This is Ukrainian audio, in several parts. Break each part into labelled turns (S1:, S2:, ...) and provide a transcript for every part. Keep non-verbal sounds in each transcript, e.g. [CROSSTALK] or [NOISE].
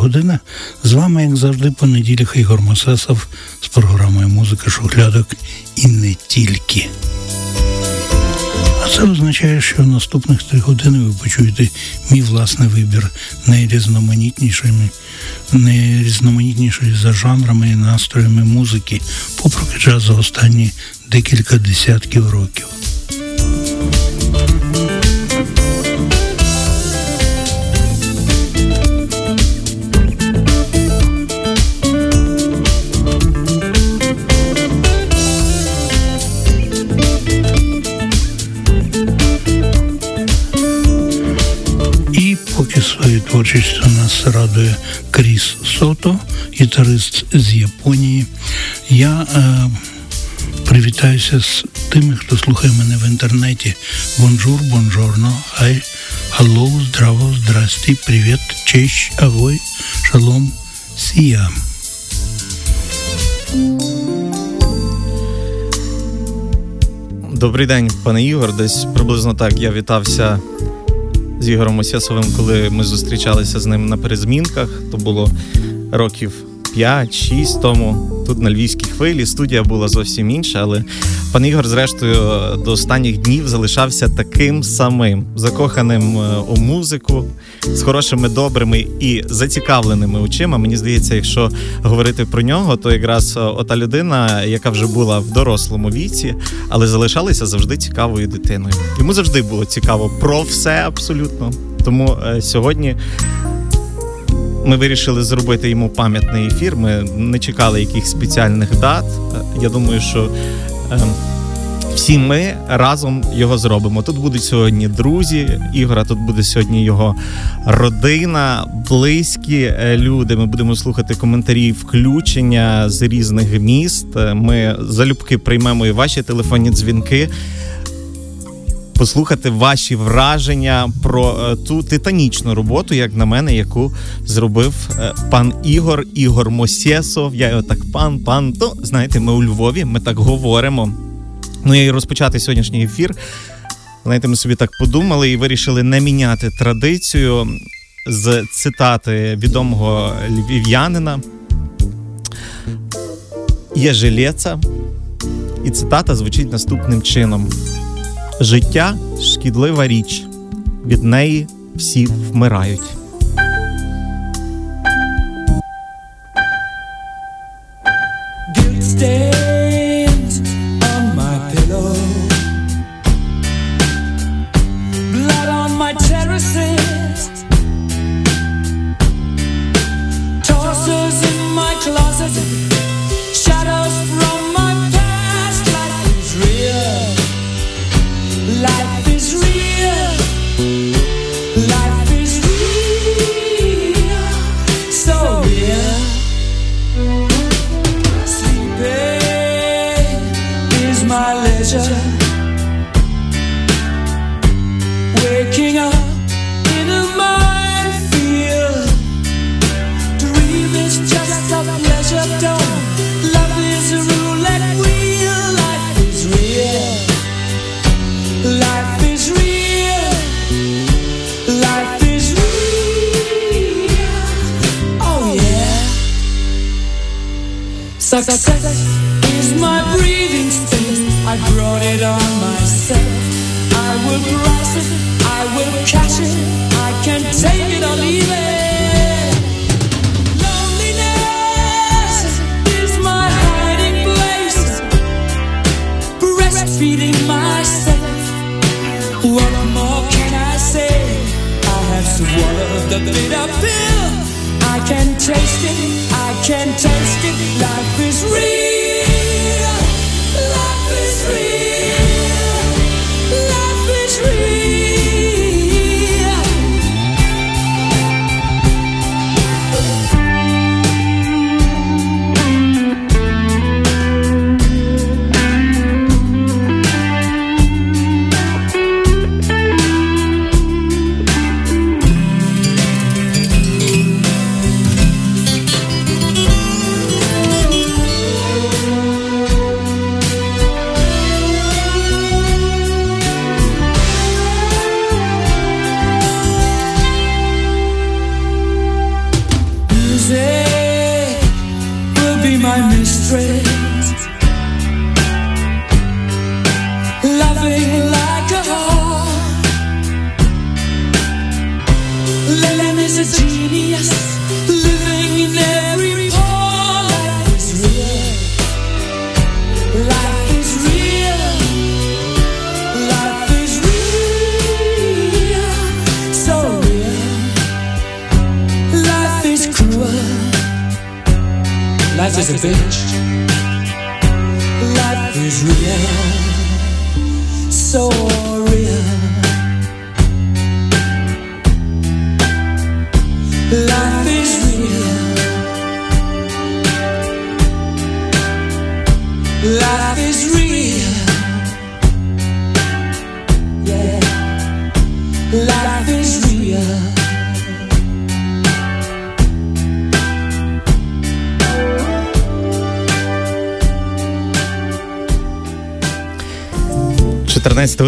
S1: 14 година. З вами, як завжди, по неділях Ігор Мосесов з програмою Музика шухлядок і не тільки. А це означає, що в наступних три години ви почуєте мій власний вибір найрізноманітнішими, найрізноманітнішої за жанрами і настроями музики, попри час за останні декілька десятків років. Своєю творчістю нас радує Кріс Сото, гітарист з Японії. Я е, привітаюся з тими, хто слухає мене в інтернеті. Bonjour, buongiorno, hi, hello, здраво, здрасті, привіт, честь, агой, шалом, see ya.
S2: Добрий день, пане Ігор. Десь приблизно так я вітався з Ігорем Осясовим, коли ми зустрічалися з ним на перезмінках. То було років 5-6 тому. Тут на львівській хвилі студія була зовсім інша, але пан Ігор, зрештою, до останніх днів залишався таким самим, закоханим е, у музику, з хорошими, добрими і зацікавленими очима. Мені здається, якщо говорити про нього, то якраз е, ота людина, яка вже була в дорослому віці, але залишалася завжди цікавою дитиною. Йому завжди було цікаво про все абсолютно. Тому е, сьогодні ми вирішили зробити йому пам'ятний ефір. Ми не чекали якихось спеціальних дат. Я думаю, що ем, всі ми разом його зробимо. Тут будуть сьогодні друзі Ігора. Тут буде сьогодні його родина, близькі е, люди. Ми будемо слухати коментарі, включення з різних міст. Ми залюбки приймемо і ваші телефонні дзвінки послухати ваші враження про е, ту титанічну роботу, як на мене, яку зробив е, пан Ігор Ігор Мосєсов. Я його так пан, пан. То знаєте, ми у Львові, ми так говоримо. Ну і розпочати сьогоднішній ефір. Знаєте, ми собі так подумали і вирішили не міняти традицію з цитати відомого львів'янина. Є жилеця, і цитата звучить наступним чином. Життя шкідлива річ, від неї всі вмирають.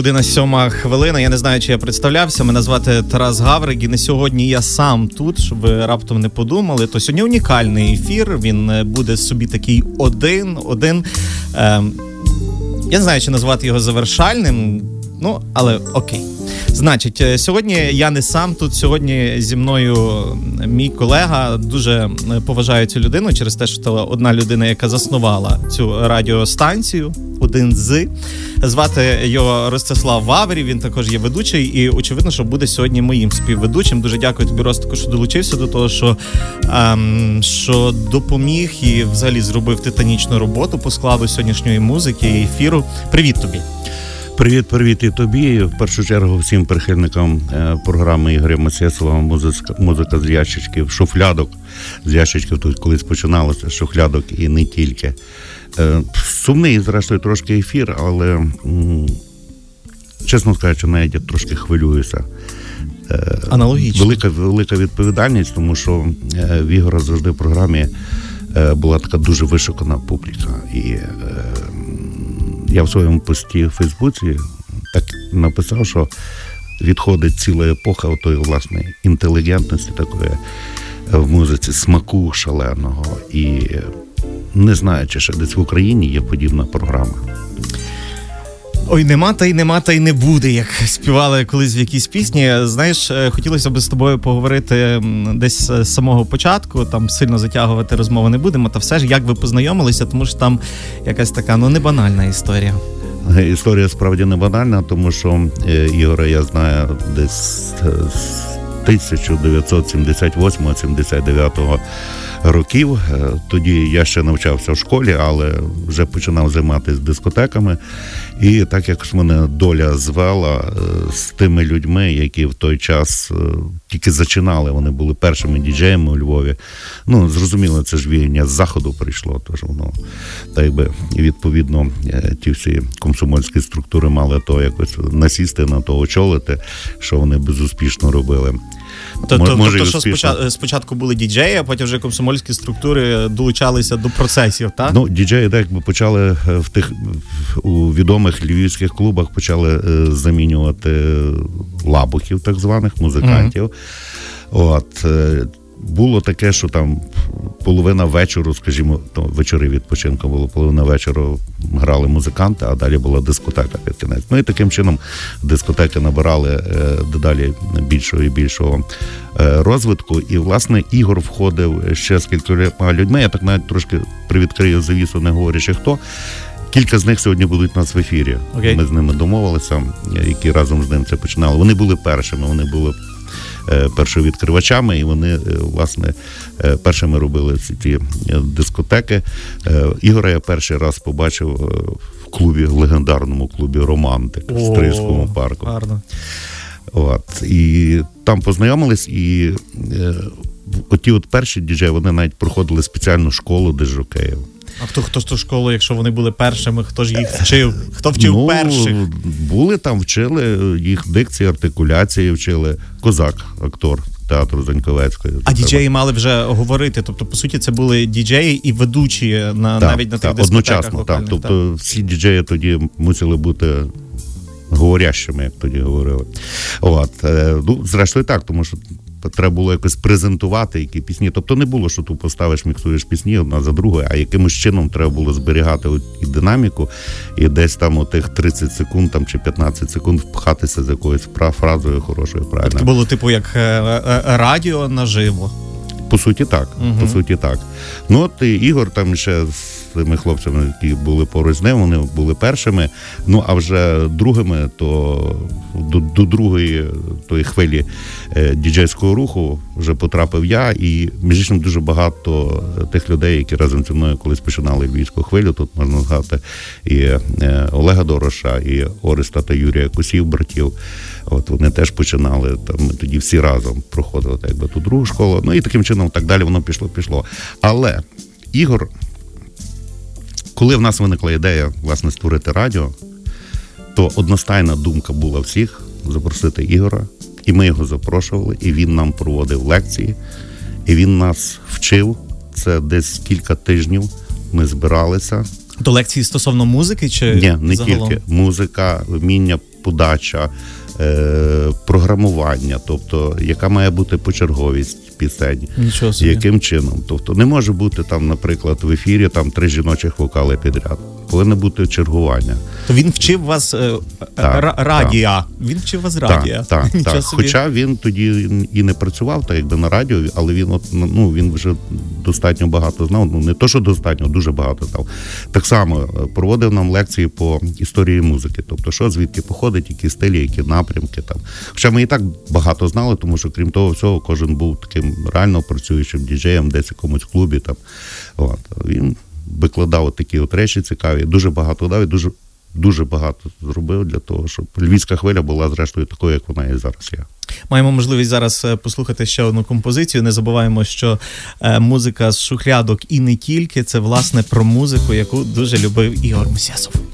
S2: Година сьома хвилина. Я не знаю, чи я представлявся. Мене звати Тарас Гаврик, і на сьогодні я сам тут, щоб ви раптом не подумали. То сьогодні унікальний ефір. Він е, буде собі такий один. один. Е, я не знаю, чи назвати його завершальним. Ну, але окей. Значить, е, сьогодні я не сам тут. Сьогодні зі мною мій колега дуже е, поважаю цю людину через те, що це одна людина, яка заснувала цю радіостанцію. Один з звати його Ростислав Ваврів. Він також є ведучий, і очевидно, що буде сьогодні моїм співведучим. Дуже дякую тобі, Ростику, що долучився до того, що ем, що допоміг і взагалі зробив титанічну роботу по складу сьогоднішньої музики і ефіру. Привіт тобі.
S3: Привіт, привіт і тобі. В першу чергу всім прихильникам е, програми Ігоря Масєсова музика, музика з ящичків, шуфлядок з ящичків. Тут колись починалося шуфлядок і не тільки. Е, Сумний, зрештою, трошки ефір, але чесно скажучи, навіть я трошки хвилююся. Е,
S2: Аналогічно.
S3: Велика, велика відповідальність, тому що в Ігора завжди в програмі була така дуже вишукана публіка. І я в своєму пості в Фейсбуці так написав, що відходить ціла епоха отої власне інтелігентності такої е, в музиці, смаку шаленого. І е, не знаю, чи ще десь в Україні є подібна програма.
S2: Ой, нема та й нема, та й не буде, як співали колись в якійсь пісні. Знаєш, е, хотілося б з тобою поговорити десь з самого початку. Там сильно затягувати розмови не будемо. Та все ж як ви познайомилися, тому що там якась така ну не банальна історія.
S3: Е, Історія справді не банальна, тому що е, Ігора я знаю десь з 1978-79 років. Тоді я ще навчався в школі, але вже починав займатися дискотеками. І так як мене доля звела е, з тими людьми, які в той час е, тільки зачинали, вони були першими діджеями у Львові. Ну, зрозуміло, це ж віяння з заходу прийшло, тож воно так якби і відповідно е, ті всі комсомольські структури мали то якось насісти на то очолити, що вони безуспішно робили.
S2: То,
S3: Мо-
S2: то,
S3: може, і
S2: тобто, що спочатку, спочатку були діджеї, а потім вже комсомольські структури долучалися до процесів, так?
S3: Ну, діджеї так якби почали е, в тих у відомих львівських клубах почали е, замінювати лабухів, так званих музикантів. От е, було таке, що там половина вечору, скажімо, то вечори відпочинку було, половина вечору грали музиканти, а далі була дискотека під кінець. Ну і таким чином дискотеки набирали е, дедалі більшого і більшого е, розвитку. І власне Ігор входив ще з кількома людьми. Я так навіть трошки привідкрию завісу, не говорячи хто. Кілька з них сьогодні будуть у нас в ефірі.
S2: Окей.
S3: Ми з ними домовилися, які разом з ним це починали. Вони були першими, вони були першовідкривачами, і вони, е, власне, е, першими робили ці ті е, дискотеки. Е, Ігора я перший раз побачив е, в клубі, в легендарному клубі Романтик в Стрийському парку.
S2: Гарно.
S3: От і там познайомились, і е, оті от перші діджеї, вони навіть проходили спеціальну школу дежокеїв.
S2: А хто хто ж ту школу, якщо вони були першими, хто ж їх вчив? Хто вчив
S3: ну,
S2: перших?
S3: Були там, вчили їх дикції, артикуляції, вчили козак, актор театру Заньковецької.
S2: А діджеї мали вже говорити. Тобто, по суті, це були діджеї і ведучі на
S3: Так,
S2: навіть на тих
S3: так,
S2: дискотеках
S3: одночасно. Так.
S2: вокальних,
S3: Тобто всі діджеї тоді мусили бути говорящими, як тоді говорили. От. е, Ну, зрештою так, тому що треба було якось презентувати які пісні. Тобто не було, що ти поставиш, міксуєш пісні одна за другою, а якимось чином треба було зберігати от і динаміку, і десь там у тих 30 секунд там, чи 15 секунд впхатися з якоюсь фра- фразою хорошою,
S4: Це було типу як е, е, е, радіо наживо.
S3: По суті, так.
S4: Мгм.
S3: По суті, так. Ну от Ігор там ще тими хлопцями, які були поруч з ним, вони були першими. Ну а вже другими, то до, до другої тої хвилі е, діджейського руху вже потрапив я, і між іншим дуже багато тих людей, які разом зі мною колись починали львівську хвилю. Тут можна згадати і е, Олега Дороша, і Ориста та Юрія Кусів, братів. От вони теж починали там. Тоді всі разом проходили якби ту другу школу. Ну і таким чином так далі воно пішло, пішло. Але Ігор, коли в нас виникла ідея власне створити радіо, то одностайна думка була всіх запросити Ігора, і ми його запрошували, і він нам проводив лекції, і він нас вчив. Це десь кілька тижнів. Ми збиралися.
S4: То лекції стосовно музики чи
S3: Ні, не
S4: загалом?
S3: тільки музика, вміння, подача, е, програмування, тобто яка має бути почерговість пісень.
S4: Нічого собі.
S3: Яким чином? Тобто не може бути там, наприклад, в ефірі там три жіночих вокали підряд. Повинно бути чергування.
S4: То він вчив вас е,
S3: Так,
S4: ра- радіа. Він вчив вас радіа.
S3: Так, [LAUGHS] так, так.
S4: собі.
S3: Хоча він тоді і не працював так, якби на радіо, але він от ну він вже достатньо багато знав. Ну не то, що достатньо, дуже багато знав. Так само е, проводив нам лекції по історії музики, тобто що звідки походить, які стилі, які напрямки там. Хоча ми і так багато знали, тому що крім того всього, кожен був таким реально працюючим діджеєм, десь в якомусь клубі. Там от він викладав такі от речі цікаві, дуже багато дав і дуже. Дуже багато зробив для того, щоб львівська хвиля була зрештою такою, як вона і зараз є.
S4: Маємо можливість зараз е, послухати ще одну композицію. Не забуваємо, що е, музика з шухлядок і не тільки це власне про музику, яку дуже любив Ігор Мусясов.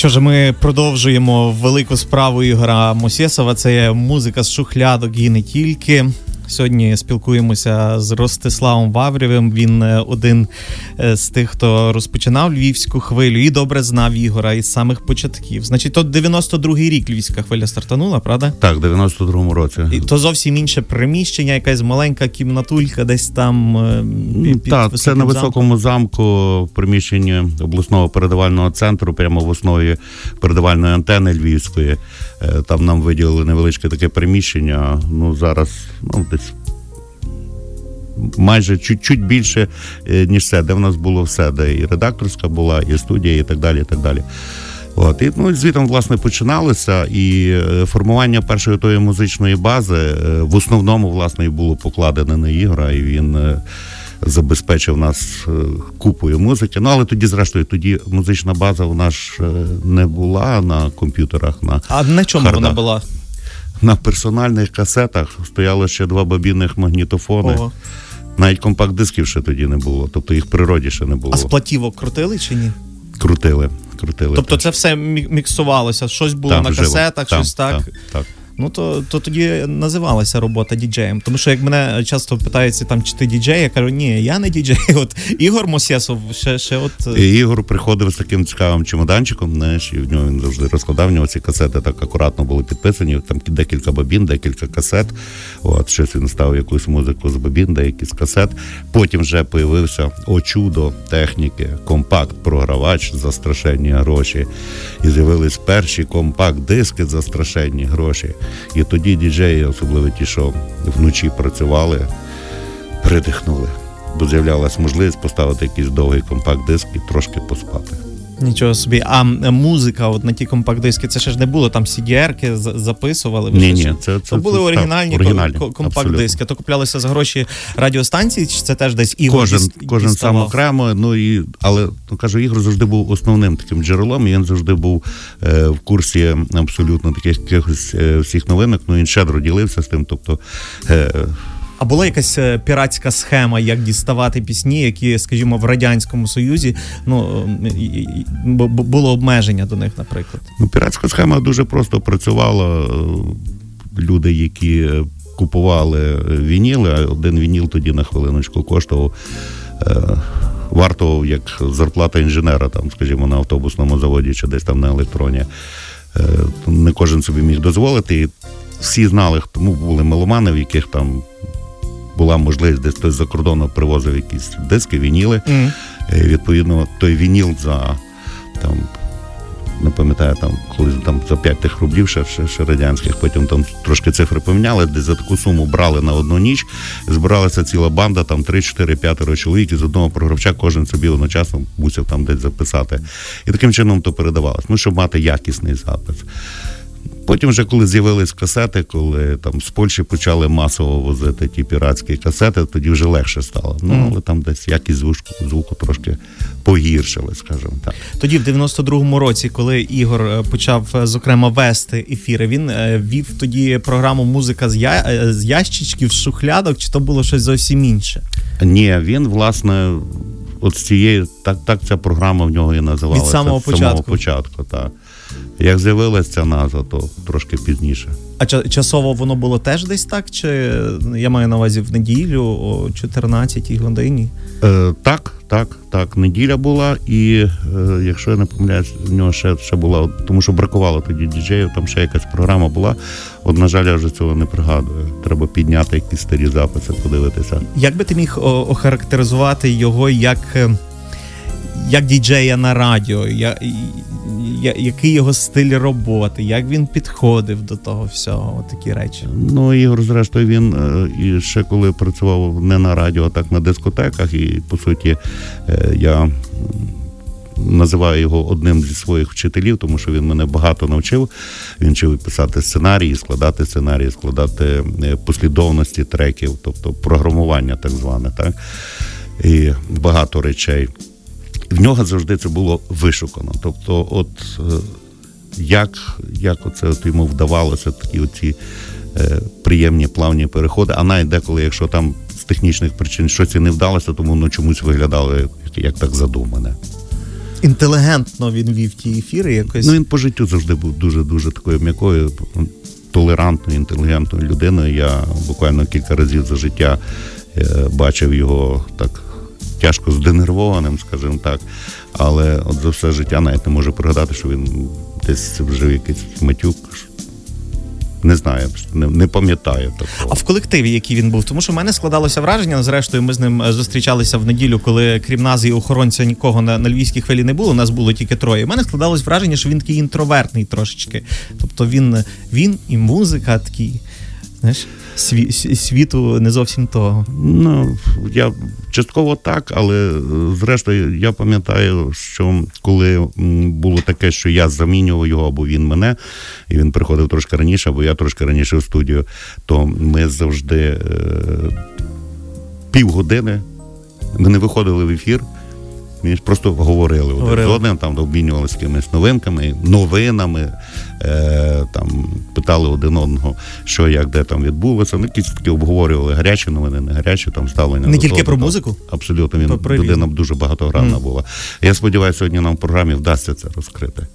S2: Що ж, ми продовжуємо велику справу Ігора Мосєсова. Це музика з шухлядок і не тільки. Сьогодні спілкуємося з Ростиславом Ваврєвим. Він е, один е, з тих, хто розпочинав львівську хвилю і добре знав Ігора із самих початків. Значить, то 92-й рік львівська хвиля стартанула, правда?
S3: Так, в 92-му році.
S2: І то зовсім інше приміщення, якась маленька кімнатулька, десь там е, під, під
S3: Так, це на високому замку в приміщенні обласного передавального центру, прямо в основі передавальної антени Львівської. Там нам виділили невеличке таке приміщення. Ну зараз ну, десь майже чуть-чуть більше, е, ніж це, де в нас було все, де і редакторська була, і студія, і так далі. І так далі. От, і ну, звітом, власне, починалося, і е, формування першої тої музичної бази е, в основному, власне, і було покладене на Ігора, і він забезпечив нас купою музики. Ну, але тоді, зрештою, тоді музична база у нас не була на комп'ютерах, на,
S2: А на чому
S3: Хардах.
S2: вона була?
S3: на персональних касетах стояло ще два бобінних магнітофони.
S2: Ого.
S3: Навіть компакт-дисків ще тоді не було, тобто їх в природі ще не було.
S2: А з платівок крутили чи ні?
S3: Крутили, крутили.
S2: Тобто
S3: теж.
S2: це все міксувалося, щось було
S3: Там
S2: на касетах,
S3: Там,
S2: щось так.
S3: там, так.
S2: Ну то, то тоді називалася робота діджеєм. Тому що як мене часто питаються там, чи ти діджей, я кажу, ні, я не діджей. [LAUGHS] От Ігор Мосєсов ще, ще от. е,
S3: І Ігор приходив з таким цікавим чемоданчиком, знаєш, і в нього він завжди розкладав. В нього ці касети так акуратно були підписані. Там декілька бобін, декілька касет. От щось він ставив якусь музику з бобін, деякі з касет. Потім вже появився о чудо техніки, компакт-програвач за страшенні гроші. І з'явились перші компакт-диски за страшенні гроші. І тоді діджеї, особливо ті, що вночі працювали, придихнули. Бо з'являлась можливість поставити якийсь довгий компакт-диск і трошки поспати.
S2: Нічого собі. А музика, от на ті компакт-диски, це ще ж не було там CDR-ки записували.
S3: Ні, ні,
S2: ж?
S3: це- це-
S2: були
S3: це-
S2: оригінальні,
S3: оригінальні,
S2: компакт-диски. То куплялися за гроші радіостанції, чи це теж десь Ігор
S3: Кожен,
S2: діс-
S3: кожен сам окремо. Ну і але ну кажу, Ігор завжди був основним таким джерелом. і Він завжди був е, в курсі абсолютно таких якихось е, всіх новинок. Ну він щедро ділився з тим. Тобто е,
S2: А була якась е, піратська схема, як діставати пісні, які, скажімо, в радянському союзі ну було обмеження до них, наприклад.
S3: ну, піратська схема дуже просто працювала. Е, Люди, які купували вініли, а один вініл тоді на хвилиночку коштував. Е, Вартував як зарплата інженера, там, скажімо, на автобусному заводі чи десь там на електроні. Не кожен собі міг дозволити. І всі знали, хто ну, були меломани, в яких там була можливість, десь хтось за кордону привозив якісь диски, вініли. Е, Відповідно, той вініл за там. Не пам'ятаю, там колись там за 5 тих рублів ще, ще, ще радянських, потім там трошки цифри поміняли, десь за таку суму брали на одну ніч, збиралася ціла банда, там 3, 4, 5 чоловік, і з одного програвча кожен собі одночасно мусив там десь записати. І таким чином то передавалось, ну, щоб мати якісний запис. Потім, вже коли з'явились касети, коли там з Польщі почали масово возити ті піратські касети, тоді вже легше стало. Ну, але там десь якість звуку, звуку трошки погіршили, скажімо так.
S2: Тоді, в 92-му році, коли Ігор е, почав е, зокрема вести ефіри, він е, вів тоді програму Музика з, я... з ящичків, з шухлядок, чи то було щось зовсім інше?
S3: Ні, він, власне, от з цієї так, так ця програма в нього і називалася.
S2: Від самого
S3: самого
S2: початку.
S3: початку, так. Як з'явилася ця назва, то трошки пізніше.
S2: А часово воно було теж десь так? Чи я маю на увазі в неділю о 14-й годині?
S3: Е, так, так, так. Неділя була, і е, якщо я не помиляюсь, в нього ще, ще була, тому що бракувало тоді діджеїв, там ще якась програма була. От, на жаль, я вже цього не пригадую. Треба підняти якісь старі записи, подивитися.
S2: Як би ти міг охарактеризувати його як, е, як діджея на радіо? Я, я, який його стиль роботи? Як він підходив до того всього? Такі речі.
S3: Ну, Ігор, зрештою, він е, і ще коли працював не на радіо, а так на дискотеках, і по суті е, я називаю його одним зі своїх вчителів, тому що він мене багато навчив. Він вчив писати сценарії, складати сценарії, складати е, послідовності треків, тобто програмування, так зване, так і багато речей. В нього завжди це було вишукано. Тобто, от е, як, як оце от йому вдавалося такі оці е, приємні плавні переходи, а навіть деколи, якщо там з технічних причин щось і не вдалося, тому воно чомусь виглядало як, як так задумане.
S2: Інтелігентно він вів ті ефіри якось.
S3: Ну він по життю завжди був дуже дуже такою м'якою, толерантною, інтелігентною людиною. Я буквально кілька разів за життя е, бачив його так тяжко зденервованим, скажімо так. Але от за все життя навіть не можу пригадати, що він десь вжив якийсь матюк. Не знаю, не, не пам'ятаю такого.
S2: А в колективі, який він був, тому що в мене складалося враження. Зрештою, ми з ним е, зустрічалися в неділю, коли крім нас і охоронця нікого на, на львівській хвилі не було. Нас було тільки троє. У мене складалось враження, що він такий інтровертний трошечки. Тобто він, він і музика такий, знаєш, сві, сві- світу не зовсім того.
S3: Ну, я частково так, але е, зрештою я пам'ятаю, що коли було таке, що я замінював його, або він мене, і він приходив трошки раніше, або я трошки раніше в студію, то ми завжди е, півгодини ми не виходили в ефір. Ми ж просто говорили один з одним, там обмінювалися якимись новинками, новинами, е, там питали один одного, що як де там відбулося. Ну, якісь такі обговорювали гарячі новини, не гарячі, там ставлення.
S2: Не тільки
S3: того,
S2: про
S3: там.
S2: музику?
S3: Абсолютно, він людина дуже багатогранна
S2: mm.
S3: була. Я сподіваюся, сьогодні нам в програмі вдасться це розкрити.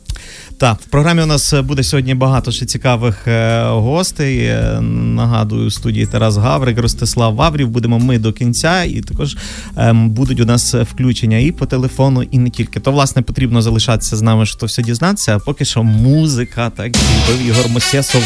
S2: Так, в програмі у нас буде сьогодні багато ще цікавих е, гостей. Е, Нагадую, студії Тарас Гаврик, Ростислав Ваврів. Будемо ми до кінця, і також ем, будуть у нас включення і по телефону, і не тільки. То, власне, потрібно залишатися з нами, щоб все дізнатися. А поки що музика, так і Ігор Мосєсов.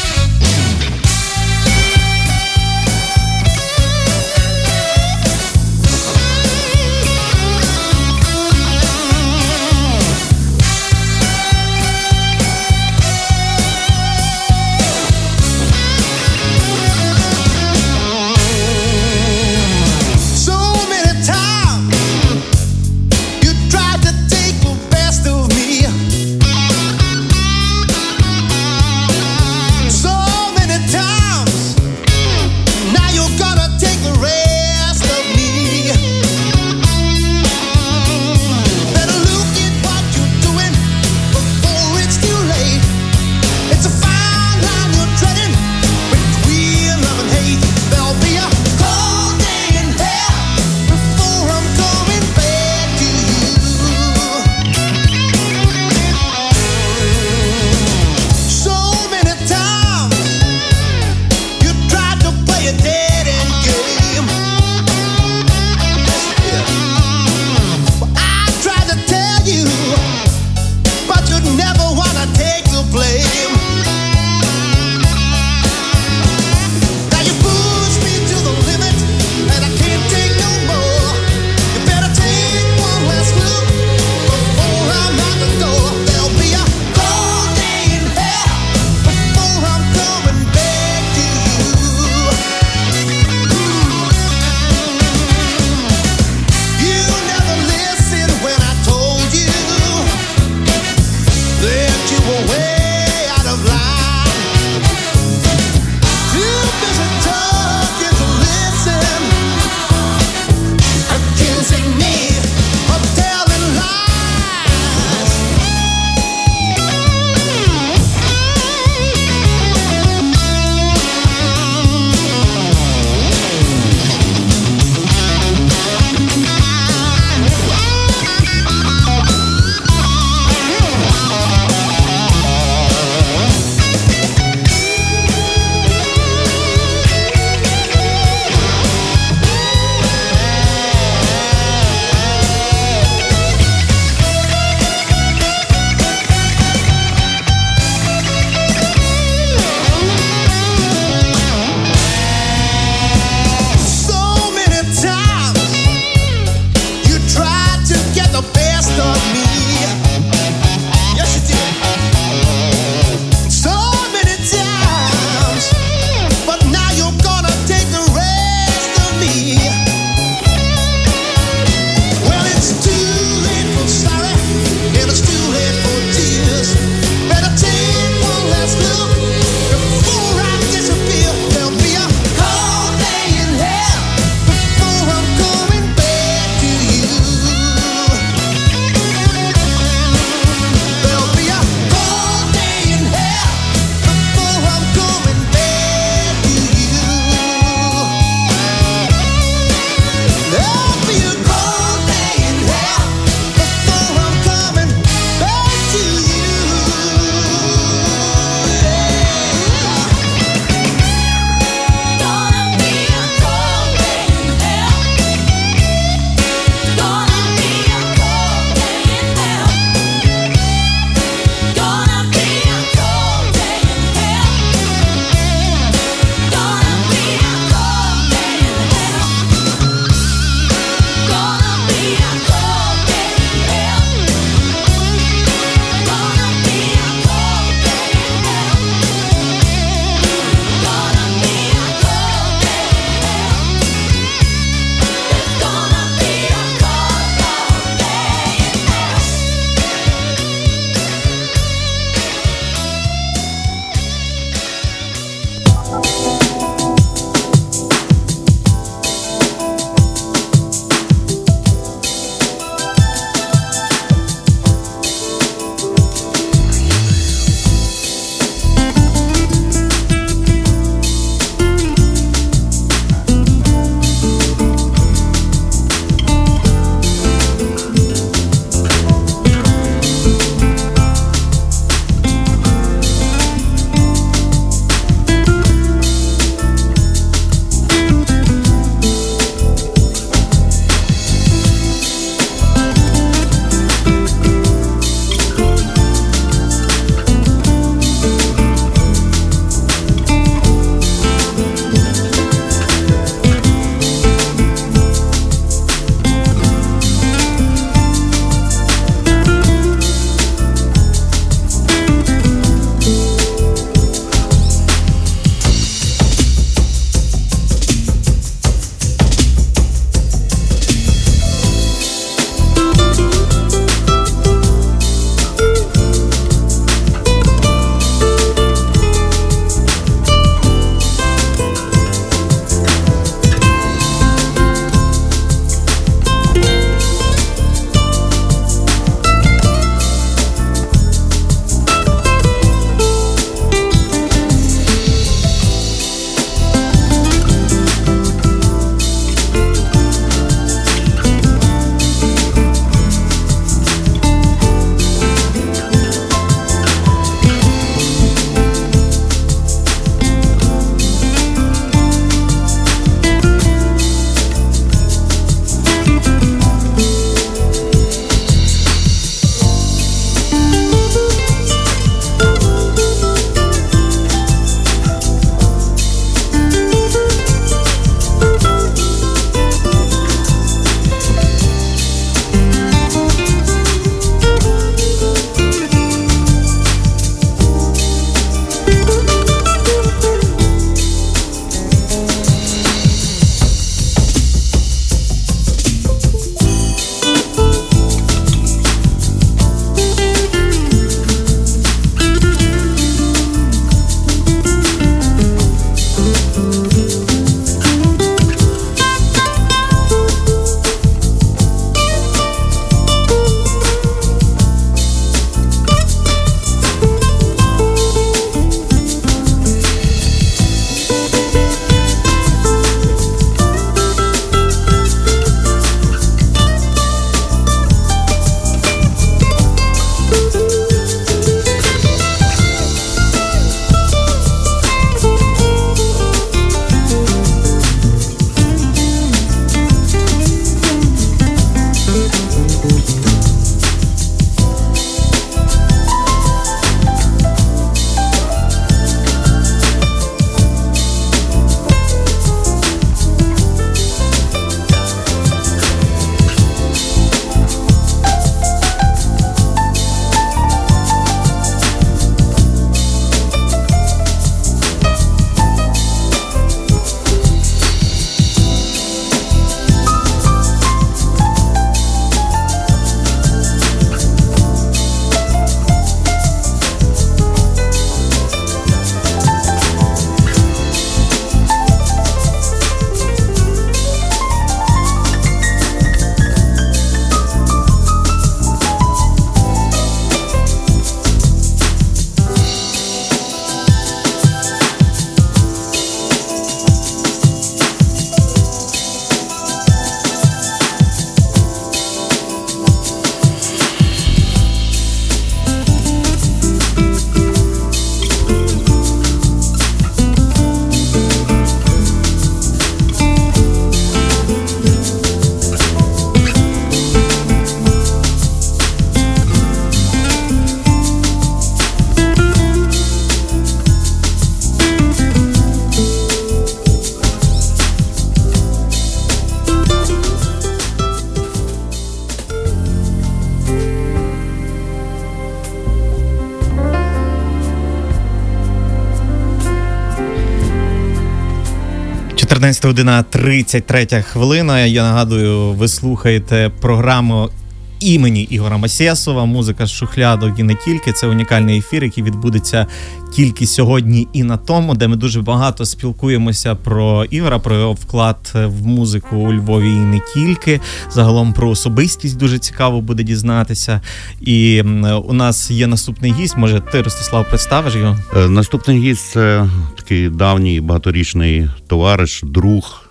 S2: 14 година 33 хвилина. Я нагадую, ви слухаєте програму імені Ігора Масєсова, музика з шухлядок і не тільки. Це унікальний ефір, який відбудеться тільки сьогодні і на тому, де ми дуже багато спілкуємося про Ігора, про його вклад в музику у Львові і не тільки. Загалом про особистість дуже цікаво буде дізнатися. І у нас є наступний гість. Може, ти, Ростислав, представиш його?
S3: Е, Наступний гість це такий давній багаторічний товариш, друг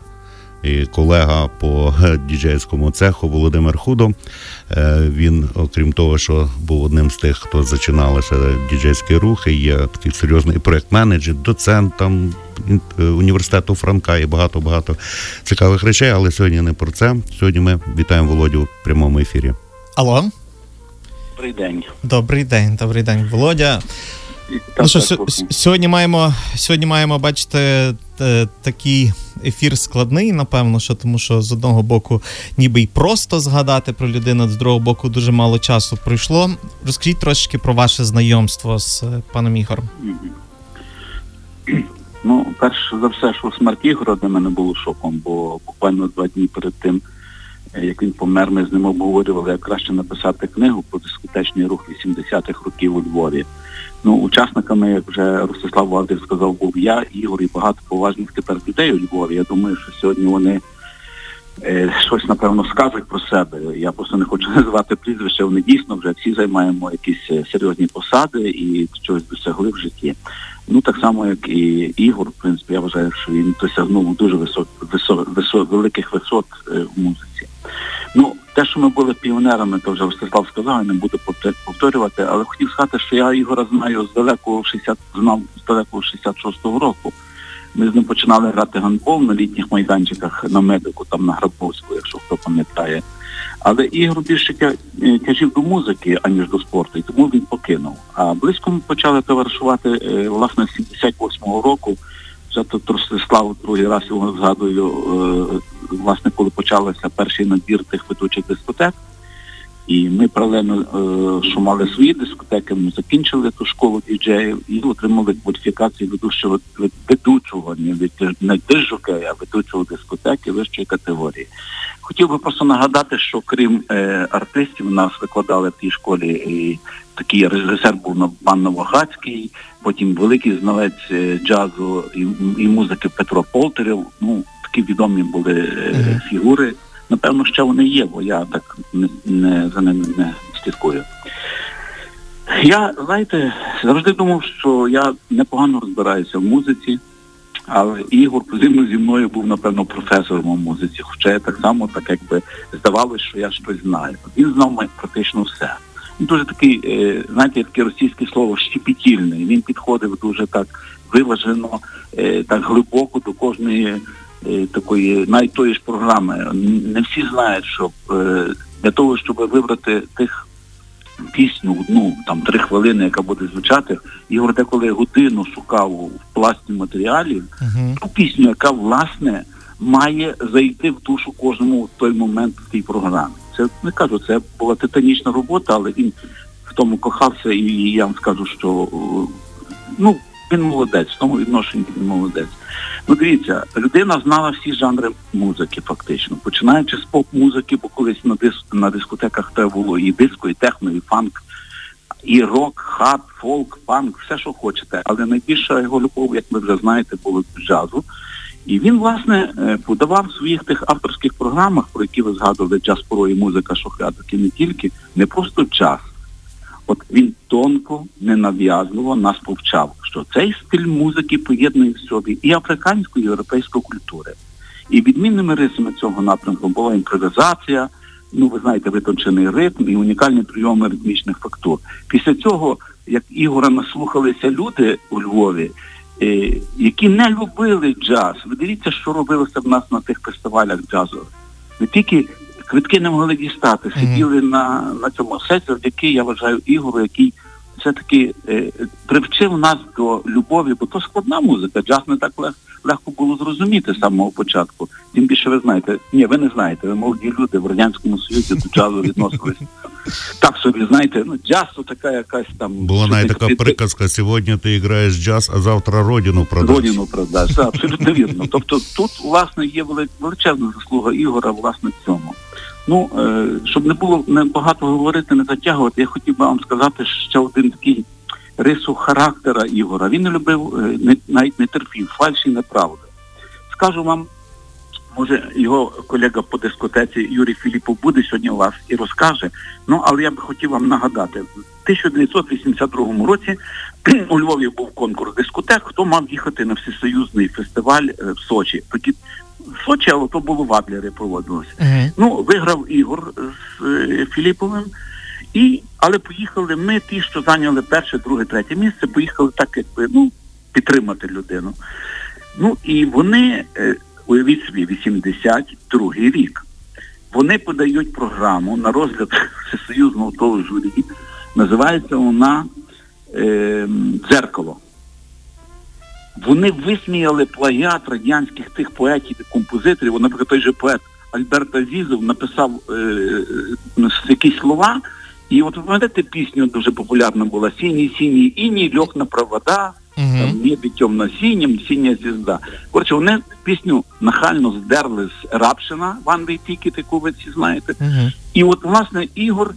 S3: і колега по [LAUGHS] діджейському цеху Володимир Худо. Е, Він, окрім того, що був одним з тих, хто зачинав ще діджейський рух, є такий серйозний проєкт-менеджер, доцент там е, університету Франка і багато-багато цікавих речей. Але сьогодні не про це. Сьогодні ми вітаємо Володю в прямому ефірі.
S2: Алло,
S5: Добрий день.
S2: добрий день, добрий день, Володя. Ну що, сьо- сьогодні маємо сьогодні маємо бачити е, такий ефір складний, напевно, що тому що з одного боку, ніби й просто згадати про людину, з другого боку, дуже мало часу пройшло. Розкажіть трошки про ваше знайомство з е, паном Ігорем. [CLEARS THROAT]
S5: Ну, перш за все, що смерть Ігора для мене було шоком, бо буквально два дні перед тим, е, як він помер, ми з ним обговорювали, як краще написати книгу про дискотечний рух 80-х років у Львові. Ну, учасниками, як вже Ростислав Валдів сказав, був я, Ігор і багато поважних тепер людей у Львові. Я думаю, що сьогодні вони е, щось напевно скажуть про себе. Я просто не хочу [LAUGHS] називати прізвище. Вони дійсно вже всі займаємо якісь е, серйозні посади і чогось досягли в житті. Ну так само, як і Ігор, в принципі, я вважаю, що він досягнув дуже висот, висо, висо, великих висот е, в музиці. Ну, те, що ми були піонерами, то вже Ростислав сказав, я не буду повторювати, але хотів сказати, що я Ігора знаю з далекого 60, знав з далекого 66-го року. Ми з ним починали грати гандбол на літніх майданчиках на медику, там на Грабовську, якщо хто пам'ятає. Але Ігор більше е, тяжів до музики, аніж до спорту, і тому він покинув. А близько ми почали товаришувати е, власне з 78-го року. Вже тут Ростислав другий раз його згадую, е, власне, коли почався перший набір тих ведучих дискотек. І ми паралельно, е, що мали свої дискотеки, ми закінчили ту школу діджеїв і отримали кваліфікацію ведучого ведучого, не не а ведучого дискотеки вищої категорії. Хотів би просто нагадати, що крім е, артистів, нас викладали в тій школі і такий режисер був на- пан Новохацький, потім великий знавець е, джазу і, і музики Петро Полтерів. Ну, такі відомі були е, фігури. Напевно, ще вони є, бо я так не, за ними не слідкую. Я, знаєте, завжди думав, що я непогано розбираюся в музиці, але Ігор зі зі мною був, напевно, професором у музиці, хоча я так само, так якби здавалося, що я щось знаю. Він знав практично все. Він дуже такий, е, знаєте, таке російське слово щепетільний. Він підходив дуже так виважено, е, так глибоко до кожної такої, навіть тої ж програми. Не всі знають, що е, для того, щоб вибрати тих пісню, одну там три хвилини, яка буде звучати, Ігор деколи годину шукав в пласті матеріалів
S2: Угу.
S5: ту пісню, яка власне має зайти в душу кожному в той момент в тій програмі. Це не кажу, це була титанічна робота, але він в тому кохався, і я вам скажу, що е, ну він молодець, в тому відношенні він молодець. Ну дивіться, людина знала всі жанри музики, фактично, починаючи з поп-музики, бо колись на дис на дискотеках треба було і диско, і техно, і фанк, і рок, хат, фолк, панк, все, що хочете. Але найбільша його любов, як ви вже знаєте, було джазу. І він, власне, е, подавав в своїх тих авторських програмах, про які ви згадували, джаз поро і музика шохрядок, і не тільки, не просто джаз. От він тонко, ненав'язливо нас повчав, що цей стиль музики поєднує в собі і африканську, і європейську культури. І відмінними рисами цього напрямку була імпровізація, ну ви знаєте, витончений ритм і унікальні прийоми ритмічних фактур. Після цього, як Ігора наслухалися люди у Львові, е, які не любили джаз, ви дивіться, що робилося в нас на тих фестивалях джазових. Не тільки квитки не могли дістати, сиділи на, на цьому все завдяки, я вважаю, Ігору, який все-таки е, привчив нас до любові, бо то складна музика, джаз не так лег, легко було зрозуміти з самого початку. Тим більше ви знаєте, ні, ви не знаєте, ви молоді люди в Радянському Союзі до джазу відносились. Так собі, знаєте, ну джаз то така якась там.
S3: Була навіть така приказка: сьогодні ти граєш джаз, а завтра родину продаш.
S5: Родину продаш. Це абсолютно вірно. Тобто тут, власне, є величезна заслуга Ігора, власне, в цьому. Ну, е, щоб не було не багато говорити, не затягувати, я хотів би вам сказати ще один такий рису характера Ігора. Він не любив, е, не, навіть не терпів фальші неправди. Скажу вам, може, його колега по дискотеці Юрій Філіпов буде сьогодні у вас і розкаже. Ну, але я би хотів вам нагадати, в 1982 році [CLEARS THROAT] у Львові був конкурс дискотек, хто мав їхати на всесоюзний фестиваль е, в Сочі. Тоді в Сочі, але то було в Адлері проводилося.
S2: Мгм.
S5: Ну, виграв Ігор з е, Філіповим. І, але поїхали ми, ті, що зайняли перше, друге, третє місце, поїхали так, якби, ну, підтримати людину. Ну і вони, е, уявіть собі, 82-й рік. Вони подають програму на розгляд [LAUGHS] всесоюзного того журі. Називається вона е, Дзеркало. Вони висміяли плагіат радянських тих поетів і композиторів. Наприклад, той же поет Альберт Азізов написав е, е, якісь слова. І от ви пам'ятаєте пісню дуже популярна була синій іній, льох на провода,
S2: Мгм.
S5: там, в небі темно-синім, синя звізда. Коротше, вони пісню нахально здерли з Рапшина в Андрій Тікіт, яку ви всі знаєте.
S2: Мгм.
S5: І от, власне, Ігор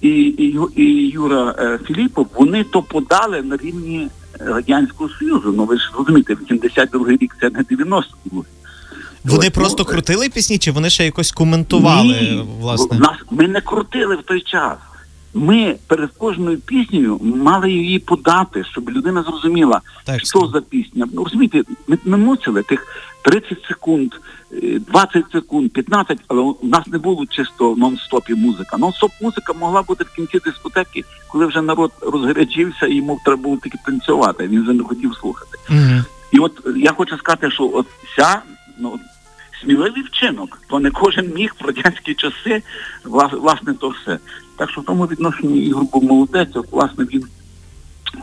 S5: і, і, і Юра е, Філіпов, вони то подали на рівні Радянського Союзу. Ну ви ж розумієте, 82 рік це не 92
S2: Вони
S5: От,
S2: просто
S5: ну,
S2: крутили пісні, чи вони ще якось коментували,
S5: Ні,
S2: власне?
S5: Нас, ми не крутили в той час. Ми перед кожною піснею мали її подати, щоб людина зрозуміла,
S2: Текст.
S5: що за пісня. Ну, розумієте, ми, ми мусили тих 30 секунд, е, 20 секунд, 15, але у нас не було чисто нон-стопі музика. Нон-стоп музика могла бути в кінці дискотеки, коли вже народ розгарячився і йому треба було тільки танцювати. Він вже не хотів слухати.
S2: Мгм.
S5: І от е, я хочу сказати, що от ця ну, сміливий вчинок, то не кожен міг в радянські часи, вла- власне, то все. Так що в тому відношенні Ігор був молодець, от, власне, він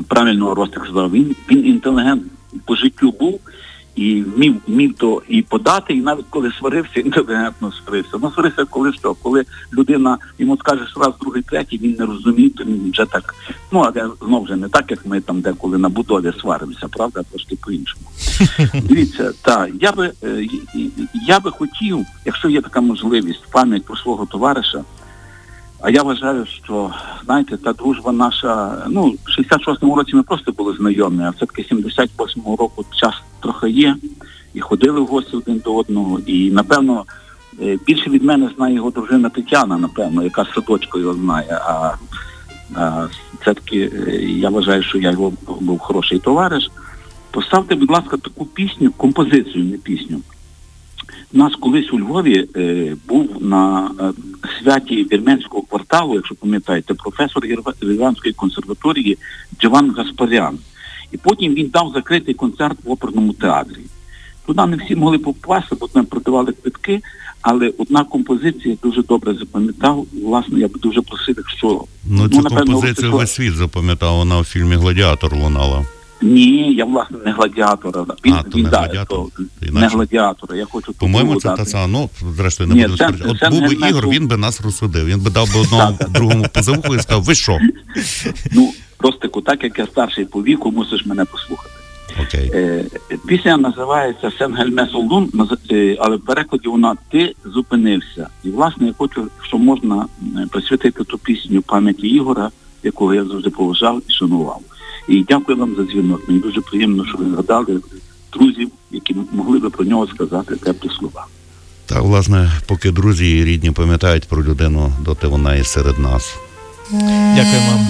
S5: правильно Ростик сказав, він, він інтелігент по життю був і вмів, вмів то і подати, і навіть коли сварився, інтелігентно сварився. Ну, сварився коли що, коли людина йому скажеш раз, другий, третій, він не розуміє, то він вже так, ну, але знову ж не так, як ми там деколи на будові сваримося, правда, трошки по-іншому. [LAUGHS] Дивіться, так, я би, е, я би хотів, якщо є така можливість, пам'ять про свого товариша, а я вважаю, що, знаєте, та дружба наша, ну, в 66-му році ми просто були знайомі, а все-таки 78-го року час трохи є, і ходили в гості один до одного, і, напевно, е, більше від мене знає його дружина Тетяна, напевно, яка з садочку його знає, а, а все-таки е, я вважаю, що я його був хороший товариш. Поставте, будь ласка, таку пісню, композицію, не пісню. У нас колись у Львові е, був на е, святі вірменського кварталу, якщо пам'ятаєте, професор Ірванської консерваторії Джован Гаспарян. І потім він дав закритий концерт в оперному театрі. Туди не всі могли попасти, бо там продавали квитки, але одна композиція дуже добре запам'ятав. Власне, я б дуже просив, якщо
S3: Ну, цю
S5: напевно,
S3: композицію весь світ запам'ятав, вона у фільмі Гладіатор лунала.
S5: Ні, я власне не гладіатора. Він,
S3: А, то
S5: він
S3: не
S5: да,
S3: гладіатор,
S5: то не гладіатора. Я хочу
S3: По-моєму, це та сама. Ну, зрештою, не
S5: Ні,
S3: буду
S5: це-
S3: сперечати. От був би Ігор, він би нас розсудив. Він би дав би одному другому позивку і сказав, ви що? [LAUGHS]
S5: Ну, Ростику, так як я старший по віку, мусиш мене послухати.
S3: Окей.
S5: Е, пісня називається Сенгельме Солдун, е, але в перекладі вона Ти зупинився. І власне я хочу, що можна е, присвятити ту пісню пам'яті Ігора, якого я завжди поважав і шанував. І дякую вам за дзвінок. Мені дуже приємно, що ви згадали друзів, які могли би про нього сказати теплі слова.
S3: Так, власне, поки друзі і рідні пам'ятають про людину, доти вона і серед нас.
S2: Дякую вам.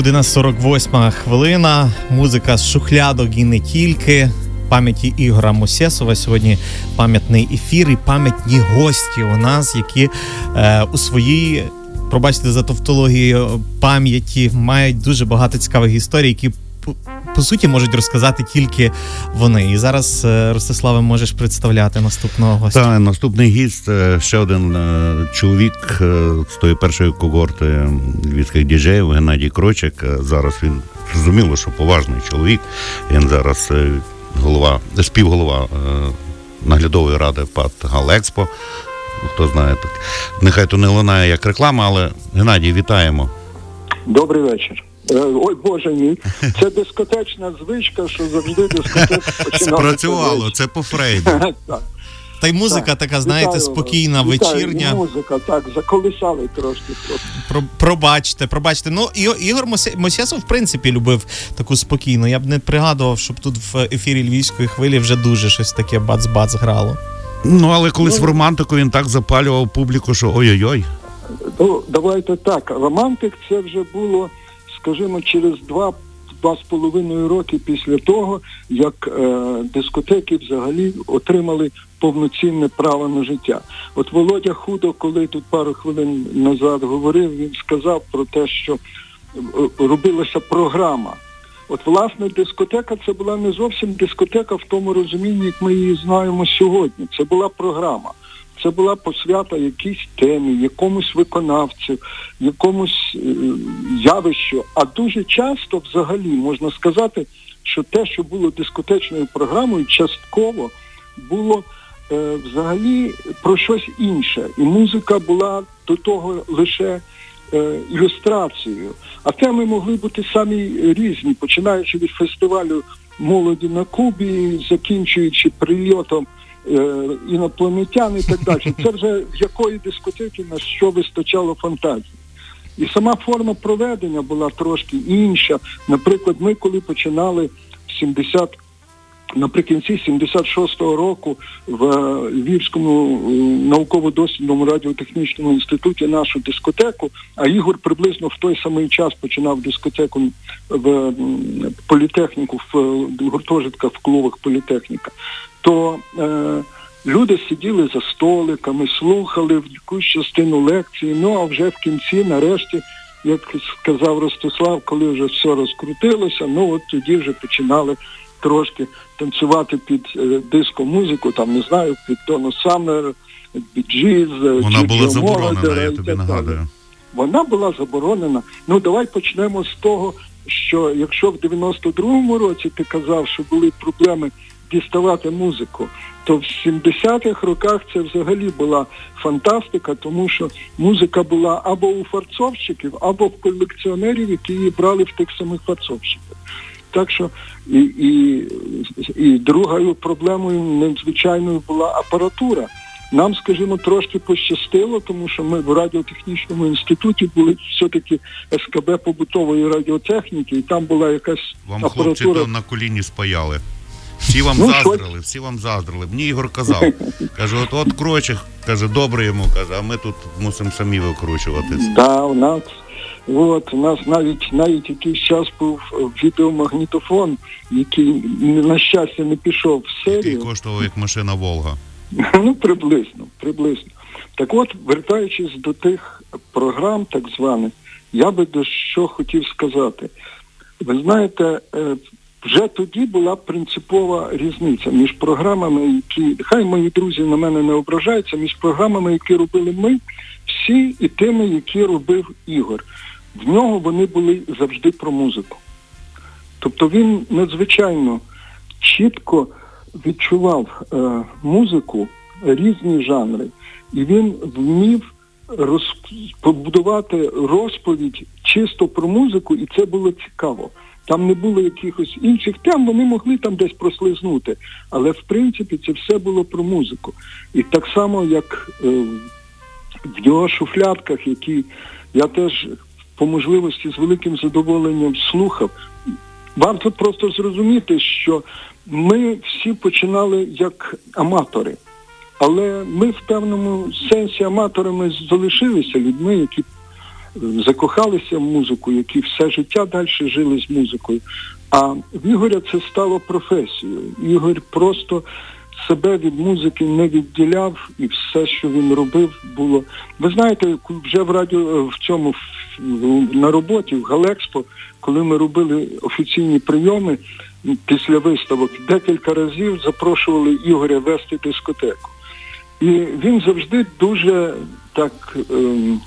S2: Година 48 хвилина. Музика з шухлядок і не тільки. Пам'яті Ігора Мусєсова Сьогодні пам'ятний ефір і пам'ятні гості у нас, які е, у своїй, пробачте за тавтологію, пам'яті мають дуже багато цікавих історій, які по, суті можуть розказати тільки вони. І зараз, е, Ростиславе, можеш представляти наступного гостя.
S3: Та наступний гість е, ще один е, чоловік з тої першої когорти львівських діджеїв Геннадій Крочик. Зараз він зрозуміло, що поважний чоловік. Він зараз голова, співголова наглядової ради ПАТ Галекспо. Хто знає, так нехай то не лунає як реклама, але Геннадій, вітаємо.
S6: Добрий вечір. Е, Ой, Боже мій. Це дискотечна звичка, що завжди дискотека починалася.
S3: Спрацювало, це по Фрейду. [LAUGHS]
S6: Так,
S2: Та й музика
S6: так.
S2: така, знаєте,
S6: Вітаю,
S2: спокійна,
S6: вітаю.
S2: вечірня.
S6: І музика, так, заколисали трошки.
S2: Про, пробачте, пробачте. Ну, І- Ігор Мосєсов, в принципі, любив таку спокійну. Я б не пригадував, щоб тут в ефірі львівської хвилі вже дуже щось таке бац-бац грало.
S3: Ну, але колись в романтику він так запалював публіку, що ой-ой-ой.
S6: Ну, давайте так. Романтик це вже було, скажімо, через два. Два з половиною роки після того, як е, дискотеки взагалі отримали повноцінне право на життя. От Володя Худо, коли тут пару хвилин назад говорив, він сказав про те, що е, робилася програма. От власне дискотека це була не зовсім дискотека в тому розумінні, як ми її знаємо сьогодні. Це була програма. Це була посвята якійсь темі, якомусь виконавцю, якомусь е, явищу. А дуже часто, взагалі, можна сказати, що те, що було дискотечною програмою, частково було е, взагалі про щось інше. І музика була до того лише е, ілюстрацією. А теми могли бути самі різні, починаючи від фестивалю молоді на Кубі, закінчуючи прильотом інопланетян і так далі. Це вже в якої дискотеки на що вистачало фантазії. І сама форма проведення була трошки інша. Наприклад, ми коли починали в 70 наприкінці 76-го року в е, Львівському е, науково-дослідному радіотехнічному інституті нашу дискотеку, а Ігор приблизно в той самий час починав дискотеку в політехніку, в е, гуртожитках в клубах політехніка, то е, люди сиділи за столиками, слухали в якусь частину лекції, ну а вже в кінці, нарешті, як сказав Ростислав, коли вже все розкрутилося, ну от тоді вже починали трошки танцювати під е, диско-музику, там не знаю, під Дону Саммер, під Джіз,
S3: Вона була заборонена, я тобі нагадую.
S6: Вона була заборонена. Ну давай почнемо з того, що якщо в 92-му році ти казав, що були проблеми діставати музику, то в 70-х роках це взагалі була фантастика, тому що музика була або у фарцовщиків, або в колекціонерів, які її брали в тих самих фарцовщиків. Так що і, і, і другою проблемою надзвичайною була апаратура. Нам, скажімо, трошки пощастило, тому що ми в радіотехнічному інституті були все-таки СКБ побутової радіотехніки, і там була якась
S3: Вам хлопці
S6: апаратура.
S3: на коліні спаяли. Всі вам
S6: Ну,
S3: заздрили, всі вам заздрили. Мені Ігор казав. Каже, от от Крочих, каже, добре йому, каже, а ми тут мусимо самі викручуватись.
S6: Да, у нас от у нас навіть навіть якийсь час був відеомагнітофон, який на щастя не пішов в
S3: Який
S6: серію.
S3: коштував як машина Волга. [LAUGHS]
S6: Ну, приблизно, приблизно. Так от, вертаючись до тих програм, так званих, я би до що хотів сказати. Ви знаєте, е, вже тоді була принципова різниця між програмами, які, хай мої друзі на мене не ображаються, між програмами, які робили ми, всі і тими, які робив Ігор. В нього вони були завжди про музику. Тобто він надзвичайно чітко відчував е, музику, різні жанри, і він вмів роз... побудувати розповідь чисто про музику, і це було цікаво. Там не було якихось інших тем, вони могли там десь прослизнути. Але в принципі це все було про музику. І так само, як е, в його шуфлятках, які я теж по можливості з великим задоволенням слухав, варто просто зрозуміти, що ми всі починали як аматори. Але ми в певному сенсі аматорами залишилися людьми, які закохалися в музику, які все життя далі жили з музикою. А в Ігоря це стало професією. Ігор просто себе від музики не відділяв, і все, що він робив, було. Ви знаєте, вже в радіо в цьому на роботі в Галекспо, коли ми робили офіційні прийоми після виставок, декілька разів запрошували Ігоря вести дискотеку. І він завжди дуже так ем,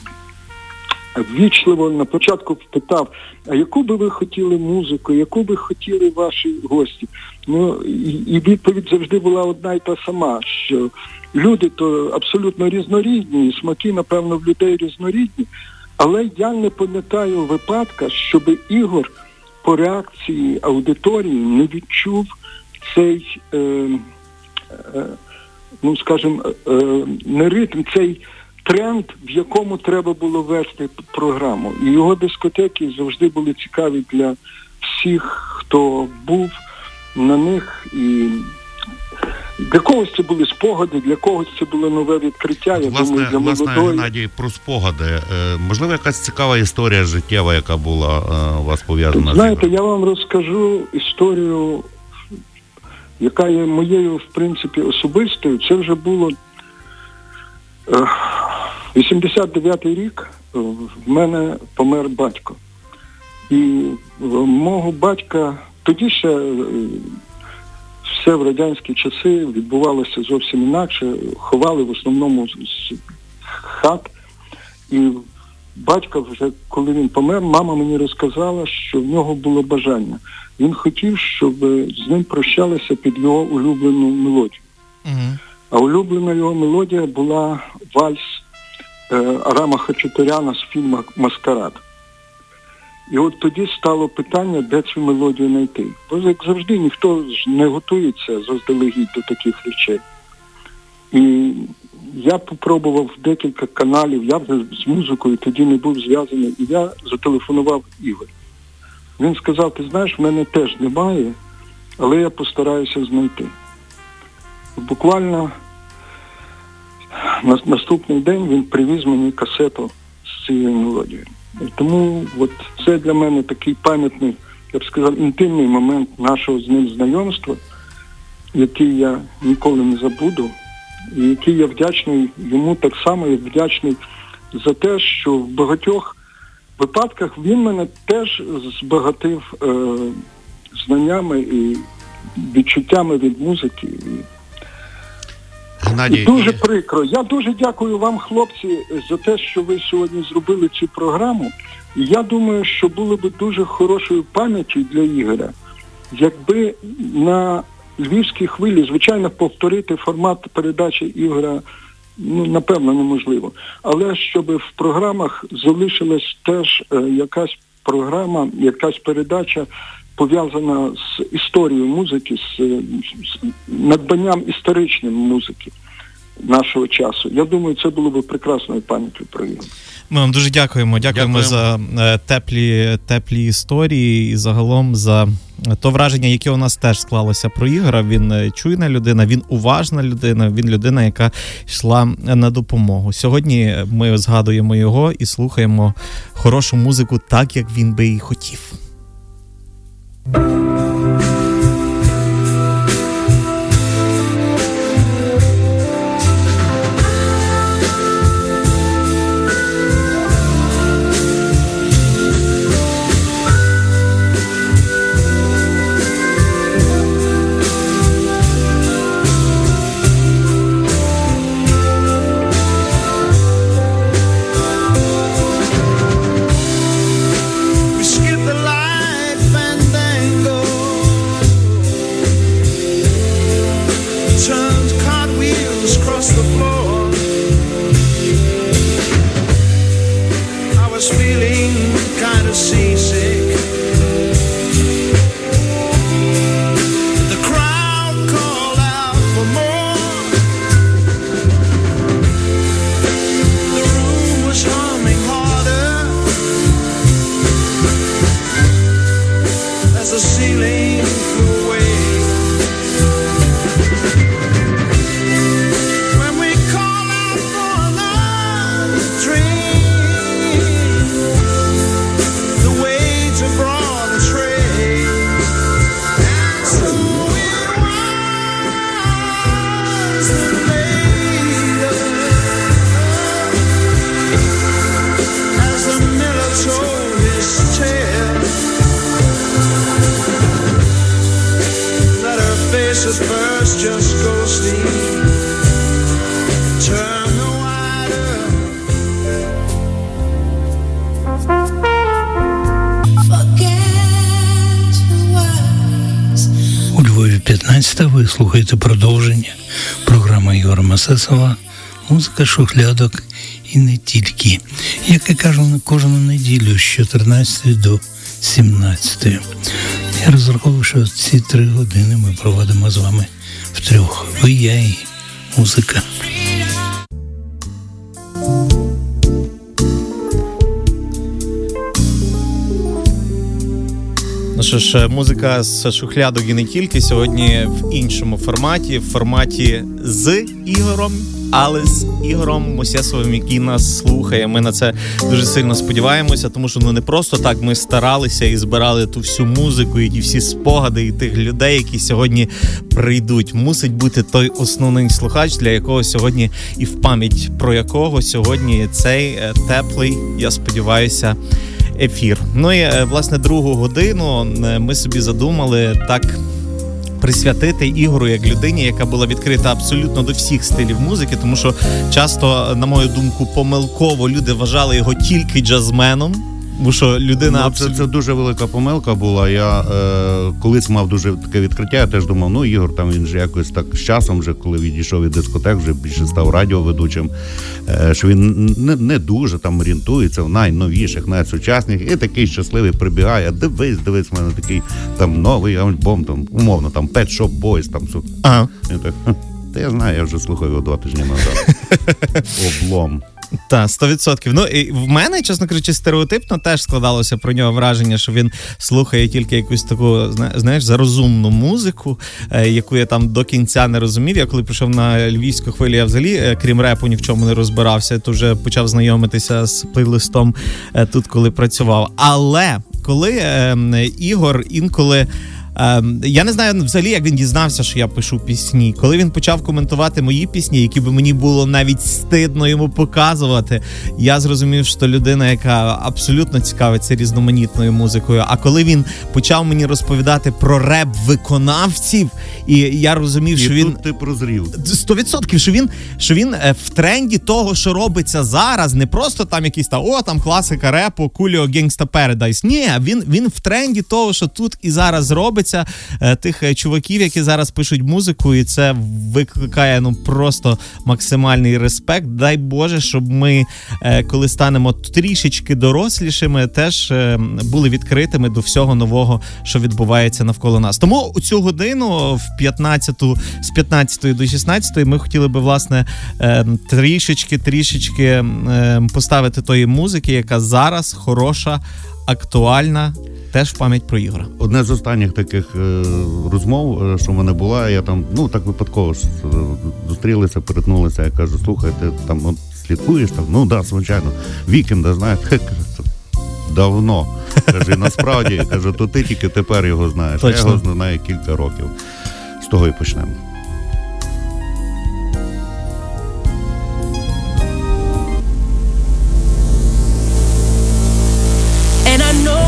S6: ввічливо на початку питав, а яку би ви хотіли музику, яку би хотіли ваші гості? Ну і, і відповідь завжди була одна й та сама, що люди то абсолютно різнорідні, і смаки, напевно, в людей різнорідні. Але я не пам'ятаю випадка, щоб Ігор по реакції аудиторії не відчув цей, е, е, ну скажімо, е, не ритм, цей тренд, в якому треба було вести програму. І його дискотеки завжди були цікаві для всіх, хто був на них. І для когось це були спогади, для когось це було нове відкриття. Я
S3: Власне,
S6: думаю, для
S3: власне,
S6: молодої.
S3: Геннадій, про спогади. Е, Можливо, якась цікава історія життєва, яка була е, у вас пов'язана
S6: Знаєте, я вам розкажу історію, яка є моєю, в принципі, особистою. Це вже було 89-й рік. е, В мене помер батько. І в мого батька тоді ще е, все в радянські часи відбувалося зовсім інакше. Ховали в основному з з хат. І батька вже, коли він помер, мама мені розказала, що в нього було бажання. Він хотів, щоб з ним прощалися під його улюблену мелодію.
S2: Угу.
S6: А улюблена його мелодія була вальс е, Арама Хачатуряна з фільму Маскарад. І от тоді стало питання, де цю мелодію знайти. Бо як завжди ніхто ж не готується заздалегідь до таких речей. І я попробував декілька каналів, я вже з музикою тоді не був зв'язаний, і я зателефонував Ігор. Він сказав, ти знаєш, в мене теж немає, але я постараюся знайти. Буквально на наступний день він привіз мені касету з цією мелодією. Тому от це для мене такий пам'ятний, я б сказав, інтимний момент нашого з ним знайомства, який я ніколи не забуду, і який я вдячний йому так само, як вдячний за те, що в багатьох випадках він мене теж збагатив е, знаннями і відчуттями від музики. І
S3: Геннадій,
S6: Дуже прикро. Я дуже дякую вам, хлопці, за те, що ви сьогодні зробили цю програму. Я думаю, що було б дуже хорошою пам'яттю для Ігоря, якби на львівській хвилі, звичайно, повторити формат передачі Ігоря, ну, напевно, неможливо. Але щоб в програмах залишилась теж е, якась програма, якась передача пов'язана з історією музики, з, з надбанням історичним музики нашого часу. Я думаю, це було б прекрасною пам'яттю про Ігоря.
S2: Ми вам дуже дякуємо. Дякуємо,
S3: Дякуємо.
S2: за е, теплі, теплі історії і загалом за то враження, яке у нас теж склалося про Ігора. Він е, чуйна людина, він уважна людина, він людина, яка йшла на допомогу. Сьогодні ми згадуємо його і слухаємо хорошу музику так, як він би і хотів.
S1: Thank you. Масесова Музика шухлядок і не тільки. Як я на кожну неділю з 14 до 17. Я розраховую, що ці три години ми проводимо з вами втрьох. Ви, я і музика.
S2: Що ж, музика з шухлядок і не тільки сьогодні в іншому форматі, в форматі з Ігором, але з Ігорем Мосєсовим, який нас слухає. Ми на це дуже сильно сподіваємося, тому що ну не просто так ми старалися і збирали ту всю музику, і ті всі спогади, і тих людей, які сьогодні прийдуть. Мусить бути той основний слухач, для якого сьогодні і в пам'ять про якого сьогодні цей е, теплий, я сподіваюся ефір. Ну і е, власне другу годину е, ми собі задумали так. Присвятити ігору як людині, яка була відкрита абсолютно до всіх стилів музики, тому що часто, на мою думку, помилково люди вважали його тільки джазменом. Бо що людина
S3: Ну, це,
S2: абсолютно
S3: це дуже велика помилка була. Я е, колись мав дуже таке відкриття, я теж думав, ну Ігор там він же якось так з часом, вже коли відійшов від дискотек, вже більше став радіоведучим, е, що він не, не дуже там орієнтується в найновіших, найсучасних, і такий щасливий прибігає. Дивись, дивись, в мене такий там новий альбом, там умовно, там Pet Shop Boys, там.
S2: Ага.
S3: Так, Та я знаю, я вже слухав його два тижні назад. [LAUGHS] Облом.
S2: Та, 100%. Ну і в мене, чесно кажучи, стереотипно теж складалося про нього враження, що він слухає тільки якусь таку, зна- знаєш, зарозумну музику, е, яку я там до кінця не розумів. Я коли прийшов на львівську хвилю, я взагалі, е, крім репу, ні в чому не розбирався. То вже почав знайомитися з плейлистом е, тут, коли працював. Але коли е, Ігор інколи. Ем, я не знаю взагалі, як він дізнався, що я пишу пісні. Коли він почав коментувати мої пісні, які би мені було навіть стидно йому показувати, я зрозумів, що людина, яка абсолютно цікавиться різноманітною музикою. А коли він почав мені розповідати про реп виконавців, і я розумів,
S3: І
S2: що він
S3: тут ти прозрів.
S2: 100%, що він, що він е, в тренді того, що робиться зараз, не просто там якийсь та о, там класика репу, Куліо Gangsta Paradise. Ні, він, він в тренді того, що тут і зараз робиться, е, тих е, чуваків, які зараз пишуть музику, і це викликає ну просто максимальний респект. Дай Боже, щоб ми, е, коли станемо трішечки дорослішими, теж були відкритими до всього нового, що відбувається навколо нас. Тому у цю годину в 15, з 15 до 16 ми хотіли би власне трішечки, трішечки поставити тої музики, яка зараз хороша, актуальна, теж в пам'ять про Ігора.
S3: Одне з останніх таких е, розмов, е, що в мене була, я там, ну так випадково ж, е, зустрілися, перетнулися. Я кажу, слухай, ти там от, слідкуєш там? Ну да, звичайно. Вікенда, знаєш, Хе, кажу, «Це давно. Каже, насправді, я кажу, то ти тільки тепер його знаєш.
S2: Точно.
S3: Я його знаю кілька років. З того і почнемо.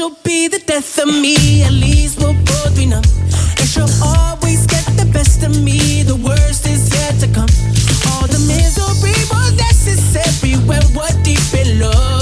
S7: she'll be the death of me. At least we'll both be numb. And she'll always get the best of me. The worst is yet to come. All the misery was necessary when we're deep in love.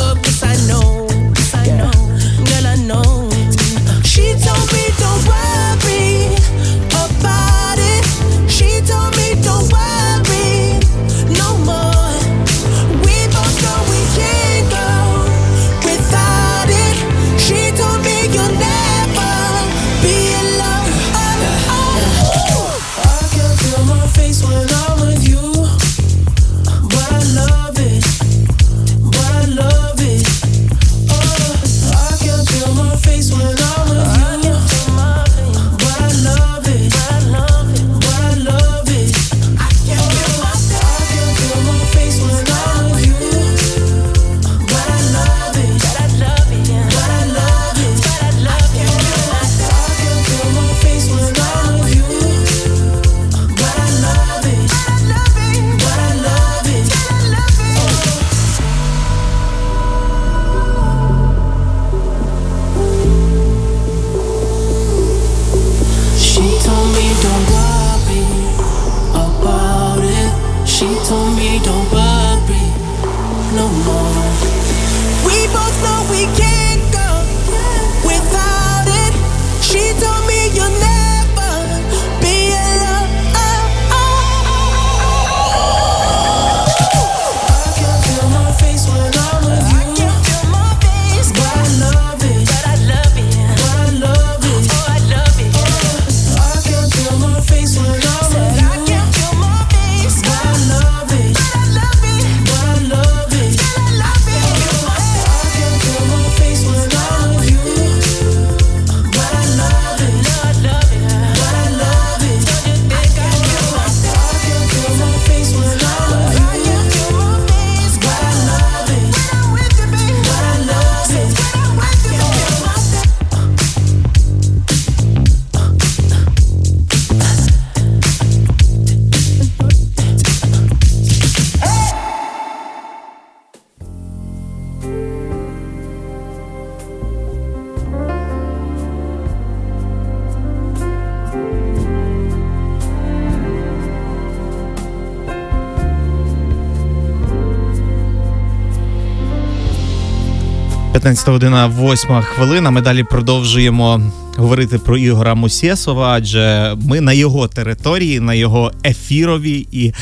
S2: 15 година, 8 хвилина. Ми далі продовжуємо говорити про Ігора Мусєсова, адже ми на його території, на його ефірові, і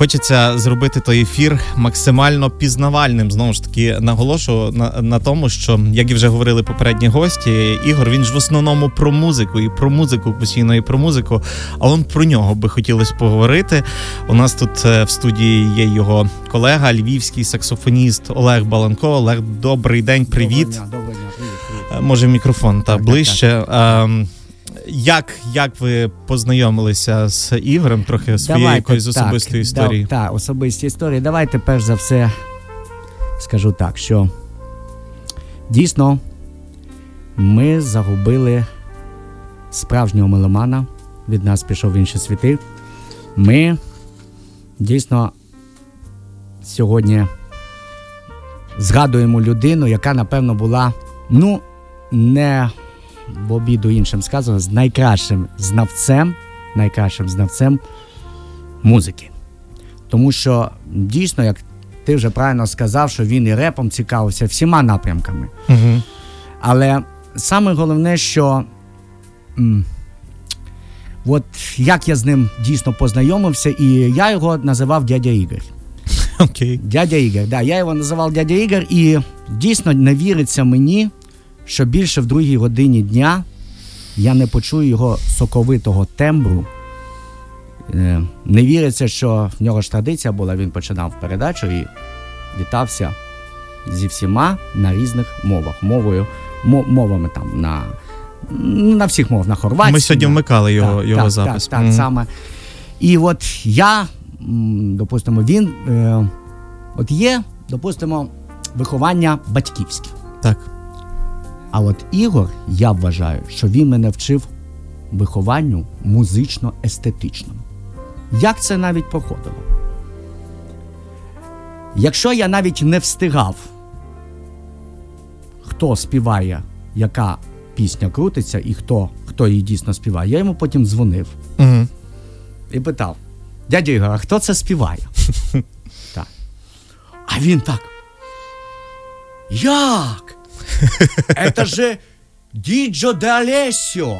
S2: хочеться зробити той ефір максимально пізнавальним. Знову ж таки, наголошу на, на тому, що як і вже говорили попередні гості, Ігор він ж в основному про музику і про музику постійно і про музику. А он про нього би хотілося поговорити. У нас тут е, в студії є його колега, львівський саксофоніст Олег Баланко. Олег, добрий день, привіт.
S8: Доброго дня, доброго дня, привіт, привіт.
S2: Е, Може, мікрофон та
S8: Так, так,
S2: ближче. Як, як ви познайомилися з Ігорем? Трохи своєї якоїсь особистої історії?
S8: Так, та, особисті історії. Давайте перш за все скажу так, що дійсно ми загубили справжнього меломана. Від нас пішов в інші світи. Ми дійсно сьогодні згадуємо людину, яка, напевно, була, ну, не в обіду іншим сказано, з найкращим знавцем, найкращим знавцем музики. Тому що дійсно, як ти вже правильно сказав, що він і репом цікавився всіма напрямками.
S2: Угу.
S8: Але саме головне, що м, от як я з ним дійсно познайомився, і я його називав дядя Ігор. [LAUGHS]
S2: Окей.
S8: Дядя Ігор, да, я його називав дядя Ігор, і дійсно не віриться мені, що більше в другій годині дня я не почую його соковитого тембру. Е, Не віриться, що в нього ж традиція була, він починав передачу і вітався зі всіма на різних мовах. Мовою, мовами там на, на всіх мовах, на хорватській.
S2: Ми сьогодні вмикали його,
S8: так,
S2: його
S8: так,
S2: запис.
S8: Так, так, саме. І от я, допустимо, він, е, от є, допустимо, виховання батьківське.
S2: Так.
S8: А от Ігор, я вважаю, що він мене вчив вихованню музично-естетичному. Як це навіть проходило? Якщо я навіть не встигав, хто співає, яка пісня крутиться і хто, хто її дійсно співає, я йому потім дзвонив
S2: Угу.
S8: і питав: дядя Ігор, а хто це співає? [LAUGHS] так. А він так. Як? [LAUGHS] Это же Діджо де Алесіо.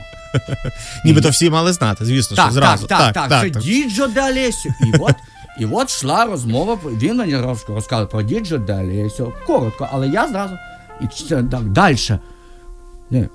S8: [LAUGHS]
S2: Нібито всі мали знати, звісно,
S8: Так,
S2: що зразу.
S8: так, так, так, це Діджо де Алесіо. І от, і от йшла розмова, він мені роз- розказав про Діджо де Алесіо. Коротко, але я зразу. І це так далі.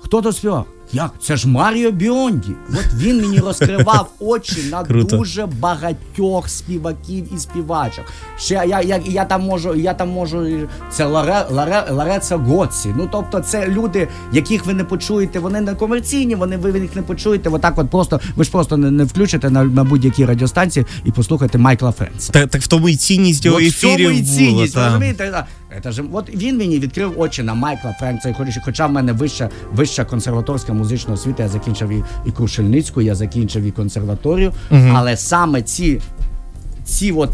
S8: Хто то співав? Як? Це ж Маріо Біонді. От він мені розкривав [LAUGHS] очі на
S2: Круто.
S8: дуже багатьох співаків і співачок. Ще я, я, я там можу, я там можу. Це Ларе, Ларе, Лареца Гоці. Ну тобто, це люди, яких ви не почуєте, вони не комерційні, вони ви їх не почуєте. Отак, от просто ви ж просто не, не включите на, на будь-якій радіостанції і послухайте Майкла Френса.
S2: Так, так в тому і цінність його
S8: От в
S2: ефірів
S8: і цінність, розумієте? Це ж, от він мені відкрив очі на Майкла Френкса, і хоч- хоча в мене вища, вища консерваторська музична освіта, я закінчив і, і Крушельницьку, я закінчив і консерваторію, але саме ці, ці от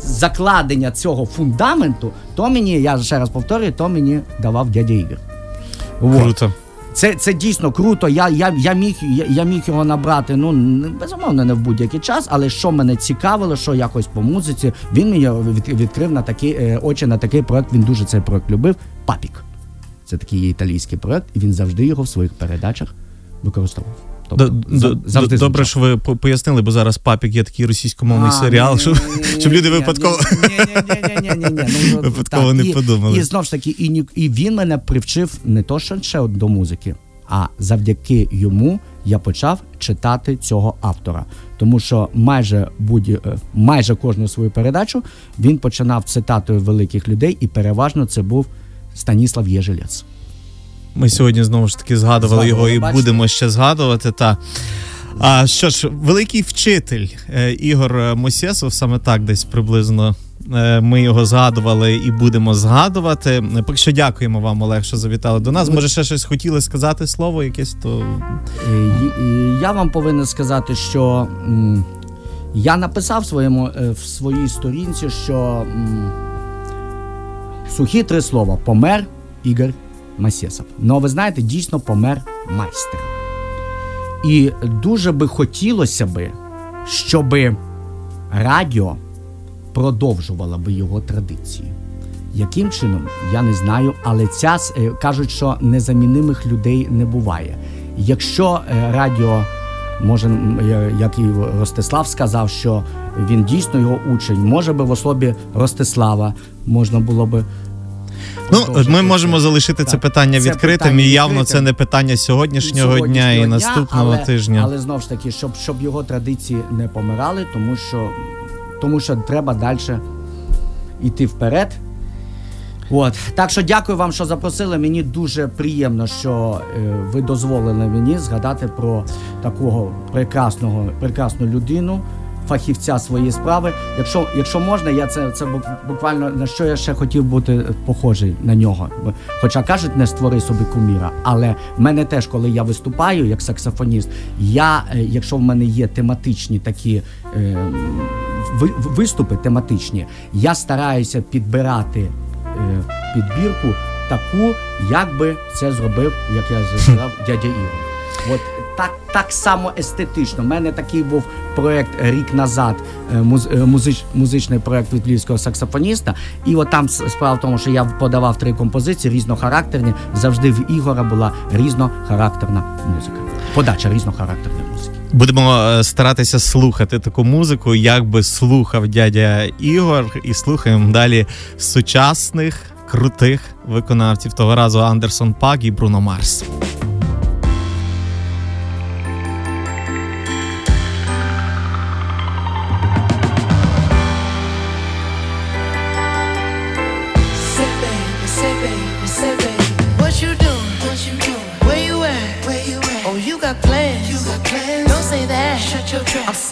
S8: закладення цього фундаменту, то мені, я ще раз повторюю, то мені давав дядя Ігор.
S2: Круто.
S8: Це, це дійсно круто. Я, я, я, міг, я, я міг його набрати, ну безумовно, не в будь-який час, але що мене цікавило, що якось по музиці, він мені від, відкрив на такі е, очі на такий проект. Він дуже цей проект любив. Папік. Це такий італійський проект, і він завжди його в своїх передачах використовував. Тобто,
S2: Д-
S8: за- завжди
S2: Добре, що ви пояснили, бо зараз папік є такий російськомовний
S8: А,
S2: серіал, щоб, люди випадково. Випадково не подумали.
S8: І знов ж таки, і він мене привчив не то, що ще до музики, а завдяки йому я почав читати цього автора. Тому що майже будь е, майже кожну свою передачу він починав цитатою великих людей, і переважно це був Станіслав Єжелець.
S2: Ми сьогодні знову ж таки згадували
S8: Згадували,
S2: його і
S8: бачите?
S2: будемо ще згадувати. Та. А що ж, великий вчитель е, Ігор Мосєсов, саме так десь приблизно. е, Ми його згадували і будемо згадувати. Поки що дякуємо вам, Олег, що завітали до нас. Може, ще щось хотіли сказати слово якесь, то
S8: Е, й- Я вам повинен сказати, що м, я написав своєму е, в своїй сторінці, що м, сухі три слова: помер Ігор Масєсов. Ну, ви знаєте, дійсно помер майстер. І дуже би хотілося би, щоб радіо продовжувало би його традиції. Яким чином, я не знаю, але ця е, кажуть, що незамінимих людей не буває. Якщо е, радіо, може, е, як і Ростислав сказав, що він дійсно його учень, може би в особі Ростислава можна було би.
S2: Ну, ми можемо залишити це питання
S8: Це
S2: відкритим,
S8: питання
S2: і явно
S8: відкритим.
S2: це не питання сьогоднішнього, дня і наступного
S8: але,
S2: тижня.
S8: Але знову ж таки, щоб, щоб його традиції не помирали, тому що, тому що треба далі йти вперед. От. Так що дякую вам, що запросили. Мені дуже приємно, що е, ви дозволили мені згадати про такого прекрасного, прекрасну людину. Фахівця своєї справи. Якщо, якщо можна, я це, це бук- буквально на що я ще хотів бути похожий на нього. Хоча кажуть, не створи собі куміра. Але в мене теж, коли я виступаю як саксофоніст, я, е, якщо в мене є тематичні такі е, виступи тематичні, я стараюся підбирати е, підбірку таку, як би це зробив, як я сказав, [LAUGHS] дядя Ігор. От так, так само естетично. У мене такий був проект рік назад, е, е, музич, музичний проект від львівського саксофоніста. І от там справа в тому, що я подавав три композиції різнохарактерні. Завжди в Ігора була різнохарактерна музика. Подача різнохарактерної музики.
S2: Будемо е, старатися слухати таку музику, як би слухав дядя Ігор, і слухаємо далі сучасних крутих виконавців того разу Андерсон Пак і Бруно Марс.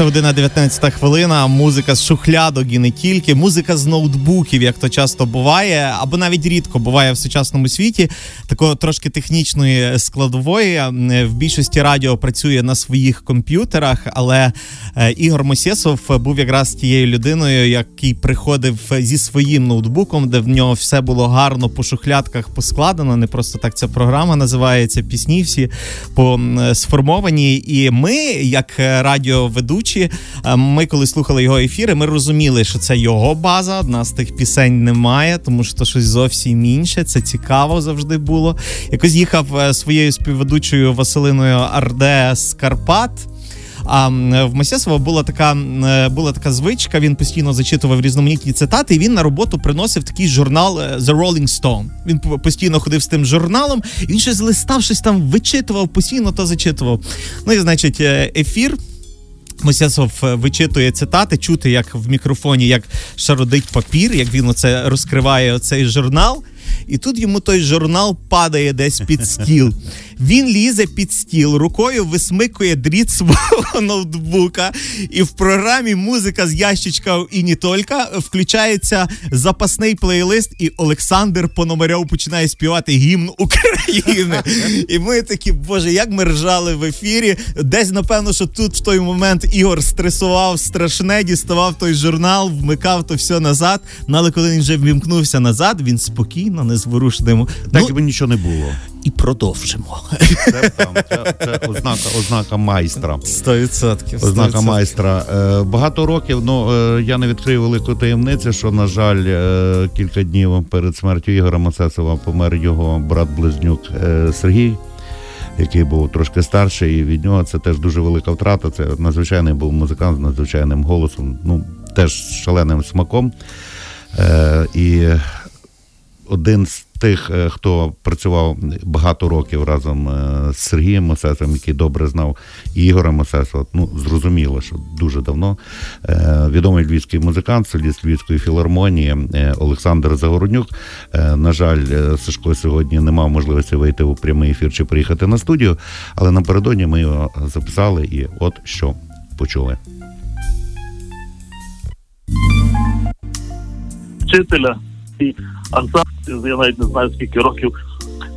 S2: 15 година 19 хвилина. Музика з шухлядок і не тільки. Музика з ноутбуків, як то часто буває, або навіть рідко буває в сучасному світі. Такого трошки технічної складової. Е, В більшості радіо працює на своїх комп'ютерах, але Ігор Мосєсов був якраз тією людиною, який приходив зі своїм ноутбуком, де в нього все було гарно по шухлядках поскладено. Не просто так ця програма називається. Пісні всі по сформовані. І ми, як е, радіоведучі, е, ми коли слухали його ефіри, ми розуміли, що це його база. З тих пісень немає, тому що щось зовсім інше. Це цікаво завжди було. Якось їхав е, своєю співведучою Василиною Арде з Карпат. А в Мосєсова була така е, була така звичка. Він постійно зачитував різноманітні цитати. І він на роботу приносив такий журнал е, The Rolling Stone. Він постійно ходив з тим журналом. І він щось листав, щось там вичитував, постійно то зачитував. Ну і значить, е, ефір. Мосясов вичитує цитати, чути, як в мікрофоні, як шародить папір, як він оце розкриває оцей журнал. І тут йому той журнал падає десь під стіл. Він лізе під стіл, рукою висмикує дріт свого [LAUGHS] ноутбука, і в програмі музика з ящичка і не тільки включається запасний плейлист, і Олександр Пономарьов починає співати гімн України. І ми такі, боже, як ми ржали в ефірі. Десь, напевно, що тут в той момент Ігор стресував страшне, діставав той журнал, вмикав то все назад. Ну, але коли він вже вімкнувся назад, він спокійно, незворушним.
S3: Так
S2: Ну,
S3: якби нічого не було.
S2: і продовжимо.
S3: Це, там, це, це ознака, ознака майстра.
S2: 100%.
S3: Ознака
S2: 100%.
S3: майстра. Е, багато років, ну е, я не відкрию велику таємницю, що, на жаль, е, кілька днів перед смертю Ігора Мацесова помер його брат-близнюк Сергій, який був трошки старший, і від нього це теж дуже велика втрата. Це надзвичайний був музикант з надзвичайним голосом, ну теж шаленим смаком. Е, і один з тих, е, хто працював багато років разом е, з Сергієм Мосесом, який добре знав Ігора Мосесова, ну зрозуміло, що дуже давно. Е, Відомий львівський музикант, соліст Львівської філармонії Олександр Загороднюк. На жаль, Сашко сьогодні не мав можливості вийти у прямий ефір чи приїхати на студію, але напередодні ми його записали, і от що почули.
S9: вчителя ансамбль, я навіть не знаю скільки років,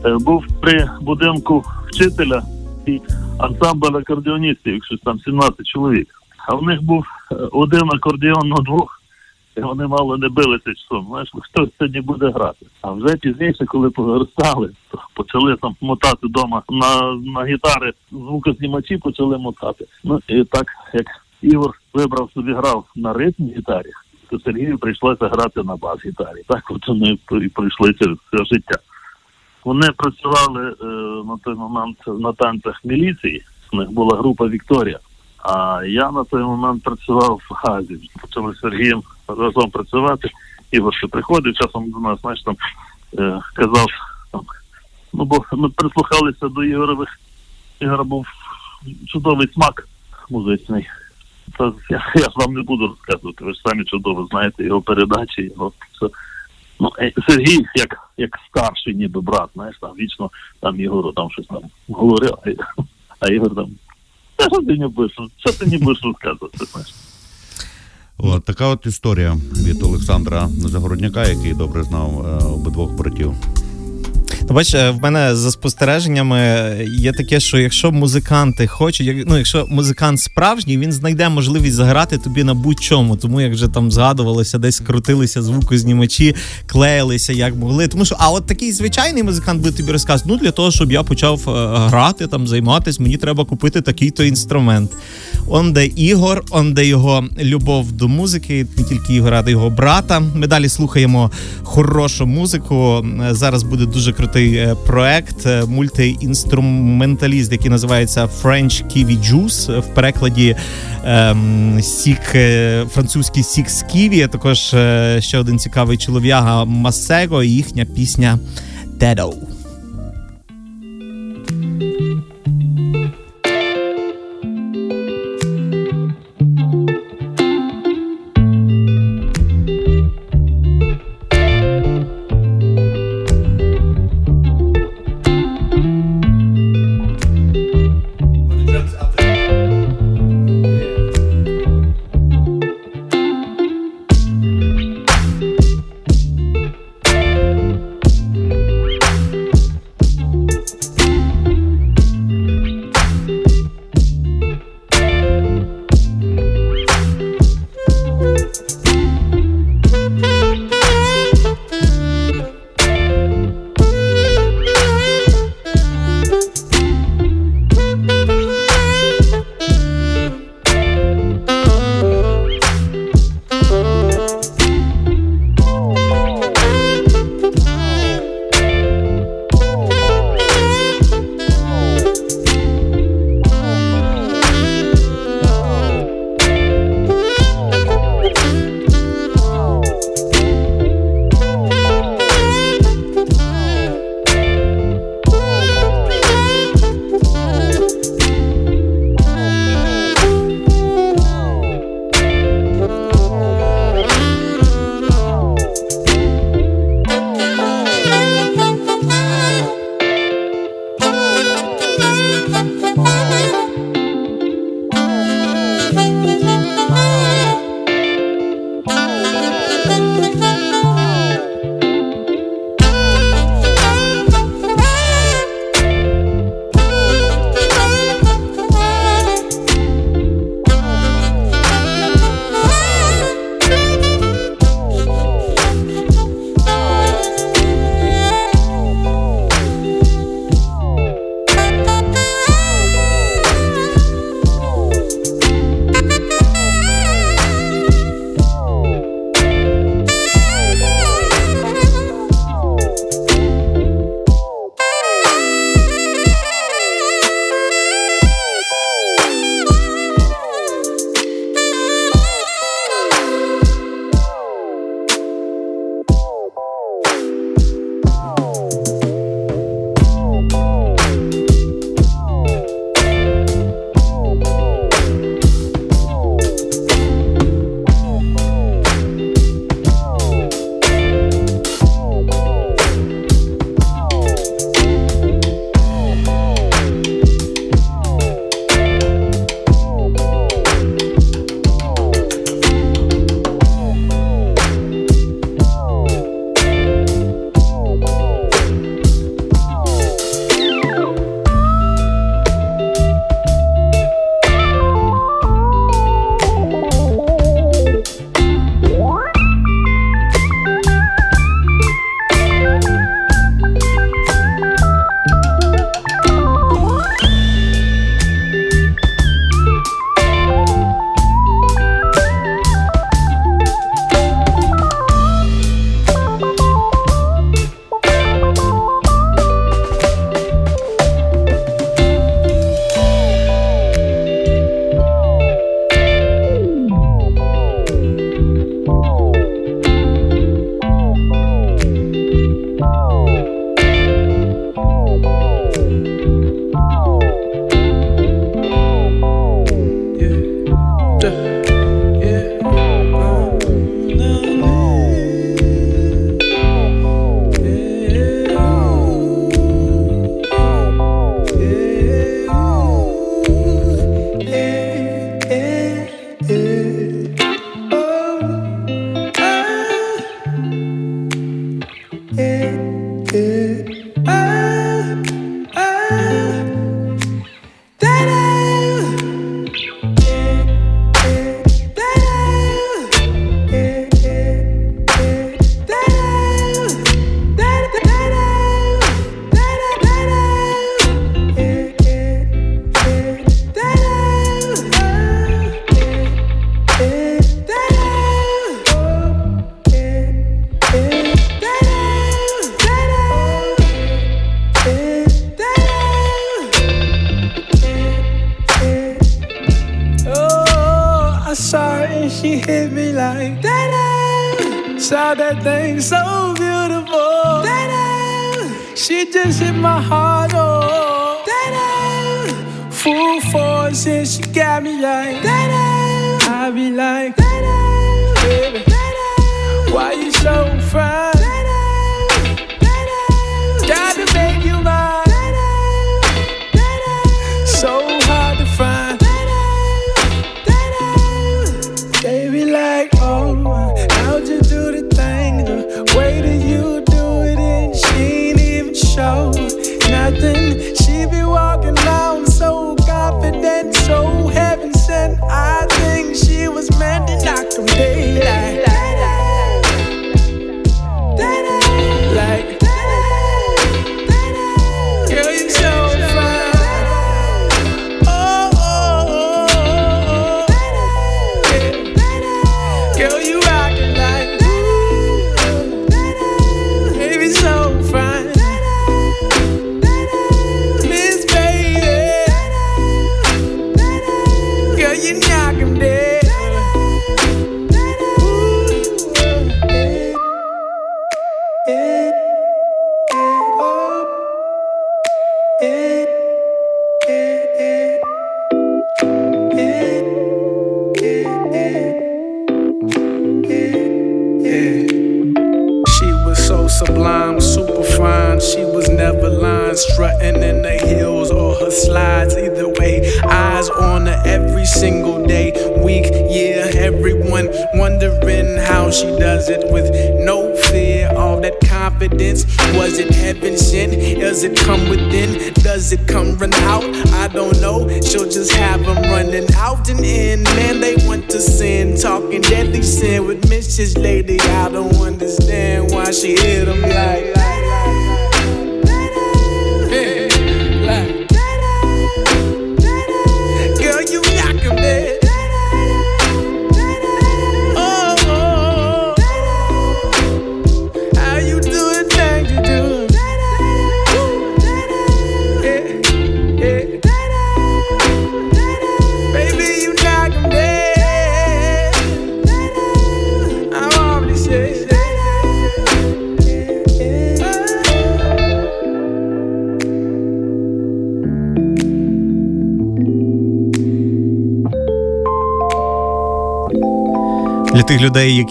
S9: е, був при будинку вчителя і ансамбль акордеоністів, якщо там 17 чоловік. А в них був е, один акордеон на двох, і вони мало не билися часом. Знаєш, [LAUGHS] хто сьогодні буде грати. А вже пізніше, коли повиростали, то почали там мотати вдома на, на гітари, звукознімачі почали мотати. Ну і так як Ігор вибрав собі грав на ритм гітарі, то Сергію прийшлося грати на бас-гітарі. Так от вони і пройшли через все життя. Вони працювали е, на той момент на танцях міліції. У них була група Вікторія. А я на той момент працював в Газі. Почали з Сергієм разом працювати. Ігор ще приходив, часом до нас, знаєш, там е, казав, там, ну бо ми прислухалися до Ігорових. Ігора був чудовий смак музичний. Це я, я вам не буду розказувати, ви ж самі чудово знаєте його передачі, його все. Ну, е, Сергій, як, як старший ніби брат, знаєш, там вічно там Ігору там щось там говорив, а, а Ігор там. Та що ти не будеш, що ти не будеш розказувати, знаєш?
S3: От така от історія від Олександра Загородняка, який добре знав е, обидвох братів.
S2: Ти бач, е, в мене за спостереженнями є таке, що якщо музиканти хочуть, як- ну якщо музикант справжній, він знайде можливість заграти тобі на будь-чому. Тому як вже там згадувалося, десь крутилися звукознімачі, клеїлися як могли. Тому що, а от такий звичайний музикант буде тобі розказувати, ну для того, щоб я почав е, грати, там займатися, мені треба купити такий-то інструмент. Он де Ігор, он де його любов до музики, не тільки Ігора, а й його брата. Ми далі слухаємо хорошу музику. Е, Зараз буде дуже крутий е, проект, е, мультиінструменталіст, який називається French Kiwi Juice. В перекладі ем, сік, е, французький сік з ківі. Також ще один цікавий чолов'яга Масего і їхня пісня Dedo.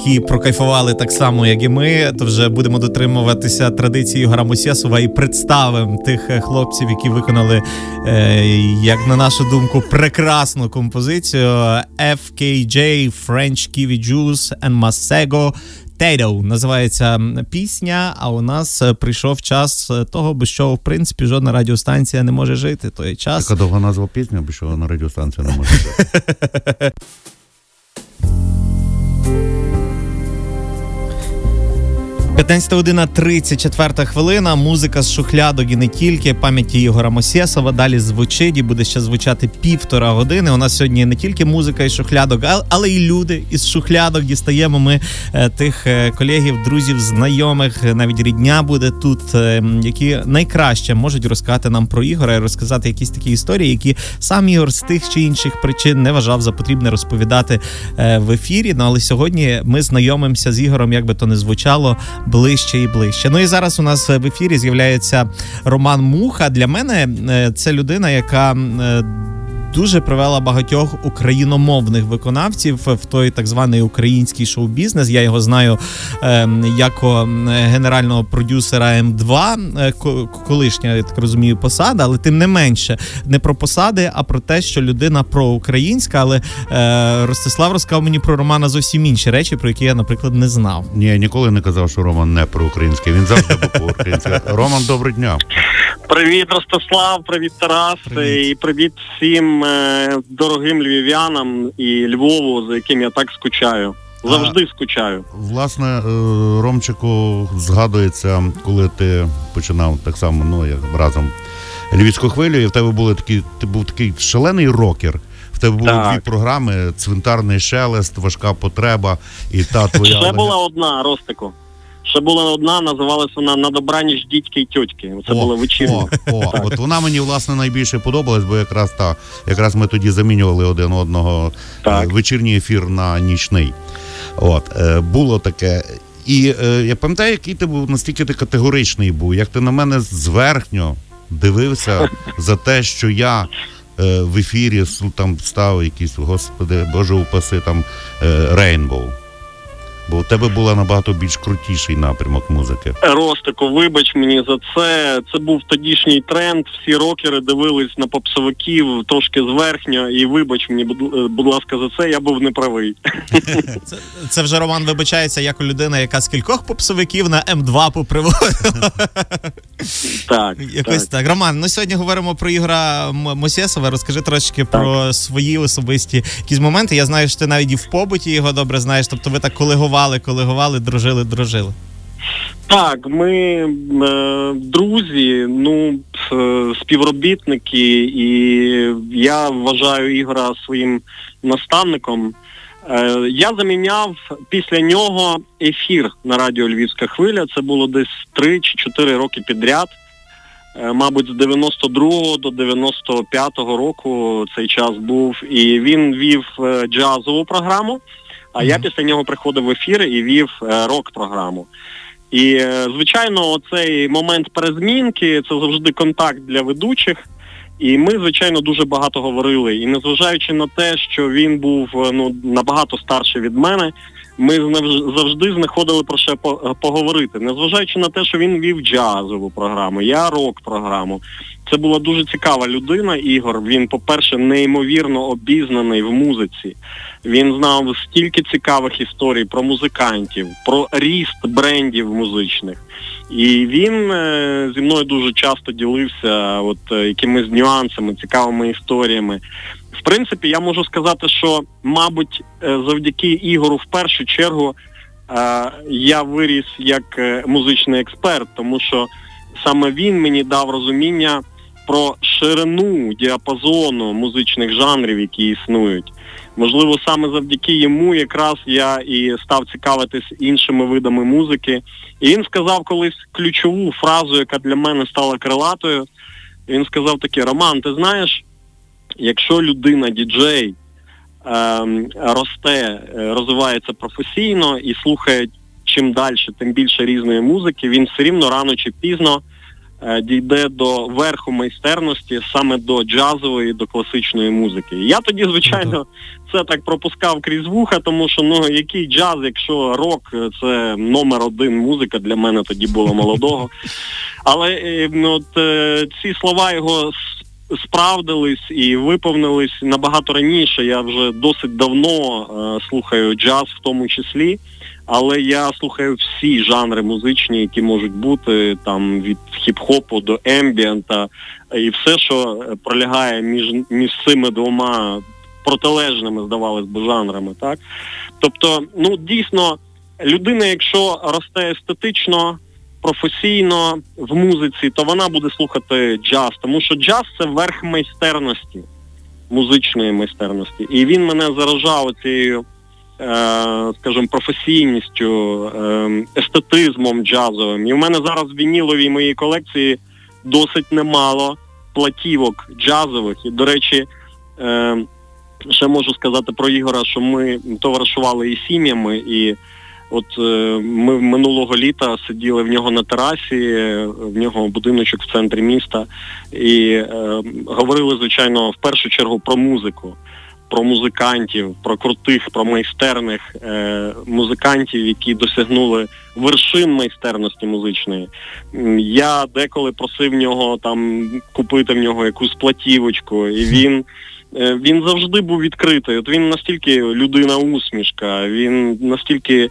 S2: які прокайфували так само, як і ми, то вже будемо дотримуватися традиції Ігора і представимо тих е, хлопців, які виконали, е, як на нашу думку, прекрасну композицію FKJ, French Kiwi Juice and Masego Potato називається пісня. А у нас е, прийшов час того, бо чого в принципі жодна радіостанція не може жити. Той час
S3: Така довга назва пісня, бо що на радіостанція не може жити. [LAUGHS]
S2: 15 година 34 хвилина. Музика з шухлядок і не тільки пам'яті Ігора Мосєсова. Далі звучить і буде ще звучати півтора години. У нас сьогодні не тільки музика і шухлядок, але й люди із шухлядок. Дістаємо ми е, тих е, колегів, друзів, знайомих, навіть рідня буде тут, е, які найкраще можуть розказати нам про ігора і розказати якісь такі історії, які сам ігор з тих чи інших причин не вважав за потрібне розповідати в ефірі. Ну але сьогодні ми знайомимося з ігором, як би то не звучало ближче і ближче. Ну і зараз у нас в ефірі з'являється Роман Муха. Для мене е, це людина, яка. Дуже привела багатьох україномовних виконавців в той так званий український шоу-бізнес. Я його знаю е, як генерального продюсера М2, е, ко- колишня, я так розумію, посада, але тим не менше не про посади, а про те, що людина проукраїнська. Але е, Ростислав розказав мені про Романа зовсім інші речі, про які я, наприклад, не знав.
S3: Ні, я ніколи не казав, що Роман не про українське. Він завжди був по українське. Роман, доброго дня.
S10: Привіт, Ростислав, привіт, Тарас, і привіт всім е, дорогим львів'янам і Львову, за яким я так скучаю. Завжди скучаю.
S3: Власне, е, Ромчику згадується, коли ти починав так само, ну як разом львівську хвилю, і в тебе були такі, ти був такий шалений рокер. В тебе були
S10: Так.
S3: дві програми: цвинтарний шелест, важка потреба і та твоя. Лег-
S10: була одна, Ростику. Ще була одна, називалася вона На добраніч дітьки й тьотьки. Це була вечірня.
S3: О, о, от вона мені власне найбільше подобалась, бо якраз та якраз ми тоді замінювали один одного е, вечірній ефір на нічний. От е, було таке. І е, я пам'ятаю, який ти був настільки ти категоричний був, як ти на мене зверхньо дивився [LAUGHS] за те, що я. е, В ефірі там став якийсь, господи, Боже упаси, там Рейнбоу. Бо у тебе була набагато більш крутіший напрямок музики.
S10: Ростику, вибач мені за це. Це був тодішній тренд. Всі рокери дивились на попсовиків трошки зверхньо, і вибач мені, будь, е, будь ласка, за це. Я був неправий. [LAUGHS] [LAUGHS]
S2: Це, це вже Роман вибачається як людина, яка з кількох попсовиків на М2 поприводила. [LAUGHS]
S10: Так,
S2: Якось так. Роман, ну сьогодні говоримо про Ігора М- Мосєсова. Розкажи трошки про свої особисті якісь моменти. Я знаю, що ти навіть і в побуті його добре знаєш. Тобто ви так колегували, колегували, дружили, дружили.
S10: Так, ми е, друзі, ну е, співробітники, і я вважаю Ігора своїм наставником. Е, я заміняв після нього ефір на радіо Львівська хвиля. Це було десь 3 чи 4 роки підряд. Е, Мабуть, з 92 до 95 року цей час був. І він вів е, джазову програму, а я після нього приходив в ефір і вів е, рок-програму. І, е, звичайно, цей момент перезмінки це завжди контакт для ведучих. І ми, звичайно, дуже багато говорили. І незважаючи на те, що він був е, ну набагато старший від мене, ми завжди знаходили про що поговорити. Незважаючи на те, що він вів джазову програму, я рок-програму. Це була дуже цікава людина, Ігор. Він, по-перше, неймовірно обізнаний в музиці. Він знав стільки цікавих історій про музикантів, про ріст брендів музичних. І він е, зі мною дуже часто ділився от е, якимись нюансами, цікавими історіями. В принципі, я можу сказати, що, мабуть, е, завдяки Ігору в першу чергу я виріс як музичний експерт, тому що саме він мені дав розуміння про ширину діапазону музичних жанрів, які існують. Можливо, саме завдяки йому якраз я і став цікавитись іншими видами музики. І він сказав колись ключову фразу, яка для мене стала крилатою. Він сказав таке: Роман, ти знаєш, якщо людина діджей ем, росте, е, розвивається професійно і слухає чим далі, тим більше різної музики, він все рівно рано чи пізно дійде до верху майстерності саме до джазової, до класичної музики. Я тоді, звичайно, це так пропускав крізь вуха, тому що ну який джаз, якщо рок е, це номер один музика для мене тоді було молодого. [LAUGHS] Але е, ну, от, е, ці слова його справдились і виповнились набагато раніше. Я вже досить давно е, слухаю джаз в тому числі. Але я слухаю всі жанри музичні, які можуть бути там від хіп-хопу до ембієнта, і все, що е, пролягає між, між цими двома протилежними, здавалось би, жанрами. Так? Тобто, ну дійсно, людина, якщо росте естетично, професійно в музиці, то вона буде слухати джаз, тому що джаз це верх майстерності, музичної майстерності. І він мене заражав цією скажімо, професійністю, е, естетизмом джазовим. І в мене зараз в вініловій моїй колекції досить немало платівок джазових. І, до речі, е, ще можу сказати про Ігора, що ми товаришували і сім'ями, і от е, ми минулого літа сиділи в нього на терасі, е, в нього будиночок в центрі міста, і е, говорили, звичайно, в першу чергу про музику про музикантів, про крутих, про майстерних е, музикантів, які досягнули вершин майстерності музичної. Я деколи просив в нього там купити в нього якусь платівочку, і він. е, Він завжди був відкритий. От він настільки людина усмішка, він настільки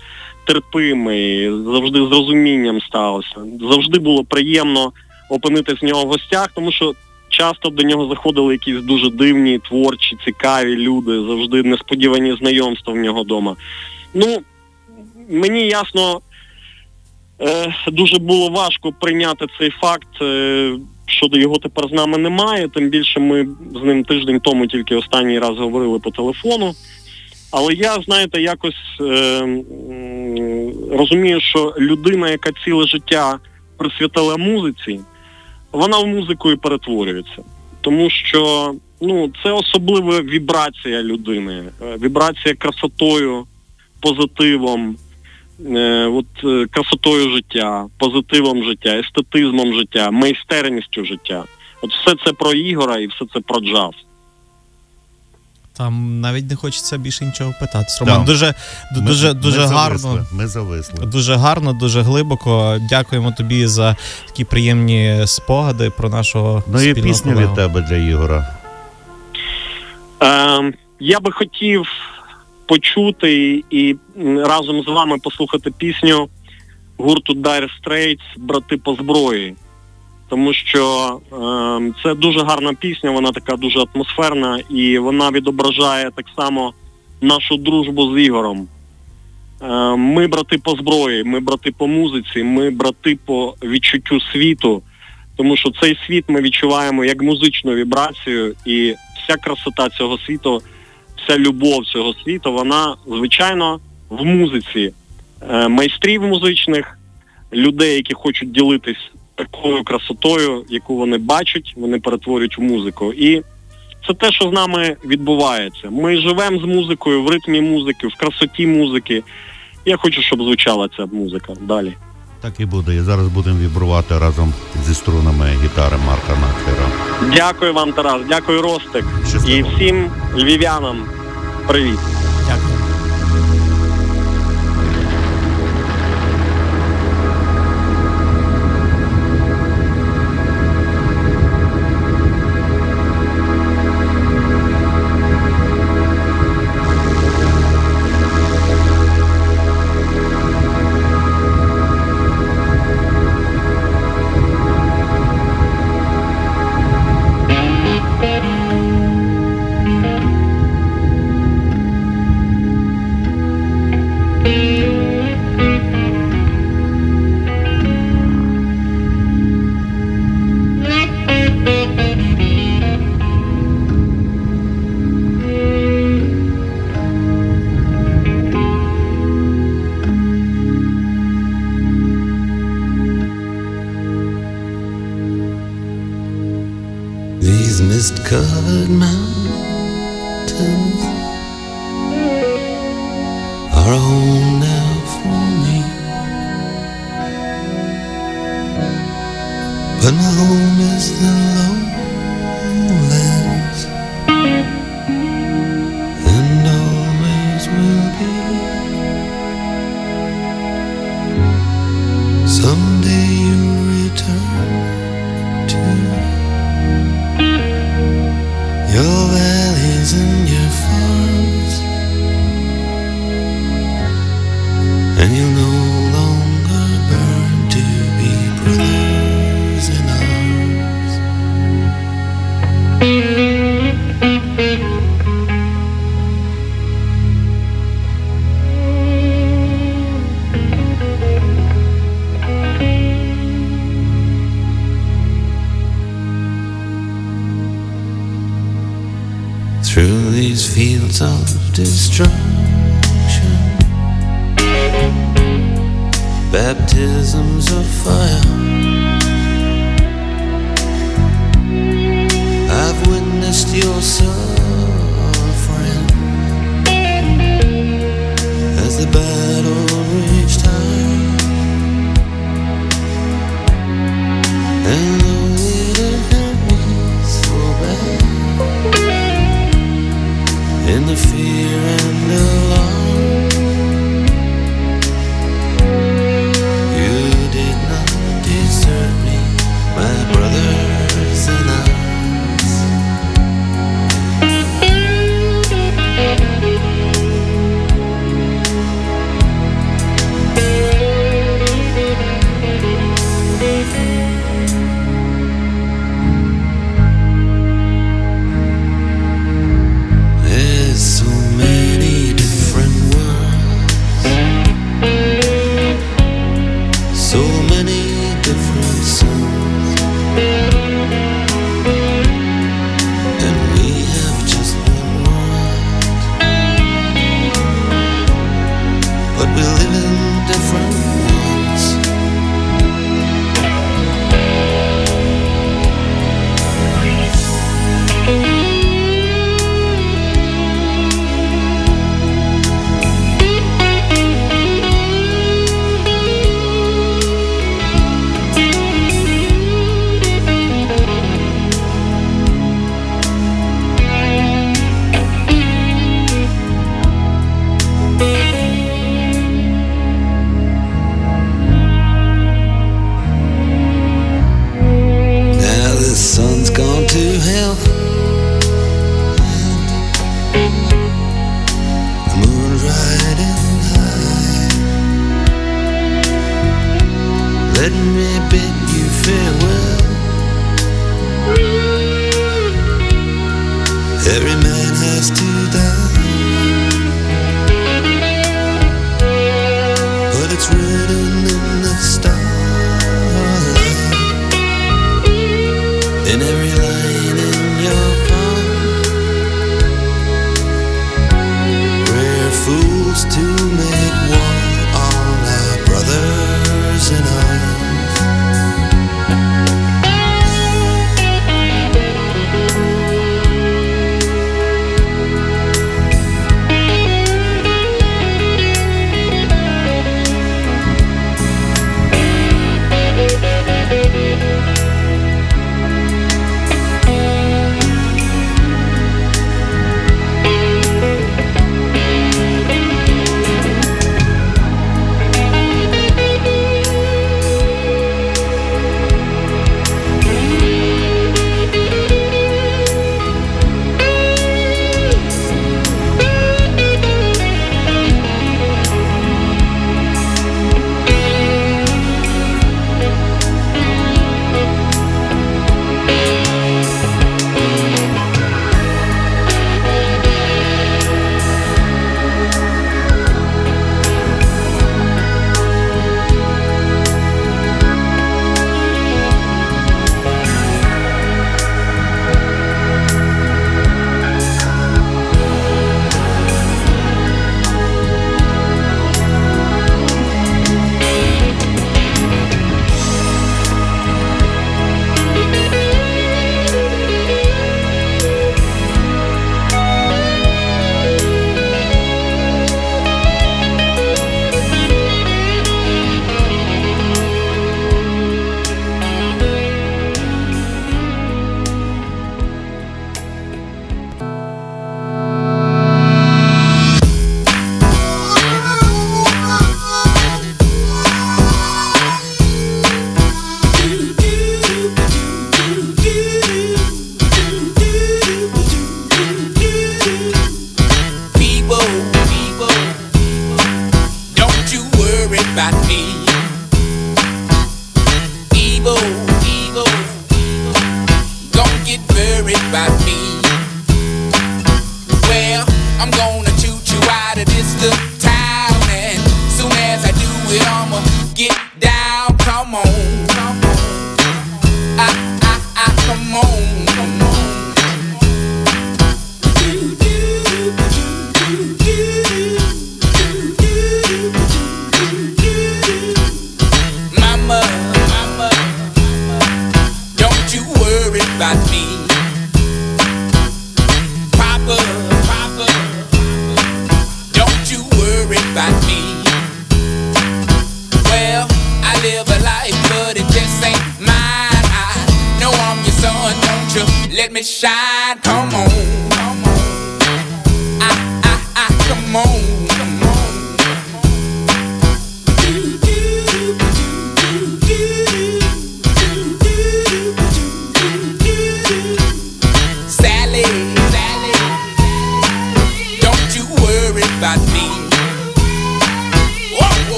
S10: терпимий, завжди з розумінням ставився. Завжди було приємно опинитись в нього в гостях, тому що часто до нього заходили якісь дуже дивні, творчі, цікаві люди, завжди несподівані знайомства в нього вдома. Ну, мені ясно, е, дуже було важко прийняти цей факт, е, що його тепер з нами немає. Тим більше ми з ним тиждень тому тільки останній раз говорили по телефону. Але я, знаєте, якось е, розумію, що людина, яка ціле життя присвятила музиці, вона в музику і перетворюється. Тому що ну, це особлива вібрація людини, е, вібрація красотою, позитивом, е, от, е, красотою життя, позитивом життя, естетизмом життя, майстерністю життя. От все це про Ігора і все це про джаз.
S11: Там навіть не хочеться більше нічого питати. Роман,
S3: Так.
S11: дуже, ду-
S3: Ми-
S11: дуже,
S3: ми
S11: гарно.
S3: зависли, Ми зависли.
S11: Дуже гарно, дуже глибоко. Дякуємо тобі за такі приємні спогади про нашого
S3: Ну і пісня
S11: колегу.
S3: від тебе для Ігора.
S10: Е, я би хотів почути і разом з вами послухати пісню гурту Dire Straits Брати по зброї. Тому що е, це дуже гарна пісня, вона така дуже атмосферна і вона відображає так само нашу дружбу з Ігорем. Е, ми брати по зброї, ми брати по музиці, ми брати по відчуттю світу, тому що цей світ ми відчуваємо як музичну вібрацію, і вся красота цього світу, вся любов цього світу, вона звичайно в музиці. Е, майстрів музичних, людей, які хочуть ділитись такою красотою, яку вони бачать, вони перетворюють в музику. І це те, що з нами відбувається. Ми живемо з музикою, в ритмі музики, в красоті музики. Я хочу, щоб звучала ця музика далі.
S3: Так і буде. І зараз будемо вібрувати разом зі струнами гітари Марка Наклера.
S10: Дякую вам, Тарас, дякую, Ростик. І всім львів'янам привіт.
S11: Дякую.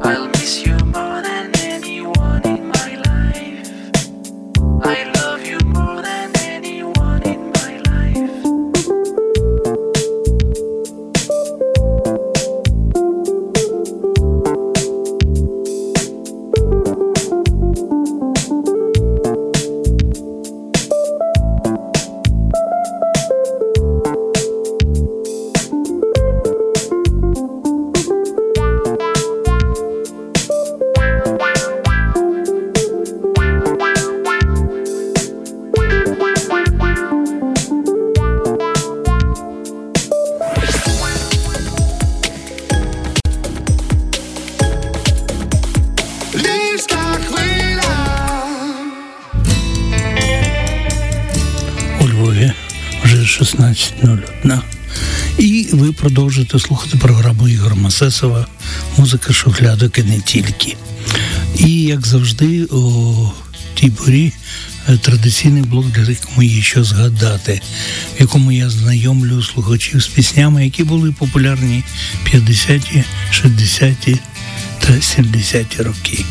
S12: I'll
S13: будете слухати програму Ігора Масесова, музика шухлядок і не тільки. І як завжди, у тій порі е, традиційний блок, для якому є що згадати, в якому я знайомлю слухачів з піснями, які були популярні 50-ті, 60-ті та 70-ті роки.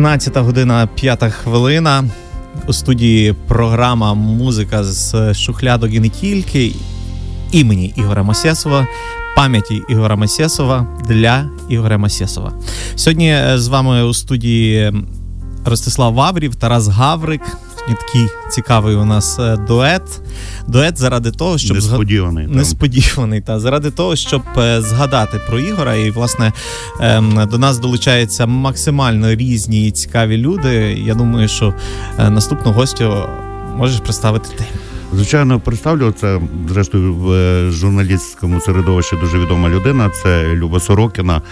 S2: 16 година 5 хвилина. У студії програма Музика з шухлядок і не тільки імені Ігоря Масєсова, пам'яті Ігоря Масєсова для Ігоря Масєсова. Сьогодні е, з вами у студії Ростислав Ваврів, Тарас Гаврик. Сьогодні такий цікавий у нас е, дует. Дует заради того, щоб
S3: Несподіваний, там.
S2: несподіваний, та заради того, щоб е, згадати про Ігора. І власне до нас долучаються максимально різні і цікаві люди. Я думаю, що е, наступну гостю можеш представити ти.
S3: Звичайно, представлю це зрештою в е, журналістському середовищі дуже відома людина. Це Люба Сорокіна,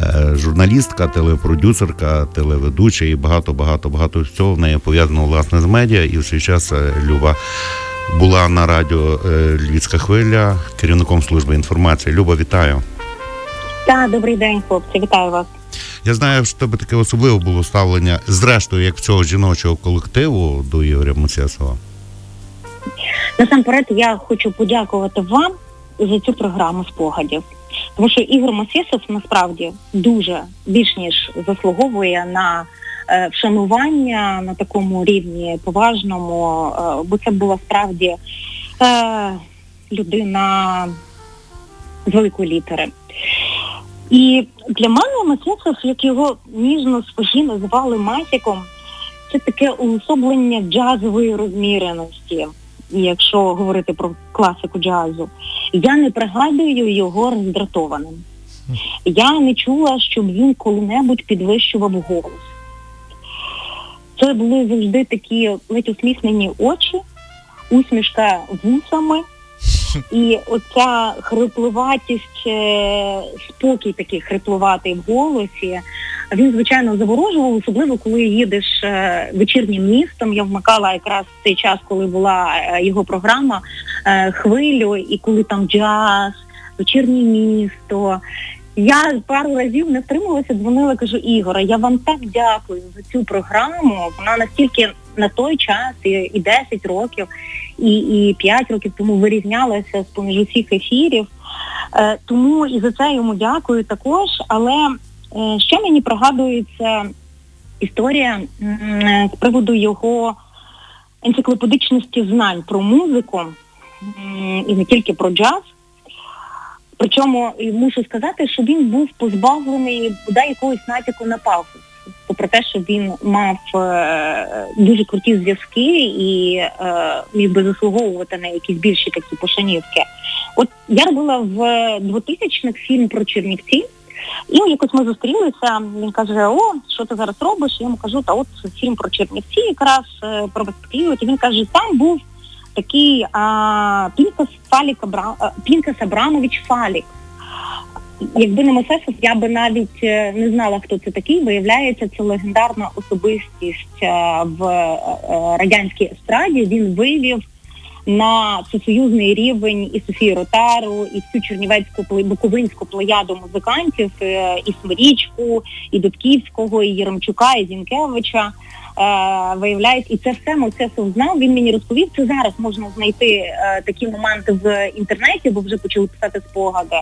S3: е, журналістка, телепродюсерка, телеведуча і багато, багато, багато всього в неї пов'язано власне з медіа. І в цей час Люба була на радіо Львівська хвиля керівником служби інформації. Люба, вітаю.
S14: Так, добрий день, хлопці, вітаю вас.
S3: Я знаю, що в тебе таке особливе було ставлення, зрештою, як в цього жіночого колективу до Ігоря Муцєсова.
S14: Насамперед, я хочу подякувати вам за цю програму спогадів. Тому що Ігор Мосєсов насправді дуже більш ніж заслуговує на е, вшанування на такому рівні поважному, е, бо це була справді е, людина з великої літери. І для мене Мосєсов, як його ніжно спокійно називали Масіком, це таке уособлення джазової розміреності, якщо говорити про класику джазу. Я не пригадую його роздратованим. Я не чула, щоб він коли-небудь підвищував голос. Це були завжди такі ледь усміхнені очі, усмішка вусами, і оця хрипливатість, е, спокій такий хрипливатий в голосі, він, звичайно, заворожував, особливо коли їдеш е, вечірнім містом. Я вмикала якраз в цей час, коли була е, його програма хвилю, і коли там джаз, вечірнє місто. Я пару разів не втрималася, дзвонила, кажу, Ігора, я вам так дякую за цю програму. Вона настільки на той час і, і 10 років, і, і 5 років тому вирізнялася з поміж усіх ефірів. Е, тому і за це йому дякую також. Але е, ще мені пригадується історія м, з приводу його енциклопедичності знань про музику і не тільки про джаз. Причому мушу сказати, що він був позбавлений бодай якогось натяку на пафос. Попри те, що він мав е, дуже круті зв'язки і е, міг би заслуговувати на якісь більші такі пошанівки. От я робила в 2000-х фільм про Чернівці, і якось ми зустрілися. Він каже: О, що ти зараз робиш? Я йому кажу, та от фільм про Чернівці, якраз е, про безпеклівок. І він каже, там був такий а, Пінкас Фалік Абра... Пінкас Абрамович Фалік. Якби не Мосесов, я би навіть е, не знала, хто це такий. Виявляється, це легендарна особистість е, в е, радянській естраді. Він вивів на всесоюзний рівень і Софію Ротару, і всю Чернівецьку Буковинську плеяду музикантів, і Смирічку, і Дудківського, і Єремчука, і Зінкевича. Е, виявляється, і це все Мосесов знав. Він мені розповів. Це зараз можна знайти е, такі моменти в інтернеті, бо вже почали писати спогади.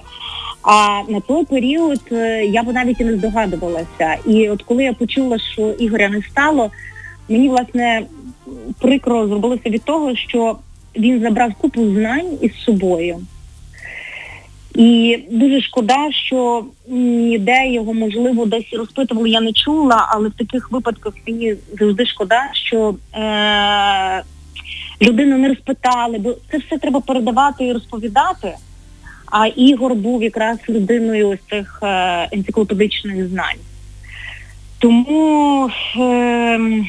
S14: А на той період е, я б навіть і не здогадувалася. І от коли я почула, що Ігоря не стало, мені власне прикро зробилося від того, що він забрав купу знань із собою. І дуже шкода, що ніде його можливо десь розпитували, я не чула, але в таких випадках мені завжди шкода, що е- людину не розпитали, бо це все треба передавати і розповідати. А Ігор був якраз людиною ось цих е- енциклопедичних знань. Тому е-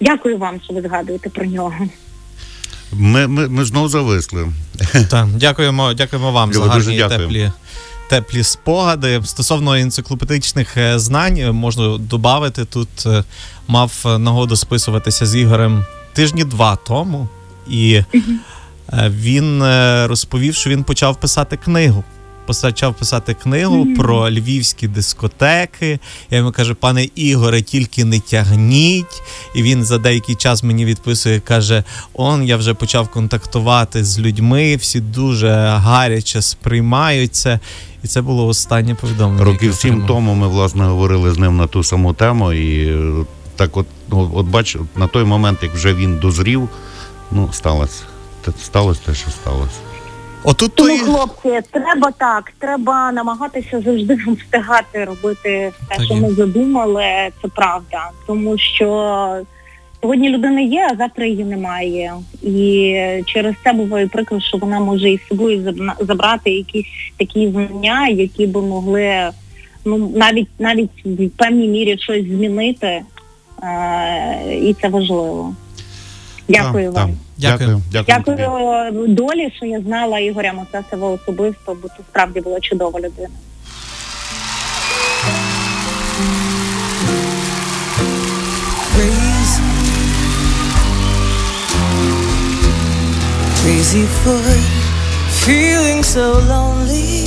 S14: дякую вам, що ви згадуєте про нього.
S3: Ми, ми, ми знову зависли.
S2: Так, дякуємо, дякуємо вам
S3: Люба,
S2: за
S3: дуже
S2: гарні
S3: дякую.
S2: теплі. Теплі спогади стосовно енциклопедичних е, знань е, можна додати тут. е, Мав нагоду списуватися з Ігорем тижні два тому, і він розповів, що він почав писати книгу. Почав писати книгу про львівські дискотеки. Я йому кажу, пане Ігоре, тільки не тягніть. І він за деякий час мені відписує, каже: Он, я вже почав контактувати з людьми, всі дуже гаряче сприймають це. І це було останнє повідомлення.
S3: Років сім тому ми власне говорили з ним на ту саму тему, і е, так, от, ну, от бач, на той момент, як вже він дозрів, ну сталося. Сталося те, що сталося.
S2: Отут
S14: Тому, хлопці, треба так, треба намагатися завжди встигати робити те,
S2: Так
S14: що
S2: є.
S14: ми задумали, це правда. Тому що сьогодні людина є, а завтра її немає. І через це буває прикро, що вона може із собою забрати якісь такі знання, які би могли ну навіть навіть в певній мірі щось змінити. Е, і це важливо. Дякую вам.
S3: Дякую. Дякую.
S14: Дякую долі, що я знала Ігоря Моцесова особисто, бо це справді була чудова людина.
S15: crazy. Crazy for feeling so lonely.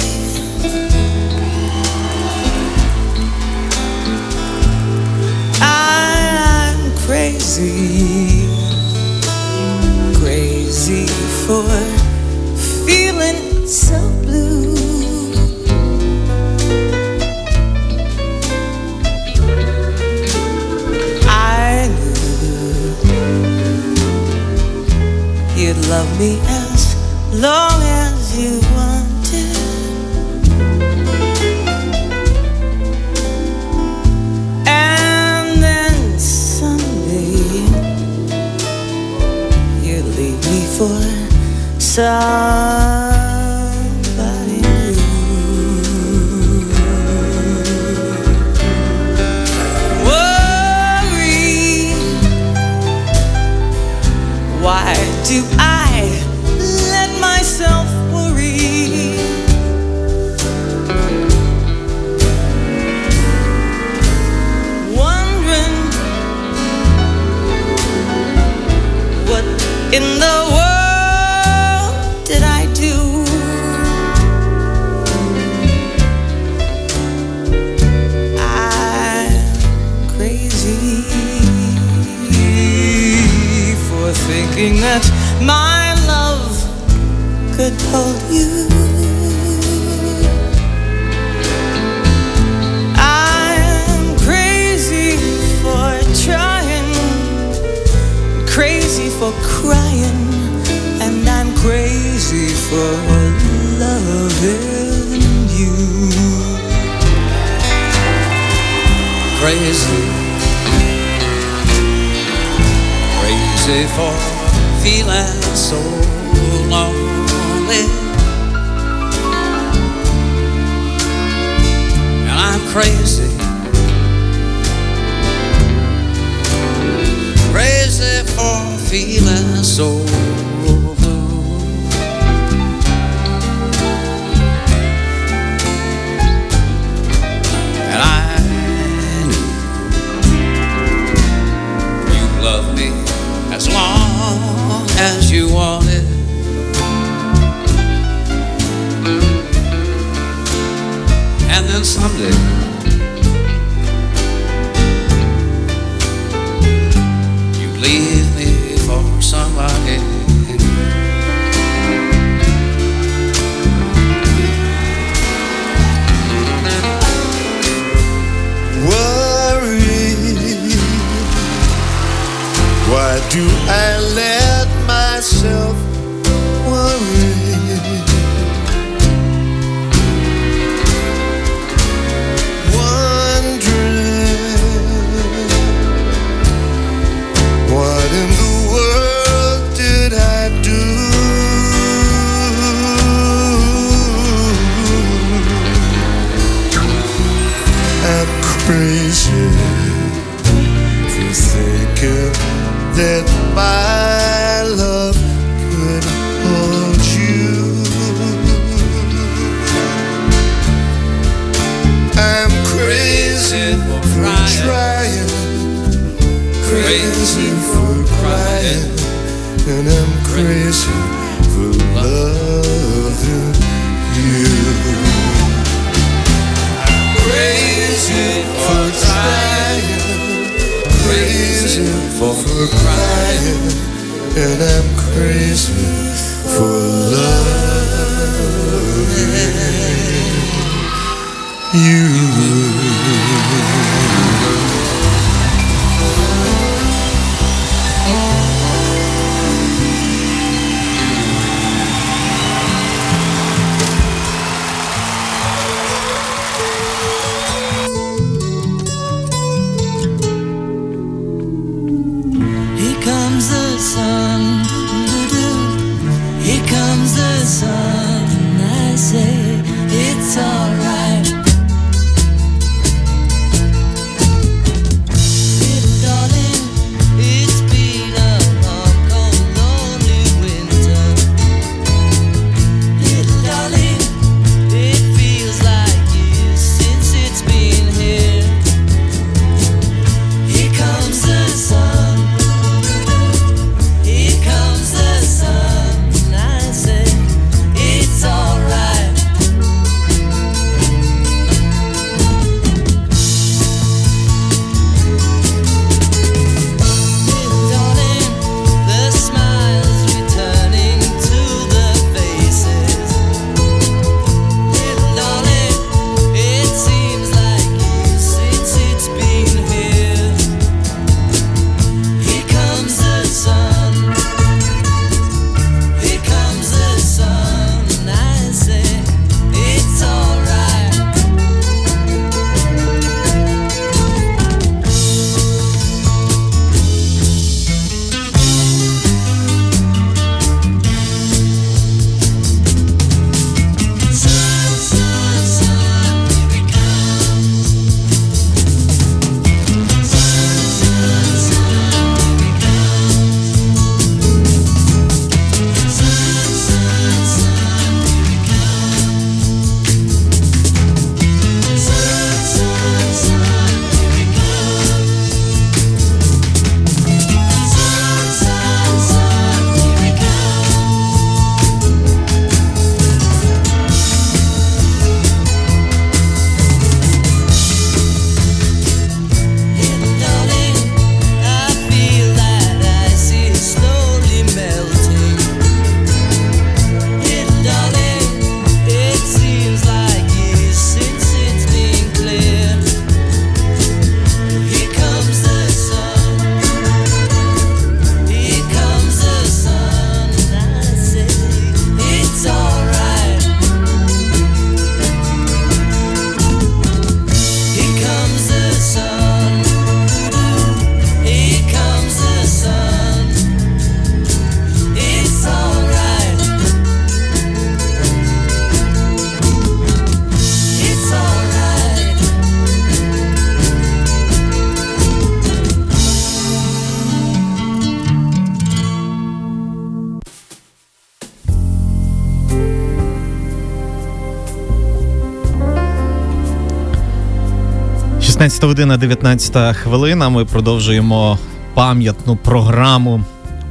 S2: 16 година, 19 хвилина. Ми продовжуємо пам'ятну програму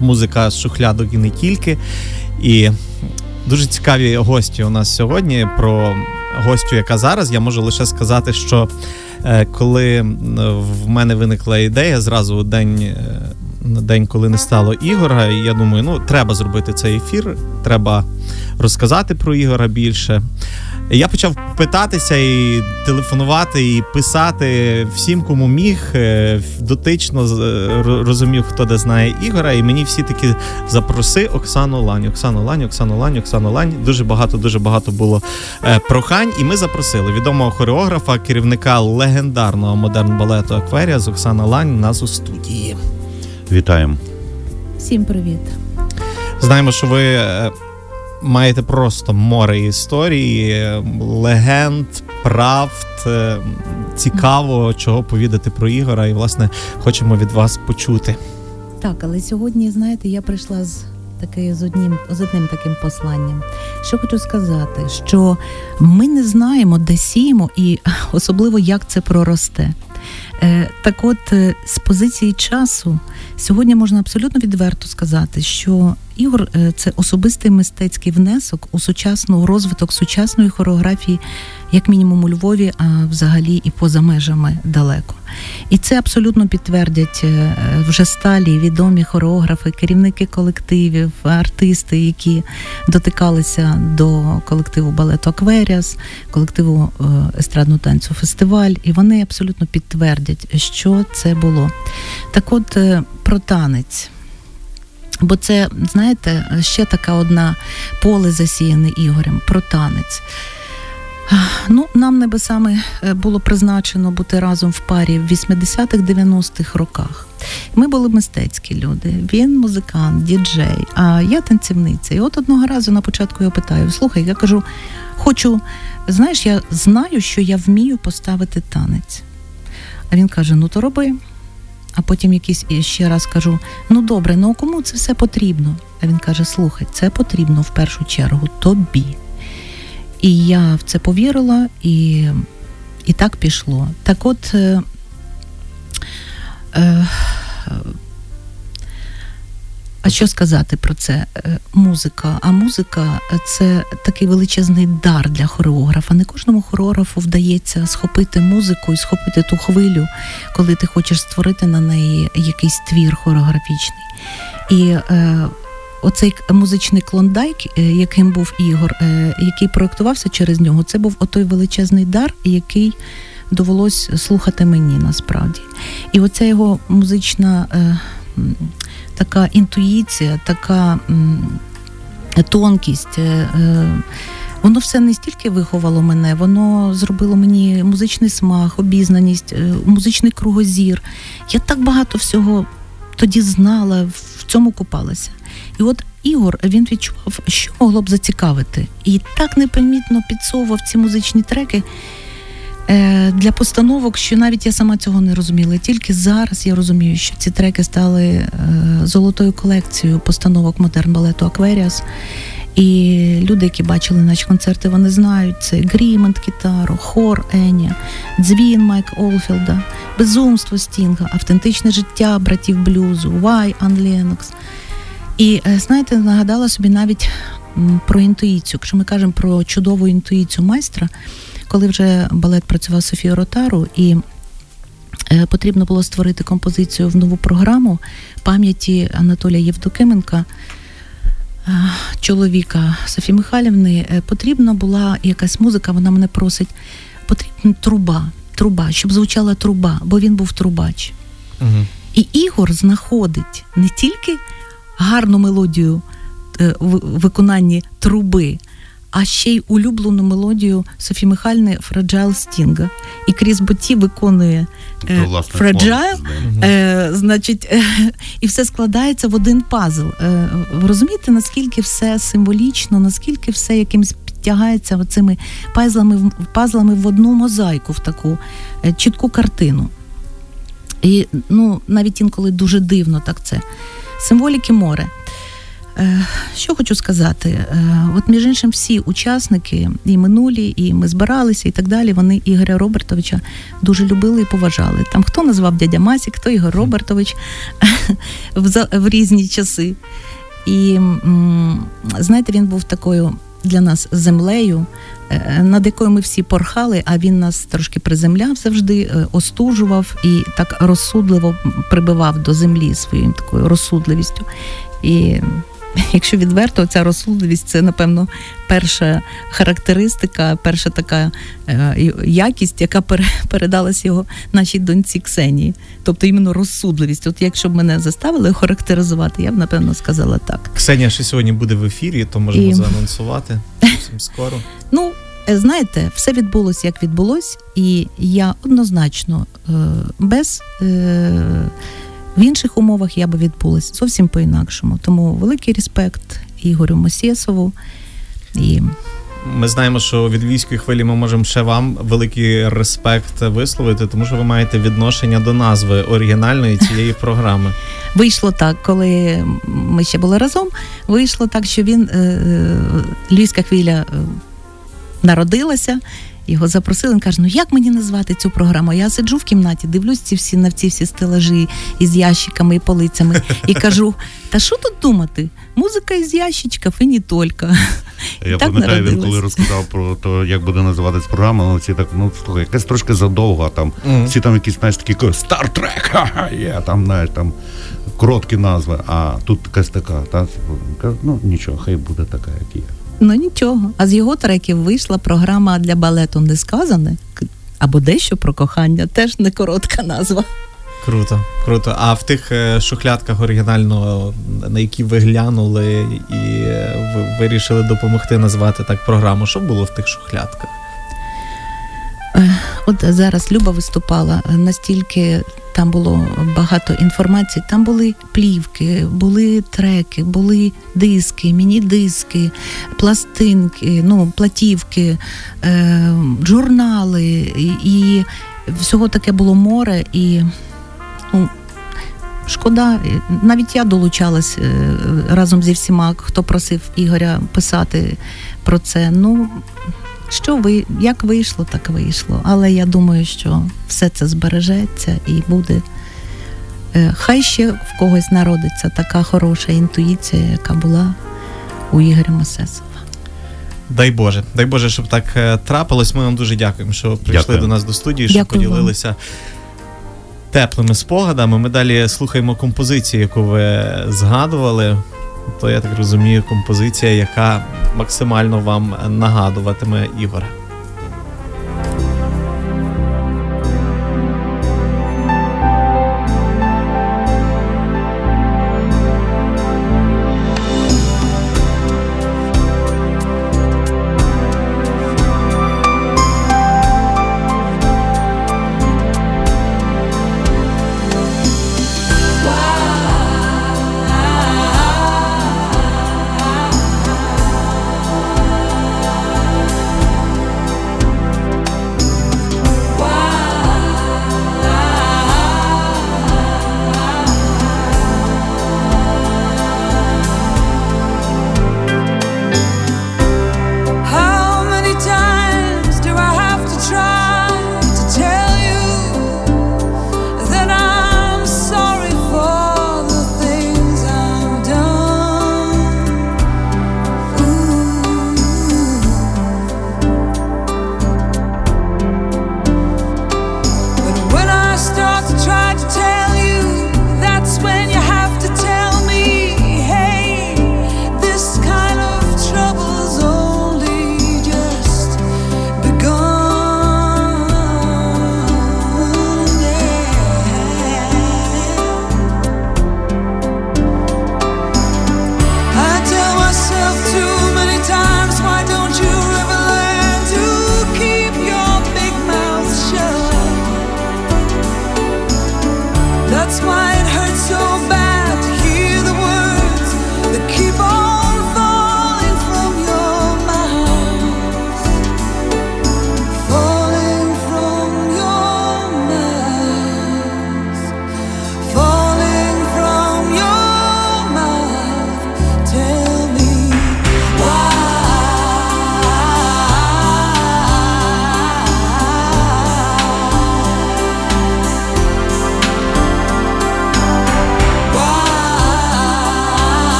S2: Музика з шухлядок і не тільки. І дуже цікаві гості у нас сьогодні. Про гостю, яка зараз, я можу лише сказати, що е, коли в мене виникла ідея зразу у день. е, На день, коли не стало Ігора, і я думаю, ну треба зробити цей ефір, треба розказати про Ігора більше. Я почав питатися і телефонувати, і писати всім, кому міг. е, Дотично е, ро- розумів, хто де знає Ігора. І мені всі таки запроси Оксану Лань, Оксану Лань, Оксану Лань, Оксану Лань. Дуже багато, дуже багато було е, прохань. І ми запросили відомого хореографа, керівника легендарного модерн балету Акверія з Оксана Лань нас у студії.
S3: Вітаємо.
S16: Всім привіт.
S2: Знаємо, що ви маєте просто море історій, е, легенд, правд. е, Цікаво, чого повідати про Ігора, і власне хочемо від вас почути.
S16: Так, але сьогодні, знаєте, я прийшла з таки з одним з одним таким посланням. Що хочу сказати, що ми не знаємо, де сіємо, і особливо як це проросте. Е, Так от, е, з позиції часу, сьогодні можна абсолютно відверто сказати, що Ігор е, це особистий мистецький внесок у сучасну розвиток сучасної хореографії, як мінімум у Львові, а взагалі і поза межами далеко. І це абсолютно підтвердять е, вже сталі відомі хореографи, керівники колективів, артисти, які дотикалися до колективу балету Акверіас, колективу е, естрадного танцю фестиваль, і вони абсолютно підтвердять, що це було. Так от е, про танець. Бо це, знаєте, ще така одна поле засіяне Ігорем про танець. Ну, нам небесами е, було призначено бути разом в парі в 80-х, 90-х роках. Ми були мистецькі люди. Він музикант, діджей, а я танцівниця. І от одного разу на початку я питаю: слухай, я кажу, хочу, знаєш, я знаю, що я вмію поставити танець. А він каже: ну то роби. А потім якийсь ще раз кажу: ну добре, ну кому це все потрібно? А він каже: слухай, це потрібно в першу чергу тобі. І я в це повірила, і, і так пішло. Так от. Е, е, а що сказати про це? Е, Музика. А музика це такий величезний дар для хореографа. Не кожному хореографу вдається схопити музику і схопити ту хвилю, коли ти хочеш створити на неї якийсь твір хореографічний. І е, оцей музичний клондайк, е, яким був Ігор, е, який проєктувався через нього, це був отой величезний дар, який довелось слухати мені насправді. І оця його музична. Е, така інтуїція, така тонкість. Воно все не стільки виховало мене, воно зробило мені музичний смак, обізнаність, музичний кругозір. Я так багато всього тоді знала, в цьому купалася. І от Ігор він відчував, що могло б зацікавити. І так непомітно підсовував ці музичні треки е, для постановок, що навіть я сама цього не розуміла. Тільки зараз я розумію, що ці треки стали е, золотою колекцією постановок модерн балету Акверіас. І люди, які бачили наші концерти, вони знають це Грімент Кітаро, хор Еня, дзвін Майк Олфілда, безумство Стінга, автентичне життя братів блюзу, Вай Ан Ленокс. І е, знаєте, нагадала собі навіть про інтуїцію. Якщо ми кажемо про чудову інтуїцію майстра, коли вже балет працював з Софією Ротару, і е, потрібно було створити композицію в нову програму пам'яті Анатолія Євдокименка, е, чоловіка Софії Михайлівни, потрібна була якась музика, вона мене просить, потрібна труба, труба, щоб звучала труба, бо він був трубач.
S2: Угу.
S16: І Ігор знаходить не тільки гарну мелодію е, в виконанні труби, а ще й улюблену мелодію Софії Михайлівни Фраджайл Стінга. І Кріс Боті виконує
S3: Тобто,
S16: Фраджайл, е, значить, е, і все складається в один пазл. Е, ви розумієте, наскільки все символічно, наскільки все якимось підтягається оцими пазлами, пазлами в одну мозаїку, в таку е, чітку картину. І ну, навіть інколи дуже дивно так це. Символіки море. Е, Що хочу сказати? Е, От між іншим, всі учасники, і минулі, і ми збиралися, і так далі. Вони Ігоря Робертовича дуже любили і поважали. Там хто назвав дядя Масі, хто Ігор Робертович [LAUGHS] в, різні часи. І знаєте, він був такою для нас землею, е, над якою ми всі порхали, а він нас трошки приземляв завжди, е, остужував і так розсудливо прибивав до землі своєю такою розсудливістю. І [LAUGHS] якщо відверто, ця розсудливість це, напевно, перша характеристика, перша така е, якість, яка пере- [LAUGHS] передалась його нашій доньці Ксенії. Тобто іменно розсудливість. От якщо б мене заставили характеризувати, я б напевно сказала так.
S2: Ксенія ще сьогодні буде в ефірі, то можемо
S16: І-
S2: заанонсувати зовсім скоро. [LAUGHS]
S16: Ну, е, знаєте, все відбулося як відбулось, і я однозначно е, без. В інших умовах я би відбулась зовсім по-інакшому. Тому великий респект Ігорю Мосєсову. І
S2: Ми знаємо, що від львівської хвилі ми можемо ще вам великий респект висловити, тому що ви маєте відношення до назви оригінальної цієї програми. [LAUGHS]
S16: вийшло так, коли ми ще були разом. Вийшло так, що він е, е, Львівська хвиля е, народилася, Його запросили, він каже: ну як мені назвати цю програму? Я сиджу в кімнаті, дивлюсь ці всі на ці всі стелажі із ящиками і полицями, і кажу: та що тут думати? Музика із ящичків і не тільки.
S3: Я
S16: так
S3: пам'ятаю, він коли розказав про те, як буде називатись програма, ну всі так, ну слухай, якась трошки задовга, там
S2: Мгм.
S3: всі там якісь, знаєш, такі Star Trek, є, там, знаєш, там короткі назви, а тут якась така, та, кажу, ну нічого, хай буде така, як є.
S16: Ну нічого. А з його треків вийшла програма для балету Несказане або дещо про кохання, теж не коротка назва.
S2: Круто, круто. А в тих е, шухлядках оригінально, на які ви глянули і е, ви вирішили допомогти назвати так програму, що було в тих шухлядках?
S16: От зараз Люба виступала, настільки там було багато інформації. Там були плівки, були треки, були диски, міні-диски, пластинки, ну, платівки, е, журнали, і, всього таке було море. І ну, шкода, навіть я долучалась е, разом зі всіма, хто просив Ігоря писати про це. Ну, що ви, як вийшло, так вийшло. Але я думаю, що все це збережеться і буде. Е, Хай ще в когось народиться така хороша інтуїція, яка була у Ігоря Масесова.
S2: Дай Боже, дай Боже, щоб так е, трапилось. Ми вам дуже дякуємо, що прийшли
S3: Дякую.
S2: до нас до студії, що
S16: Дякую вам.
S2: поділилися теплими спогадами. Ми далі слухаємо композицію, яку ви згадували. То я так розумію, композиція, яка максимально вам нагадуватиме Ігора.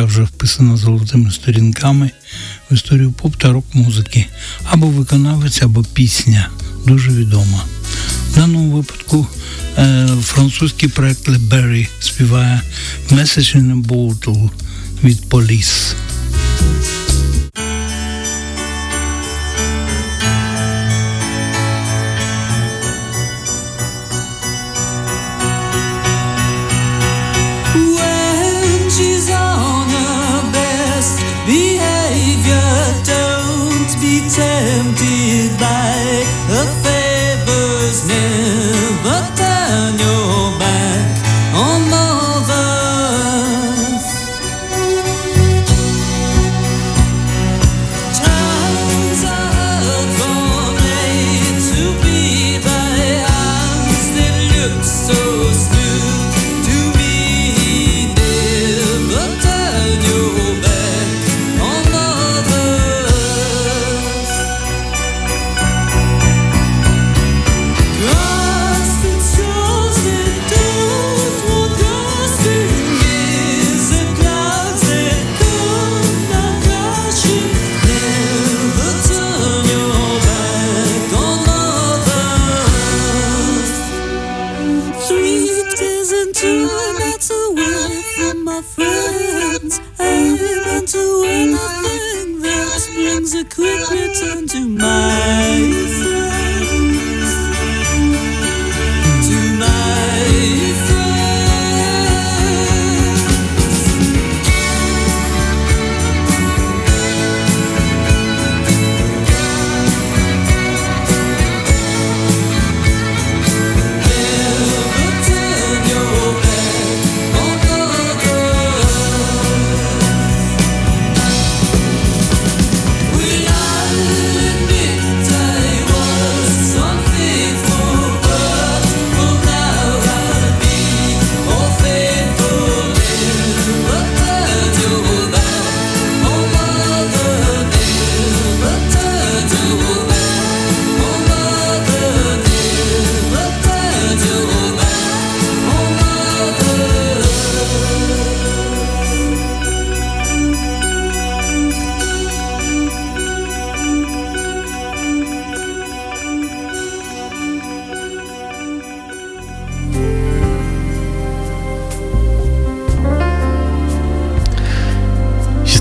S13: Яка вже вписана золотими сторінками в історію поп та рок-музики. Або виконавець, або пісня. Дуже відома. В даному випадку е, французький проект Le співає Message in a Bottle від Police.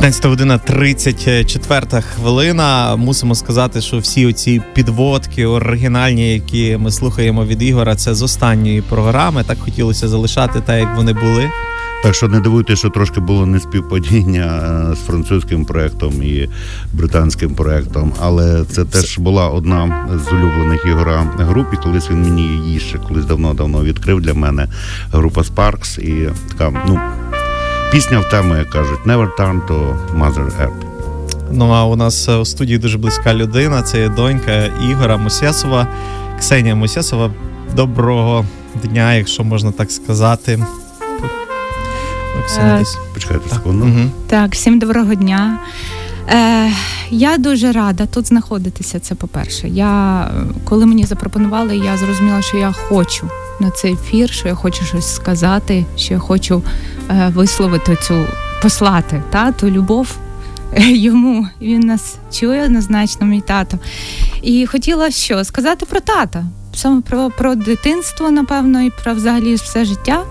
S2: 16 година 34 хвилина. Мусимо сказати, що всі оці підводки оригінальні, які ми слухаємо від Ігора, це з останньої програми. Так хотілося залишати так, як вони були.
S3: Так що не дивуйтесь, що трошки було неспівпадіння е, з французьким проектом і британським проектом, але це теж була одна з улюблених Ігора груп, і колись він мені її ще колись давно-давно відкрив для мене група Sparks. І така, ну, пісня в тему, як кажуть, Never Turn to Mother Earth.
S2: Ну а у нас е, у студії дуже близька людина. Це є донька Ігора Мусєсова, Ксенія Мусєсова. Доброго дня, якщо можна так сказати. Оксана,
S17: Е,
S2: десь.
S3: Почекайте секунду.
S2: Мгм.
S17: Так, всім доброго дня. Е, я дуже рада тут знаходитися. Це по-перше. Я, е, коли мені запропонували, я зрозуміла, що я хочу на цей ефір, що я хочу щось сказати, що я хочу е, висловити цю, послати та, ту любов е, йому. Він нас чує однозначно, мій тато. І хотіла що? Сказати про тата. Саме про, про дитинство, напевно, і про взагалі все життя.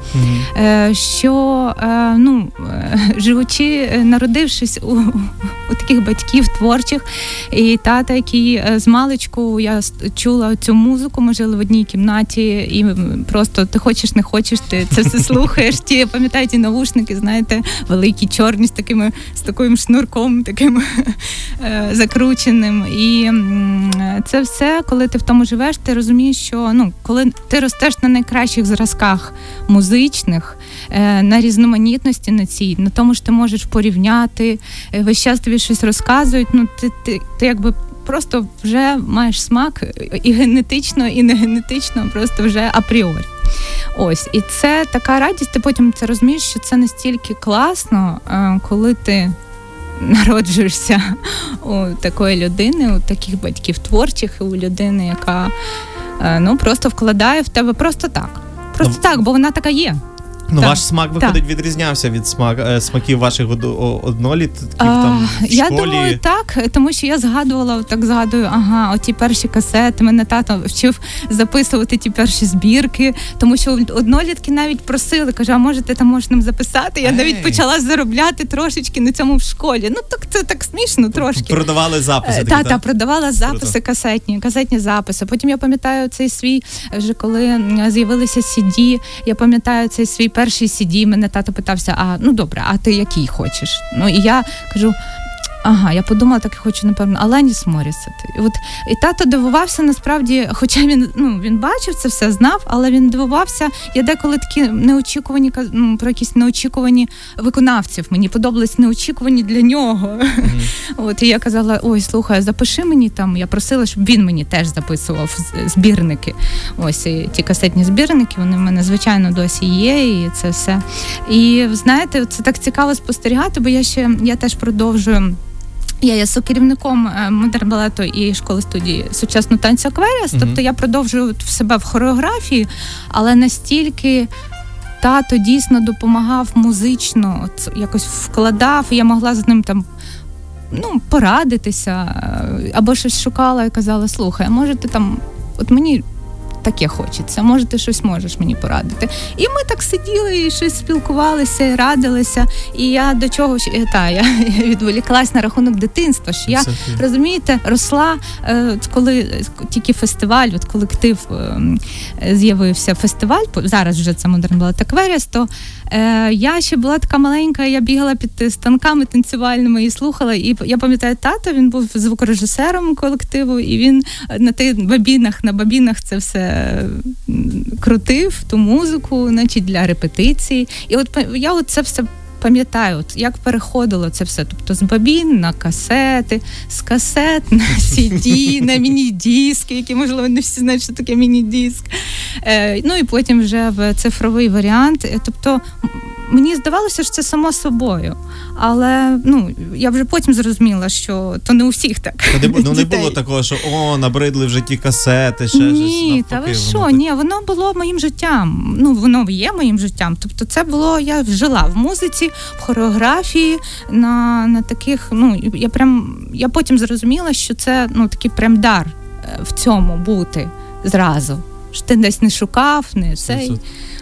S17: Е, що е, ну, е, [LAUGHS] живучи, народившись у, у таких батьків творчих, і тата, який з маличку я чула цю музику, ми жили в одній кімнаті, і просто ти хочеш, не хочеш, ти це все [LAUGHS] слухаєш. Ті пам'ятаю ті навушники, знаєте, великі, чорні з такими з таким шнурком, таким [LAUGHS] закрученим. І це все, коли ти в тому живеш, ти розумієш, що ну, коли ти ростеш на найкращих зразках музичних, е, на різноманітності на цій, на тому, що ти можеш порівняти, е, весь час тобі щось розказують. Ну, ти, ти, ти якби. Просто вже маєш смак і генетично, і не генетично, просто вже апріорі. Ось, і це така радість. Ти потім це розумієш, що це настільки класно, е, коли ти народжуєшся у такої людини, у таких батьків творчих, і у людини, яка ну просто вкладає в тебе просто так. просто так, бо вона така є.
S2: Ну,
S17: Так,
S2: ваш смак
S17: так.
S2: виходить відрізнявся від смак, е, смаків ваших од- однолітків там в
S17: я
S2: школі.
S17: думаю, так, тому що я згадувала, так згадую, ага, оті перші касети. Мене тато вчив записувати ті перші збірки, тому що однолітки навіть просили, каже, а може ти там можеш нам записати? Я навіть почала заробляти трошечки на цьому в школі. Ну так це так смішно трошки.
S2: Продавали записи.
S17: Е,
S2: такі,
S17: Та, та
S2: так?
S17: продавала записи касетні, касетні записи. Потім я пам'ятаю цей свій, вже коли з'явилися CD, я пам'ятаю цей свій перший CD, мене тато питався: а ну добре, а ти який хочеш? Ну і я кажу. Ага, я подумала, так я хочу, напевно, Аленіс Морісет. І от і тато дивувався насправді, хоча він ну він бачив це все, знав, але він дивувався. Я деколи такі неочікувані ну, про якісь неочікувані виконавців. Мені подобались неочікувані для нього. От і я казала: ой, слухай, запиши мені там. Я просила, щоб він мені теж записував збірники. Ось і ті касетні збірники, вони в мене звичайно досі є, і це все. І знаєте, це так цікаво спостерігати, бо я ще я теж продовжую. Я є сокерівником е, модерн-балету і школи студії сучасного танцю Акваріас.
S18: Мгм.
S17: Тобто я продовжую в себе в хореографії, але настільки тато дійсно допомагав музично, от якось вкладав, і я могла з ним там. Ну, порадитися, е, або щось шукала і казала: слухай, а може ти там, от мені таке хочеться, може ти щось можеш мені порадити. І ми так сиділи і щось спілкувалися, і радилися. І я до чого е, та [LAUGHS] я, відволіклась на рахунок дитинства. Що я розумієте, росла, е, коли е, тільки фестиваль, от колектив е, м, е, з'явився фестиваль, зараз вже це модерн була Акваріас, то е, я ще була така маленька, я бігала під станками танцювальними і слухала. І я пам'ятаю, тато він був звукорежисером колективу, і він е, на тих бабінах, на бабінах це все крутив, ту музику, значить для репетицій. І от я от це все. Пам'ятаю, от як переходило це все, тобто з бабін на касети, з касет на [LAUGHS] CD, на міні-диски, які можливо не всі знають, що таке міні-диск. Е, ну і потім вже в цифровий варіант. Е, Тобто мені здавалося, що це само собою. Але ну я вже потім зрозуміла, що то не у всіх так.
S2: Бу- ну, не було такого, що о, набридли вже ті касети, ще
S17: Ні,
S2: щось.
S17: та ви що?
S2: так.
S17: Ні, воно було моїм життям. Ну, воно є моїм життям. Тобто, це було, я жила в музиці, в хореографії, на, на таких. Ну, я прям я потім зрозуміла, що це ну такий прям дар е, в цьому бути зразу. Що ти десь не шукав, не цей.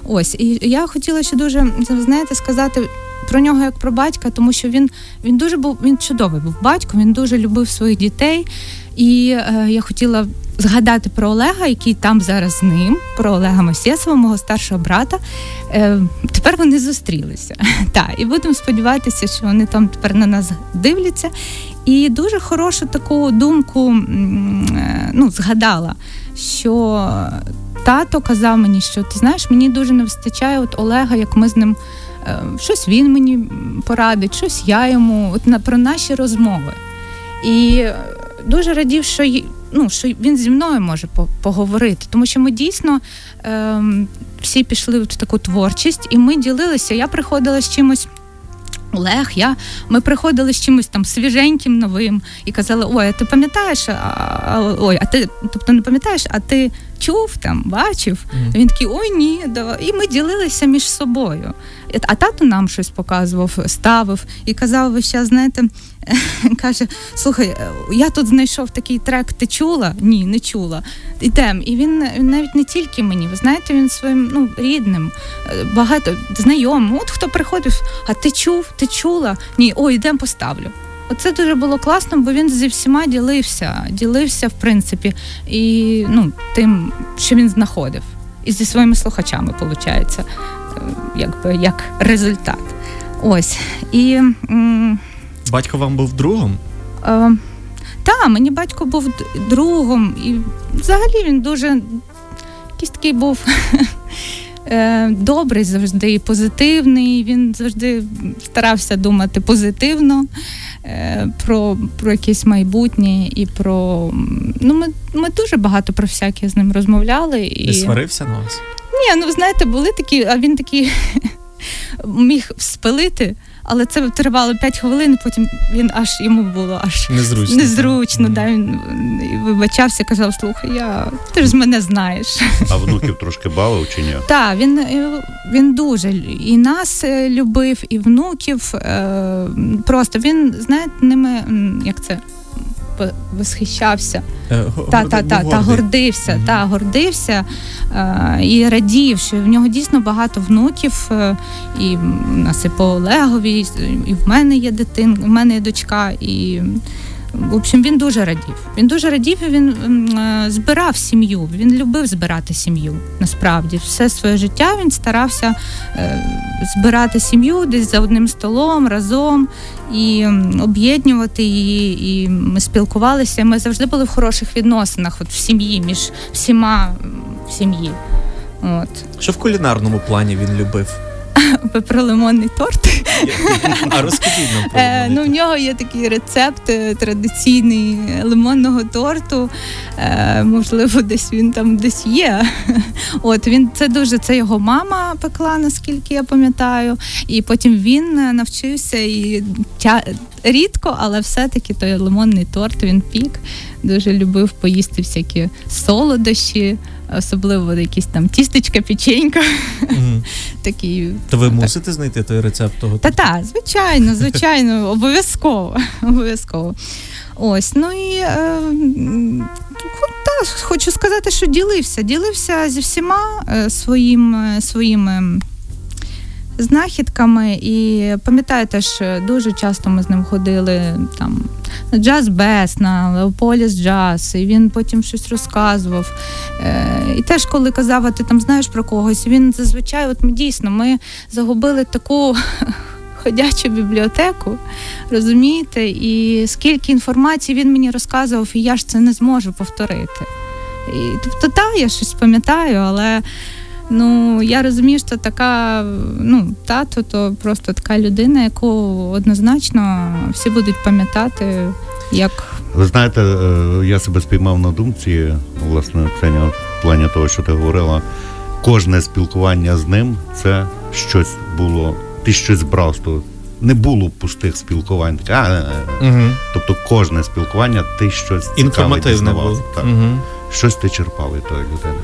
S17: Ось. І я хотіла ще дуже знаєте, сказати. Про нього як про батька, тому що він, він дуже був він чудовий був батько, він дуже любив своїх дітей. І е, я хотіла згадати про Олега, який там зараз з ним, про Олега Мосєсова, мого старшого брата. Е, тепер вони зустрілися. [LAUGHS] Так, і будемо сподіватися, що вони там тепер на нас дивляться. І дуже хорошу таку думку е, ну, згадала, що тато казав мені, що ти знаєш, мені дуже не вистачає от Олега, як ми з ним. е, Щось він мені порадить, щось я йому, от на про наші розмови. І е, дуже радів, що, ну, що він зі мною може поговорити, тому що ми дійсно ем, всі пішли в таку творчість, і ми ділилися. Я приходила з чимось. Олег, я ми приходили з чимось там свіженьким, новим і казали: ой, а ти пам'ятаєш? А, ой, а ти, тобто не пам'ятаєш, а ти чув там, бачив?
S18: Мгм.
S17: Він такий, ой, ні, давай. І ми ділилися між собою. І- А тато нам щось показував, ставив і казав, ви ще знаєте, [LAUGHS] каже: слухай, е, я тут знайшов такий трек, ти чула? Ні, не чула. Ідем. І він, навіть не тільки мені, ви знаєте, він своїм ну, рідним, е, багато знайомим. От хто приходив, а ти чув, ти чула? Ні, ой, йдем поставлю. Оце дуже було класно, бо він зі всіма ділився, ділився, в принципі, і ну, тим, що він знаходив. І зі своїми слухачами, виходить, якби як результат. Ось. І
S2: Батько вам був другом?
S17: Е, та, мені батько був другом, і взагалі він дуже якийсь такий був [LAUGHS] е, добрий завжди і позитивний. Він завжди старався думати позитивно е, про, про якесь майбутнє і про. Ну, ми, ми дуже багато про всяке з ним розмовляли. І...
S2: Не сварився на вас?
S17: Ні, ну знаєте, були такі, а він такий [LAUGHS] міг спилити, але це тривало 5 хвилин, потім він аж йому було аж
S2: Незручно.
S17: незручно да, він вибачався, казав, слухай, я ти ж з мене знаєш.
S3: А внуків трошки бавив чи ні? [LAUGHS]
S17: Так, він, е, він дуже і нас е, любив, і внуків. е, Просто він, знаєте, ними, як це, восхищався.
S2: Е,
S17: Та, та, та, та гордився, та гордився е, і радів, що в нього дійсно багато внуків, е, і в нас і по Олегові, і в мене є дитин, в мене є дочка, і в общем, він дуже радів. Він дуже радів, і він е, збирав сім'ю. Він любив збирати сім'ю. Насправді, все своє життя він старався е, збирати сім'ю десь за одним столом разом і об'єднувати її. І ми спілкувалися. Ми завжди були в хороших відносинах, от в сім'ї, між всіма в сім'ї. От.
S2: Що в кулінарному плані він любив? [LAUGHS]
S17: Пепролимонний торт. [LAUGHS]
S2: А розкажіть нам про
S17: Е, ну, в нього є такий рецепт е, традиційний лимонного торту. Е, можливо, десь він там десь є. [LAUGHS] От він це дуже це його мама пекла, наскільки я пам'ятаю. І потім він навчився і тя, рідко, але все-таки той лимонний торт він пік. Дуже любив поїсти всякі солодощі, особливо якісь там тістечка, печенька.
S2: Мгм. [LAUGHS]
S17: Такі
S2: То ви мусите знайти той рецепт того?
S17: та та, звичайно, звичайно, [LAUGHS] обов'язково. обов'язково. Ось, ну і е, та, хочу сказати, що ділився. Ділився зі всіма е, своїм, е, своїми знахідками. І пам'ятаю теж, е, дуже часто ми з ним ходили там на Jazz Bez, на Leopolis Jazz, і він потім щось розказував. Е, і теж, коли казав, а ти там знаєш про когось, він зазвичай, от ми дійсно, ми загубили таку [LAUGHS] ходячу бібліотеку, розумієте, і скільки інформації він мені розказував, і я ж це не зможу повторити. І, тобто, так, я щось пам'ятаю, але ну, я розумію, що така, ну, тато то просто така людина, яку однозначно всі будуть пам'ятати, як
S3: Ви знаєте, е, я себе спіймав на думці, власне, Ксеня, в плані того, що ти говорила. Кожне спілкування з ним це щось було, ти щось брав з того. Не було пустих спілкувань. таке, «А, е, е».
S2: Мгм.
S3: Тобто кожне спілкування ти щось цікаве
S2: Інформативне було.
S3: Так.
S2: Мгм.
S3: Щось ти черпав від тої людини.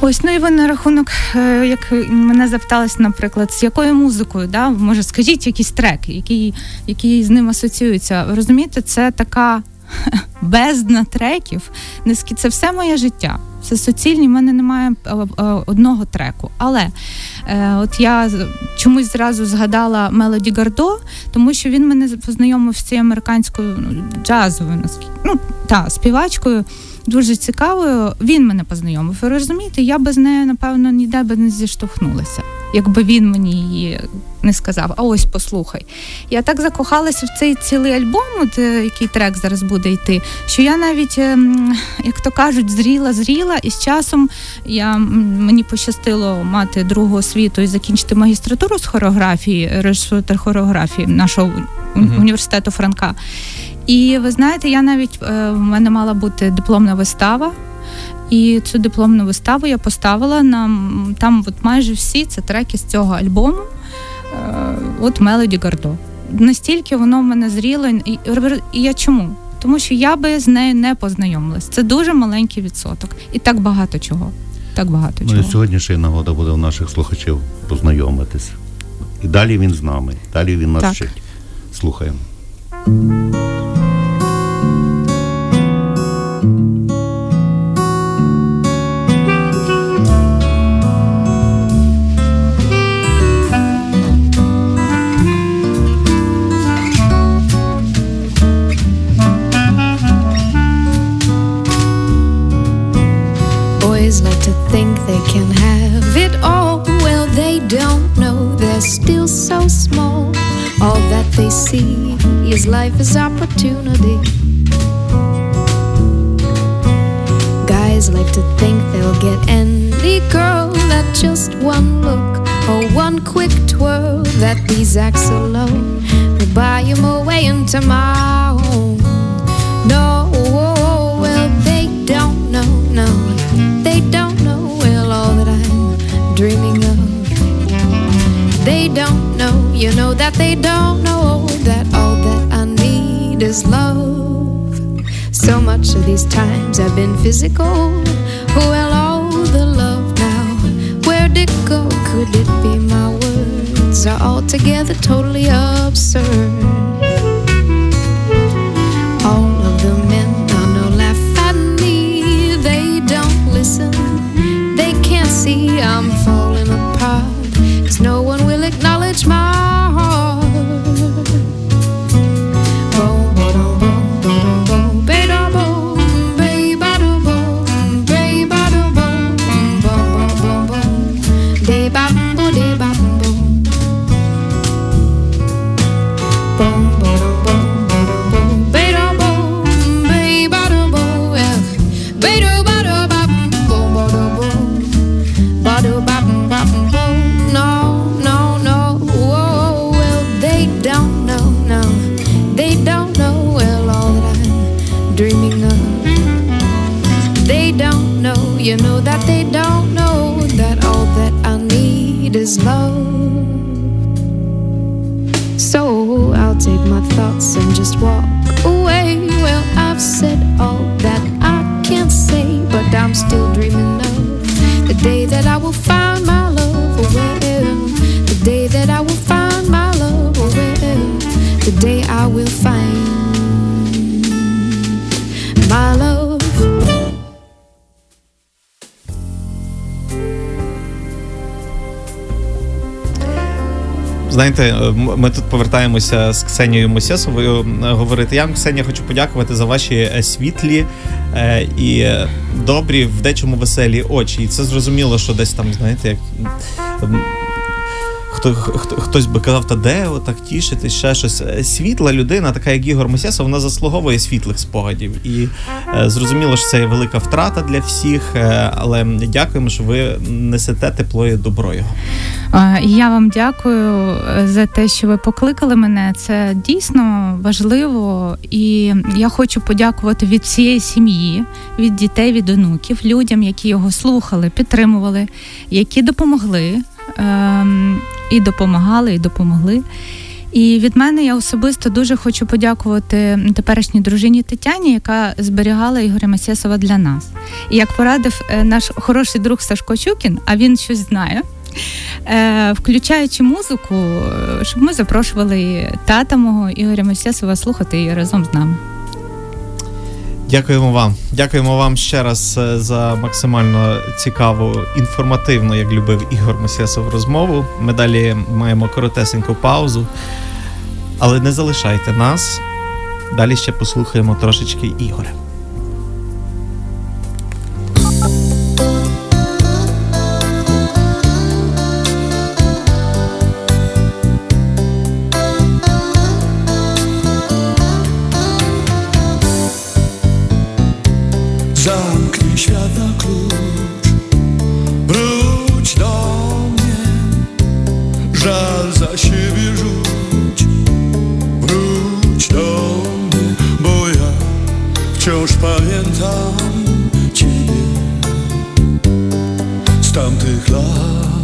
S17: Ось, ну і ви на рахунок, е, як мене запиталися, наприклад, з якою музикою, да? може, скажіть якісь треки, які, які з ним асоціюються. Ви Розумієте, це така [LAUGHS] бездна треків. Низькі- Це все моє життя. Це суцільні, в мене немає е, е, одного треку. Але от я чомусь зразу згадала Мелоді Гардо, тому що він мене познайомив з цією американською ну, джазовою, ну та співачкою. Дуже цікавою. Він мене познайомив. Ви розумієте, я без неї, напевно, ніде би не зіштовхнулася, якби він мені її не сказав. А ось послухай. Я так закохалася в цей цілий альбом, от, е, який трек зараз буде йти, що я навіть, ем, як то кажуть, зріла, зріла, і з часом я, мені пощастило мати другу освіту і закінчити магістратуру з хореографії, режисур хореографії нашого у-
S2: Мгм.
S17: університету Франка. І ви знаєте, я навіть е, в мене мала бути дипломна вистава. І цю дипломну виставу я поставила на там, от майже всі це треки з цього альбому. Е, от Мелоді Гардо. Настільки воно в мене зріло, і, я чому? Тому що я би з нею не познайомилась. Це дуже маленький відсоток. І так багато чого. Так багато
S3: Ну
S17: чого.
S3: і сьогодні ще й нагода буде у наших слухачів познайомитись. І далі він з нами, далі він нас
S17: Так.
S3: вчить. Слухаємо.
S18: They see is life as opportunity. Guys like to think they'll get any girl that just one look or one quick twirl that these acts alone will buy him away into my home. No, well, they don't know, no, they don't know, well, all that I'm dreaming of they don't know, you know that they don't know that all that I need is love. So much of these times I've been physical. Well, all the love now, where'd it go? Could it be my words are altogether totally absurd? All of the men I know laugh at me, they don't listen, they can't see I'm falling. Just walk
S2: Знаєте, е, ми тут повертаємося з Ксенією Мосєсовою е, говорити. Я вам, Ксенія, хочу подякувати за ваші е, світлі і добрі, в дечому веселі очі. І це зрозуміло, що десь там, знаєте, як. Хто, хто, хтось би казав, та де отак тішитись, ще щось. Е, Світла людина, така як Ігор Мосєсов, вона заслуговує світлих спогадів. І е, зрозуміло, що це є велика втрата для всіх, е, але дякуємо, що ви несете тепло і добро його.
S17: Я вам дякую за те, що ви покликали мене. Це дійсно важливо. І я хочу подякувати від всієї сім'ї, від дітей, від онуків, людям, які його слухали, підтримували, які допомогли і допомагали, і допомогли. І від мене я особисто дуже хочу подякувати теперішній дружині Тетяні, яка зберігала Ігоря Масєсова для нас. І як порадив е, наш хороший друг Сашко Чукін, а він щось знає. е, Включаючи музику, е, щоб ми запрошували тата мого Ігоря Масєсова слухати її разом з нами.
S2: Дякуємо вам. Дякуємо вам ще раз е, за максимально цікаву, інформативну, як любив Ігор Мосєсов, розмову. Ми далі маємо коротесеньку паузу. Але не залишайте нас. Далі ще послухаємо трошечки Ігоря.
S19: Tamtych lat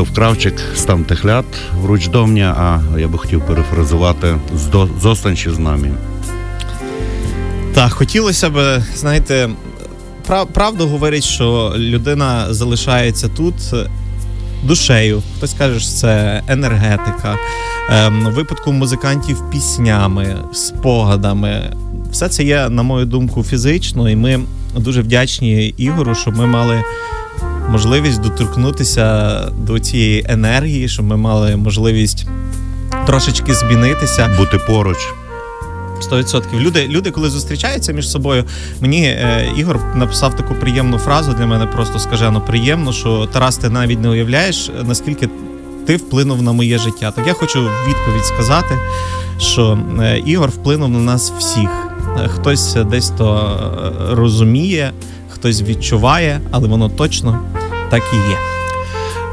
S3: Кшиштоф Кравчик з тамтих лят, вруч до мене, а я би хотів перефразувати «Здо- зостанься з нами.
S2: Так, хотілося б, знаєте, правду говорить, що людина залишається тут е, душею. Хтось каже, що це енергетика. Ем, в випадку музикантів піснями, спогадами. Все це є, на мою думку, фізично, і ми дуже вдячні Ігору, що ми мали можливість доторкнутися до цієї енергії, щоб ми мали можливість трошечки змінитися.
S3: Бути поруч.
S2: 100%. Люди, люди, коли зустрічаються між собою, мені е, Ігор написав таку приємну фразу для мене просто скажено приємно, що Тарас, ти навіть не уявляєш, наскільки ти вплинув на моє життя. Так я хочу відповідь сказати, що е, Ігор вплинув на нас всіх. Е, Хтось десь то е, розуміє, хтось відчуває, але воно точно так і є.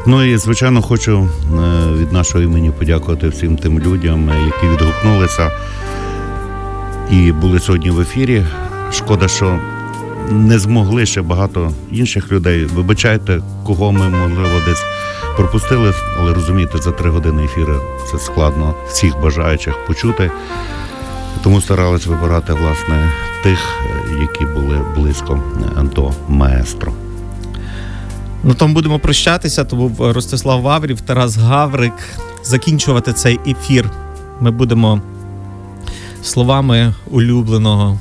S3: Ну і звичайно хочу е, від нашого імені подякувати всім тим людям, е, які відгукнулися і були сьогодні в ефірі. Шкода, що не змогли ще багато інших людей. Вибачайте, кого ми можливо десь пропустили, але розумієте, за три години ефіру це складно всіх бажаючих почути. Тому старались вибирати власне тих, е, які були близько до маестро.
S2: На тому будемо прощатися. То був Ростислав Ваврів, Тарас Гаврик. Закінчувати цей ефір. Ми будемо словами улюбленого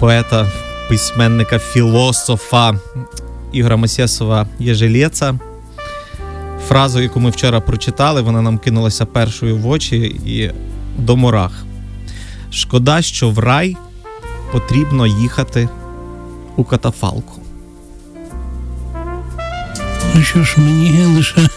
S2: поета, письменника, філософа Ігора Масєсова Єжелєца. Фразу, яку ми вчора прочитали, вона нам кинулася першою в очі і до мурах. Шкода, що в рай потрібно їхати у катафалку.
S1: Ну що ж, мені лише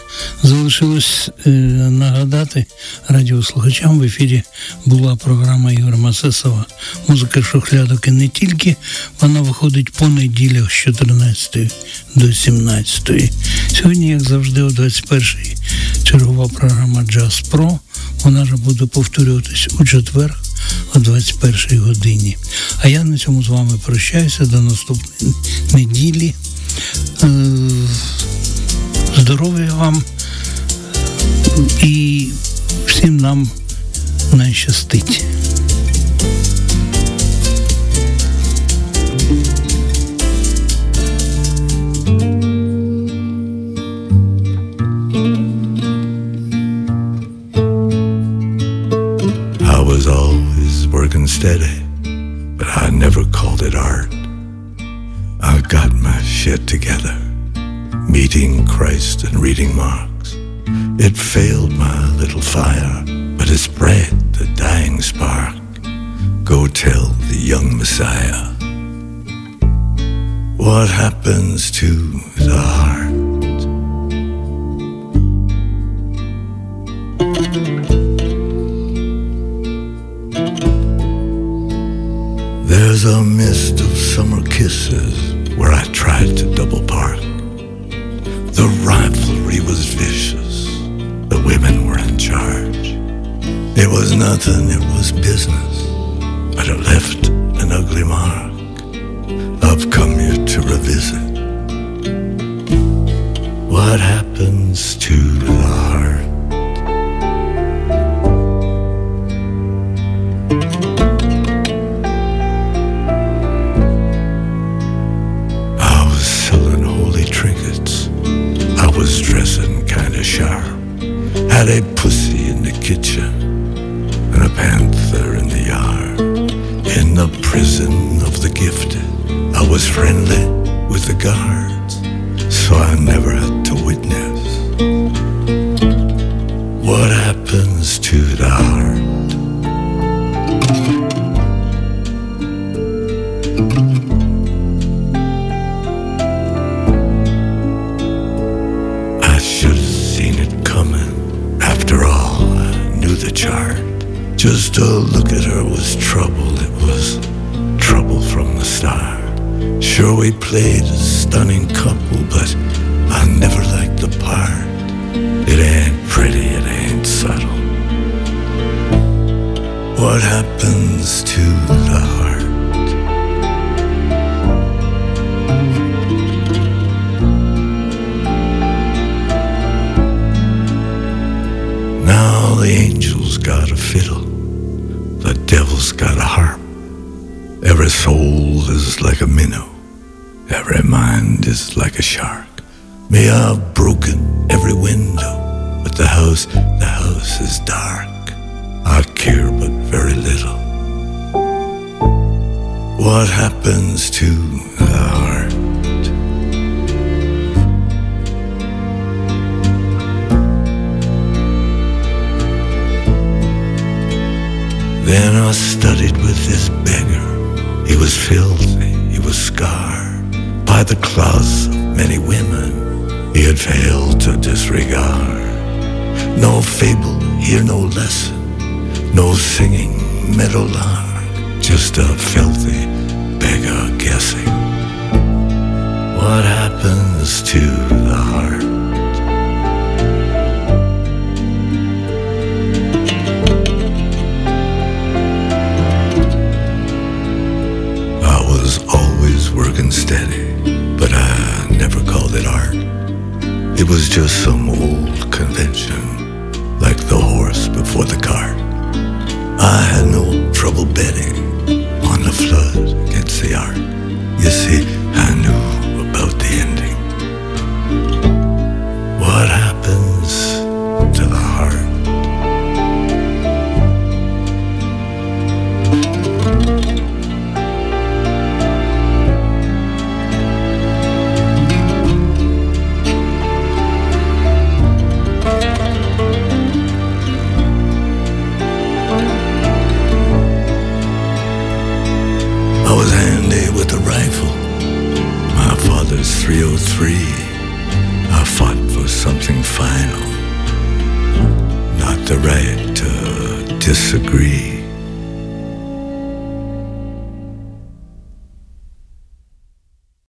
S1: залишилось е, нагадати радіослухачам в ефірі була програма Ігоря Масесова Музика шухлядок і не тільки. Вона виходить по неділях з 14 до 17. Сьогодні, як завжди, о 21 чергова програма Джаз Про. Вона ж буде повторюватись у четвер о 21-й годині. А я на цьому з вами прощаюся до наступної неділі. Е, Здоров'я вам і всім нам найщастить.
S11: I was always working steady, but I never called it art. I got my shit together, meeting Christ and reading Marks, It failed my little fire, but it spread the dying spark. Go tell the young Messiah. What happens to the heart? There's a mist of summer kisses where I tried to double park. It was nothing, it was business, but it left an ugly mark. I've come here to revisit what happens to